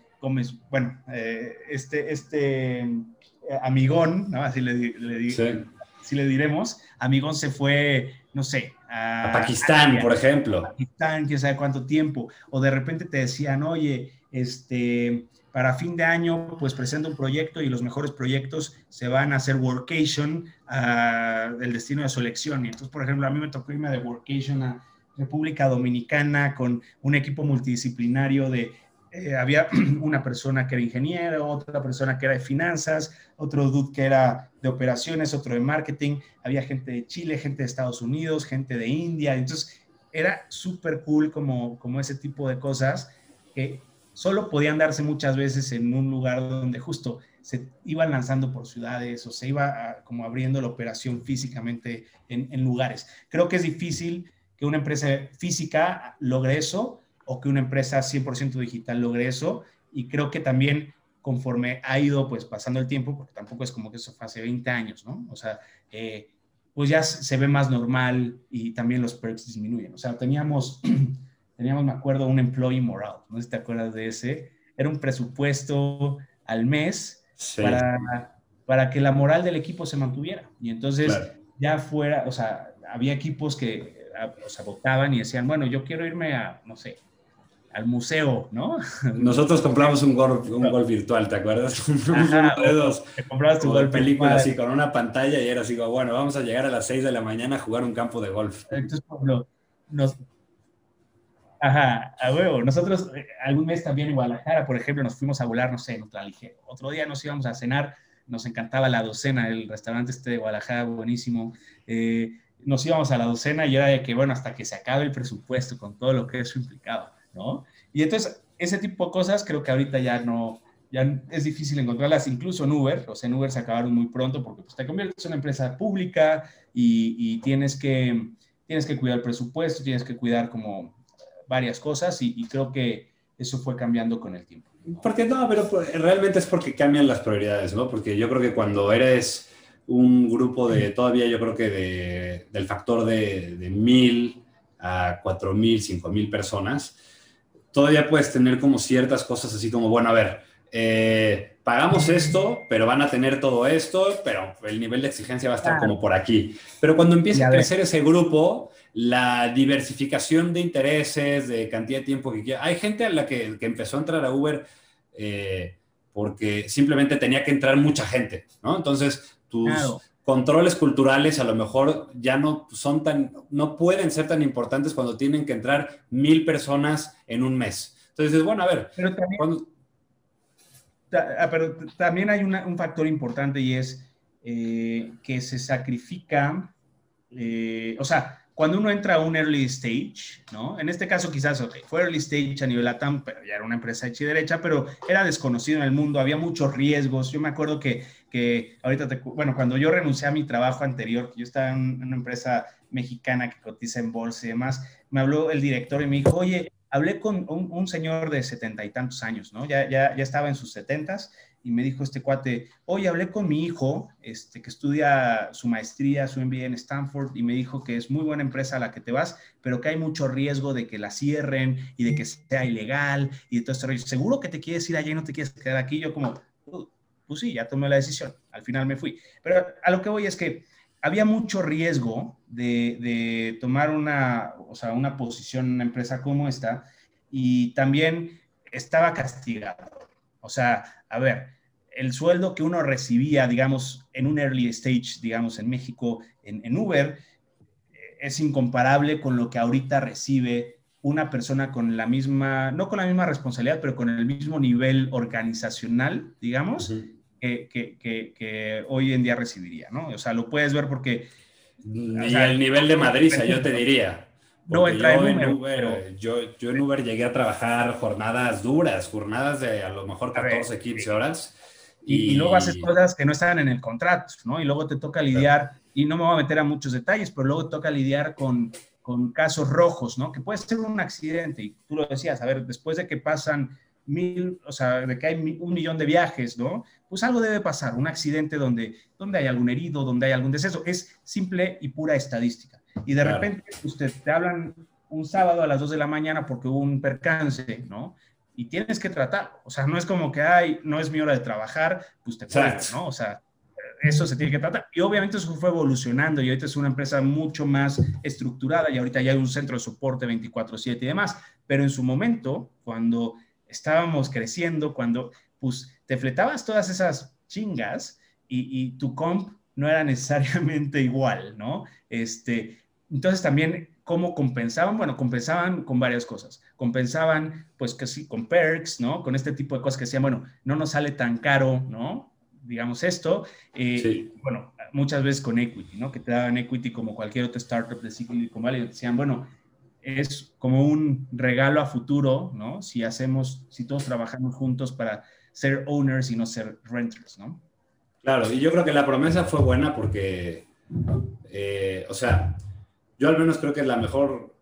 bueno, eh, este, este eh, amigón, ¿no? Así le, le digo si le diremos, Amigón se fue, no sé, a, Pakistán, por ejemplo. Pakistán, quién sabe cuánto tiempo. O de repente te decían, oye, este, para fin de año, pues presenta un proyecto y los mejores proyectos se van a hacer workation del destino de su elección. Y entonces, por ejemplo, a mí me tocó irme de workation a República Dominicana con un equipo multidisciplinario de eh, había *clears throat* una persona que era ingeniero, otra persona que era de finanzas, otro dude que era de operaciones, otro de marketing, había gente de Chile, gente de Estados Unidos, gente de India, entonces era súper cool como, como ese tipo de cosas que solo podían darse muchas veces en un lugar donde justo se iban lanzando por ciudades o se iba como abriendo la operación físicamente en, en lugares. Creo que es difícil que una empresa física logre eso, o que una empresa 100% digital logre eso. Y creo que también conforme ha ido pues pasando el tiempo, porque tampoco es como que eso fue hace 20 años, ¿no? O sea, eh, pues ya se ve más normal y también los perks disminuyen. O sea, teníamos, *clears throat* teníamos, me acuerdo, un employee moral, no sé si te acuerdas de ese, era un presupuesto al mes para, para que la moral del equipo se mantuviera. Y entonces ya fuera, o sea, había equipos que o sea, votaban y decían, bueno, yo quiero irme a, no sé, al museo, ¿no? *laughs* Nosotros compramos un golf, un golf virtual, ¿te acuerdas? *laughs* Ajá, de dos. Comprabas tu golf película así con una pantalla y era así, bueno, vamos a llegar a las 6 de la mañana a jugar un campo de golf. Entonces, Pablo, nos... Ajá, a huevo. Nosotros eh, algún mes también en Guadalajara, por ejemplo, nos fuimos a volar, no sé, en otra ligera. Otro día nos íbamos a cenar, nos encantaba la docena, el restaurante este de Guadalajara, buenísimo. Eh, nos íbamos a la docena y era de que, bueno, hasta que se acabe el presupuesto con todo lo que eso implicaba. ¿No? Y entonces, ese tipo de cosas creo que ahorita ya no, ya es difícil encontrarlas, incluso en Uber, o sea, en Uber se acabaron muy pronto porque pues, te conviertes en una empresa pública y, tienes, que, tienes que cuidar el presupuesto, tienes que cuidar como varias cosas y, creo que eso fue cambiando con el tiempo. Porque no, pero pues, realmente es porque cambian las prioridades, ¿no? Porque yo creo que cuando eres un grupo de, todavía yo creo que de, del factor de, de mil a cuatro mil, cinco mil personas, todavía puedes tener como ciertas cosas así como, bueno, a ver, eh, pagamos esto, pero van a tener todo esto, pero el nivel de exigencia va a estar como por aquí. Pero cuando empieza a crecer ese grupo, la diversificación de intereses, de cantidad de tiempo que quiera, hay gente a la que, empezó a entrar a Uber eh, porque simplemente tenía que entrar mucha gente, ¿no? Entonces, tus controles culturales a lo mejor ya no son tan, no pueden ser tan importantes cuando tienen que entrar mil personas en un mes. Entonces, bueno, a ver, Ah, pero también hay un factor importante y es eh, que se sacrifica, eh, o sea, cuando uno entra a un early stage, ¿no? En este caso quizás fue early stage a nivel ATAM, pero ya era una empresa hecha y derecha, pero era desconocido en el mundo, había muchos riesgos. Yo me acuerdo que, que ahorita, te, bueno, cuando yo renuncié a mi trabajo anterior, yo estaba en una empresa mexicana que cotiza en bolsa y demás, me habló el director y me dijo, oye, hablé con un, señor de setenta y tantos años, ¿no? Ya, ya, ya estaba en sus setentas y me dijo este cuate, oye, hablé con mi hijo, este, que estudia su maestría, su MBA en Stanford, y me dijo que es muy buena empresa a la que te vas, pero que hay mucho riesgo de que la cierren y de que sea ilegal y de todo este rollo. ¿Seguro que te quieres ir allá y no te quieres quedar aquí? Yo como, pues sí, ya tomé la decisión. Al final me fui. Pero a lo que voy es que había mucho riesgo de, tomar una, o sea, una posición en una empresa como esta y también estaba castigado. O sea, a ver, el sueldo que uno recibía, digamos, en un early stage, digamos, en México, en, en Uber, eh, es incomparable con lo que ahorita recibe una persona con la misma, no con la misma responsabilidad, pero con el mismo nivel organizacional, digamos, que, hoy en día recibiría, ¿no? O sea, lo puedes ver porque... Y el nivel de Madrid, yo te *laughs* diría. No entra yo en Uber. yo, yo, en Uber llegué a trabajar jornadas duras, jornadas de a lo mejor 14, 15 horas. Y, y, luego haces cosas que no están en el contrato, ¿no? Y luego te toca lidiar, y no me voy a meter a muchos detalles, pero luego te toca lidiar con, con casos rojos, ¿no? Que puede ser un accidente, y tú lo decías, a ver, después de que pasan mil, o sea, de que hay un millón de viajes, ¿no? Pues algo debe pasar, un accidente donde, donde hay algún herido, donde hay algún deceso. Es simple y pura estadística. Y de repente usted te hablan un sábado a las 2 de la mañana porque hubo un percance, ¿no? Y tienes que tratar. O sea, no es como que, ay, no es mi hora de trabajar, pues te puedes, ¿no? O sea, eso se tiene que tratar. Y obviamente eso fue evolucionando y ahorita es una empresa mucho más estructurada y ahorita ya hay un centro de soporte 24/7 y demás. Pero en su momento, cuando estábamos creciendo, cuando pues te fletabas todas esas chingas y, tu comp no era necesariamente *laughs* igual, ¿no? Este, entonces también, ¿cómo compensaban? Bueno, compensaban con varias cosas. Compensaban, pues que sí, con perks, ¿no? Con este tipo de cosas que decían, bueno, no nos sale tan caro, ¿no? Digamos esto. Eh, bueno, muchas veces con equity, ¿no? Que te daban equity como cualquier otro startup de Silicon Valley. Decían, bueno, es como un regalo a futuro, ¿no? Si hacemos, si todos trabajamos juntos para ser owners y no ser renters, ¿no? Claro, y yo creo que la promesa fue buena porque, eh, o sea, yo al menos creo que es la mejor,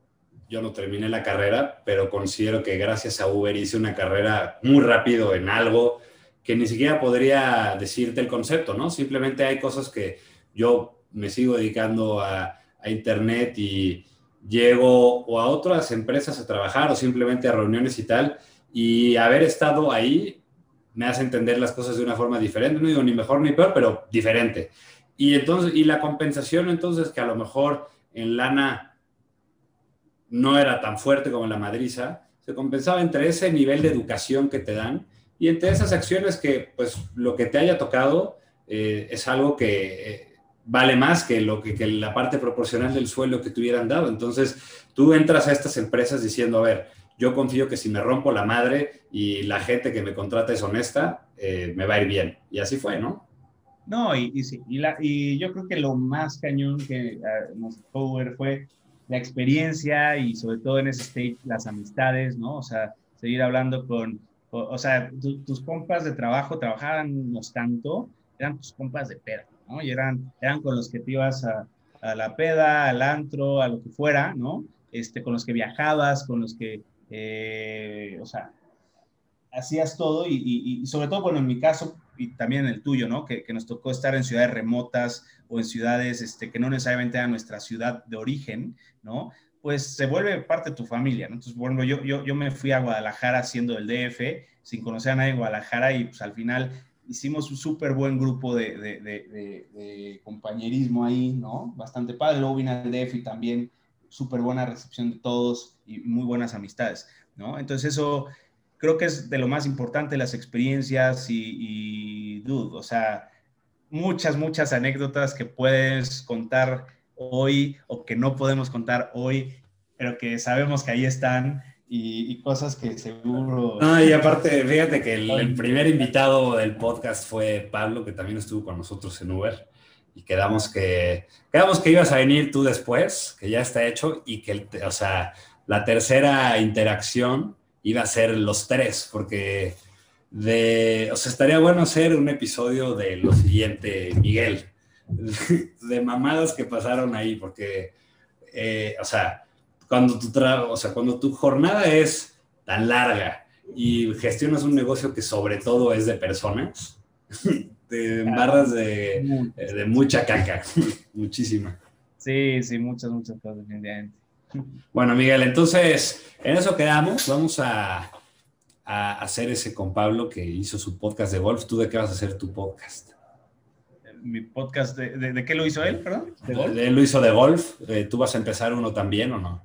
yo no terminé la carrera, pero considero que gracias a Uber hice una carrera muy rápido en algo que ni siquiera podría decirte el concepto, ¿no? Simplemente hay cosas que yo me sigo dedicando a, a Internet y, llego o a otras empresas a trabajar o simplemente a reuniones y tal, y haber estado ahí me hace entender las cosas de una forma diferente, no digo ni mejor ni peor, pero diferente. Y entonces, y la compensación entonces que a lo mejor en lana no era tan fuerte como la madriza, se compensaba entre ese nivel de educación que te dan y entre esas acciones que, pues, lo que te haya tocado eh, es algo que eh, vale más que, lo que, la parte proporcional del sueldo que te hubieran dado. Entonces, tú entras a estas empresas diciendo, a ver, yo confío que si me rompo la madre y la gente que me contrata es honesta, eh, me va a ir bien. Y así fue, ¿no? No, y, sí, y, la, y yo creo que lo más cañón que uh, nos ver fue la experiencia y sobre todo en ese stage las amistades, ¿no? O sea, seguir hablando con, o, sea, tus compas de trabajo trabajaban tanto, eran tus compas de perro. Y eran, eran con los que te ibas a, a la peda, al antro, a lo que fuera, ¿no? Este, con los que viajabas, con los que, eh, o sea, hacías todo y, sobre todo, bueno, en mi caso y también el tuyo, ¿no? Que, nos tocó estar en ciudades remotas o en ciudades este, que no necesariamente eran nuestra ciudad de origen, ¿no? Pues se vuelve parte de tu familia, ¿no? Entonces, bueno, yo, yo, yo me fui a Guadalajara haciendo el DF, sin conocer a nadie en Guadalajara y pues al final hicimos un súper buen grupo de, de, de, compañerismo ahí, ¿no? Bastante padre. Luego vine al DF y también súper buena recepción de todos y muy buenas amistades, ¿no? Entonces eso creo que es de lo más importante, las experiencias y, y dude, o sea, muchas, muchas anécdotas que puedes contar hoy o que no podemos contar hoy, pero que sabemos que ahí están y, cosas que seguro... No, y aparte, fíjate que el, primer invitado del podcast fue Pablo, que también estuvo con nosotros en Uber, y quedamos que, quedamos que ibas a venir tú después, que ya está hecho, y que, o sea, la tercera interacción iba a ser los tres, porque de, o sea, estaría bueno hacer un episodio de lo siguiente, Miguel, *laughs* de mamadas que pasaron ahí, porque, eh, o sea, cuando tu, o sea, cuando tu jornada es tan larga y gestionas un negocio que sobre todo es de personas, *laughs* te embarras de, de mucha caca, *laughs* muchísima. Sí, sí, muchas, muchas cosas, definitivamente. Bueno, Miguel, entonces en eso quedamos. Vamos a, a, hacer ese con Pablo que hizo su podcast de golf. ¿Tú de qué vas a hacer tu podcast? Mi podcast, ¿de, de, qué lo hizo él, perdón? ¿De Él lo hizo de golf. Eh, ¿Tú vas a empezar uno también o no?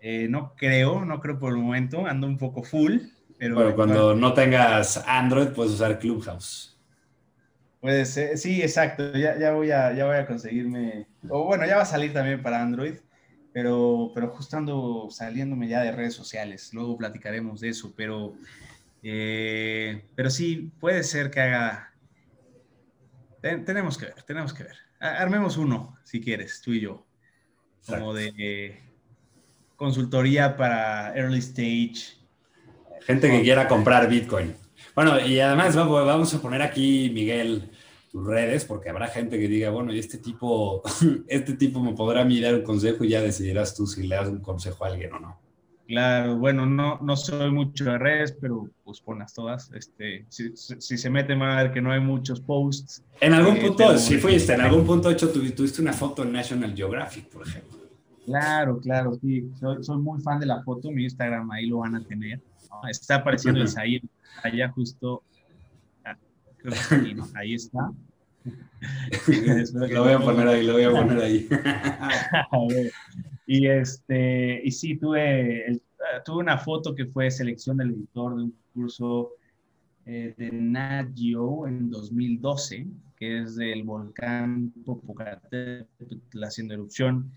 Eh, no creo, no creo por el momento, ando un poco full. Pero bueno, cuando no tengas Android puedes usar Clubhouse. Puede ser, sí, exacto, ya, ya, voy a, ya voy a conseguirme, o bueno, ya va a salir también para Android, pero, pero justo ando saliéndome ya de redes sociales, luego platicaremos de eso, pero, eh, pero sí, puede ser que haga, tenemos que ver, tenemos que ver, armemos uno, si quieres, tú y yo, como de consultoría para early stage. Gente que quiera comprar Bitcoin. Bueno, y además vamos a poner aquí, Miguel, tus redes, porque habrá gente que diga, bueno, y este tipo, *laughs* este tipo me podrá mirar un consejo y ya decidirás tú si le das un consejo a alguien o no. Claro, bueno, no, no soy mucho de redes, pero pues ponlas todas. Este, si, se meten van a ver que no hay muchos posts. En algún eh, punto, si fuiste, en algún punto hecho tuviste una foto en National Geographic, por ejemplo. Claro, claro, sí. Soy, soy, muy fan de la foto. Mi Instagram ahí lo van a tener. Está apareciendo el ahí, allá justo. Ah, *laughs* ahí, está. *laughs* lo voy a poner ahí, lo voy a poner ahí. *laughs* Y, este, y sí, tuve, tuve una foto que fue selección del editor de un curso eh, de Nat en 2012, que es del volcán Popocatépetl haciendo erupción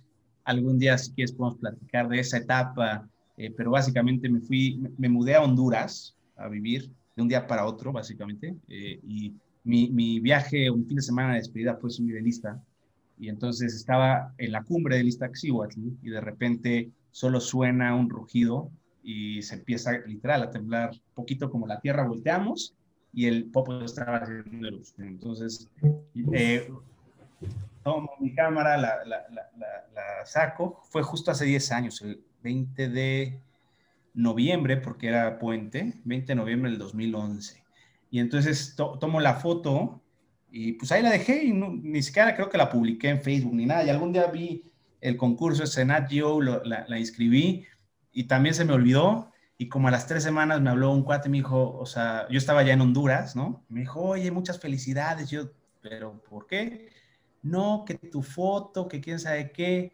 Algún día, si quieres, podemos platicar de esa etapa, eh, pero básicamente me fui, me mudé a Honduras a vivir de un día para otro, básicamente, eh, y mi, mi, viaje, un fin de semana de despedida fue subir lista, y entonces estaba en la cumbre de lista Xihuatl, y de repente solo suena un rugido y se empieza literal a temblar, poquito como la tierra volteamos, y el popo estaba haciendo erupción. Entonces, eh, tomo mi cámara, la, la, la, saco. Fue justo hace 10 años, el 20 de noviembre, porque era puente, 20 de noviembre del 2011. Y entonces tomo la foto y pues ahí la dejé y ni siquiera creo que la publiqué en Facebook ni nada. Y algún día vi el concurso de Senat Yo, la, la, inscribí y también se me olvidó. Y como a las tres semanas me habló un cuate, me dijo, o sea, yo estaba ya en Honduras, ¿no? Me dijo, oye, muchas felicidades. Yo, pero ¿por qué? no, que tu foto, que quién sabe qué.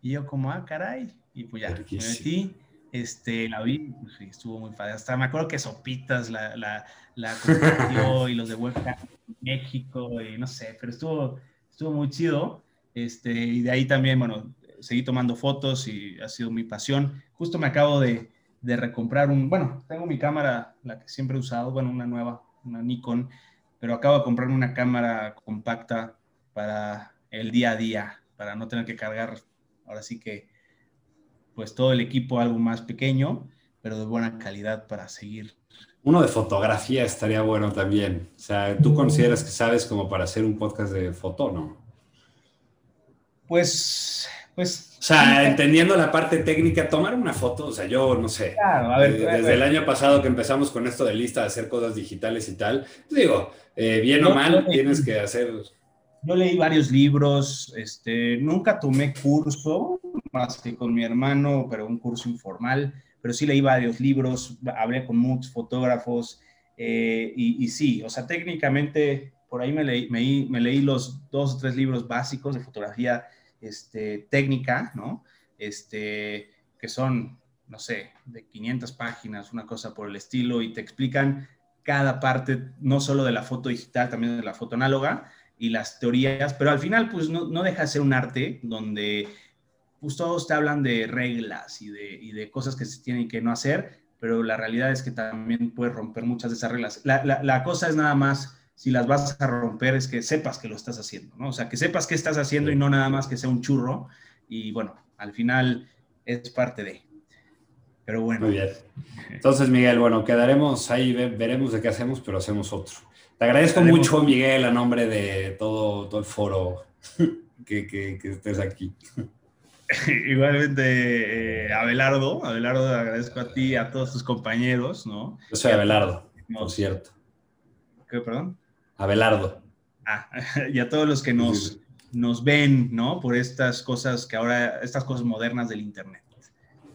Y yo como, ah, caray. Y pues ya, me metí, este, la vi, pues, estuvo muy padre. Hasta me acuerdo que Sopitas la, la, la compartió y los de Webcam México y no sé, pero estuvo, estuvo muy chido. Este, y de ahí también, bueno, seguí tomando fotos y ha sido mi pasión. Justo me acabo de, de recomprar un, bueno, tengo mi cámara, la que siempre he usado, bueno, una nueva, una Nikon, pero acabo de comprar una cámara compacta para el día a día, para no tener que cargar, ahora sí que, pues todo el equipo algo más pequeño, pero de buena calidad para seguir. Uno de fotografía estaría bueno también. O sea, ¿tú consideras que sabes como para hacer un podcast de foto, no? Pues, pues. O sea, entendiendo la parte técnica, tomar una foto, o sea, yo no sé. Claro, a ver, eh, desde el año pasado que empezamos con esto de lista de hacer cosas digitales y tal, pues digo, eh, bien o mal, tienes que hacer. Yo leí varios libros, este, nunca tomé curso, más que con mi hermano, pero un curso informal, pero sí leí varios libros, hablé con muchos fotógrafos, eh, y, sí, o sea, técnicamente por ahí me leí, me, leí los dos o tres libros básicos de fotografía este, técnica, ¿no? Este, que son, no sé, de 500 páginas, una cosa por el estilo, y te explican cada parte, no solo de la foto digital, también de la foto análoga y las teorías, pero al final, pues no, no deja de ser un arte donde pues todos te hablan de reglas y de, y de cosas que se tienen que no hacer, pero la realidad es que también puedes romper muchas de esas reglas. La, la, la cosa es nada más si las vas a romper es que sepas que lo estás haciendo, ¿no? O sea, que sepas qué estás haciendo y no nada más que sea un churro. Y bueno, al final es parte de. Pero bueno. Muy bien. Entonces, Miguel, bueno, quedaremos ahí, veremos de qué hacemos, pero hacemos otro. Te agradezco mucho, Miguel, a nombre de todo, todo el foro *laughs* que, que, estés aquí. *laughs* Igualmente, eh, Abelardo, Abelardo, agradezco a ti, a todos tus compañeros, ¿no? Yo soy Abelardo, por cierto. ¿Qué, perdón? Abelardo. Ah, *laughs* y a todos los que nos, nos ven, ¿no? Por estas cosas que ahora, estas cosas modernas del Internet.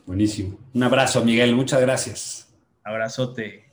Buenísimo. Un abrazo, Miguel. Muchas gracias. Abrazote.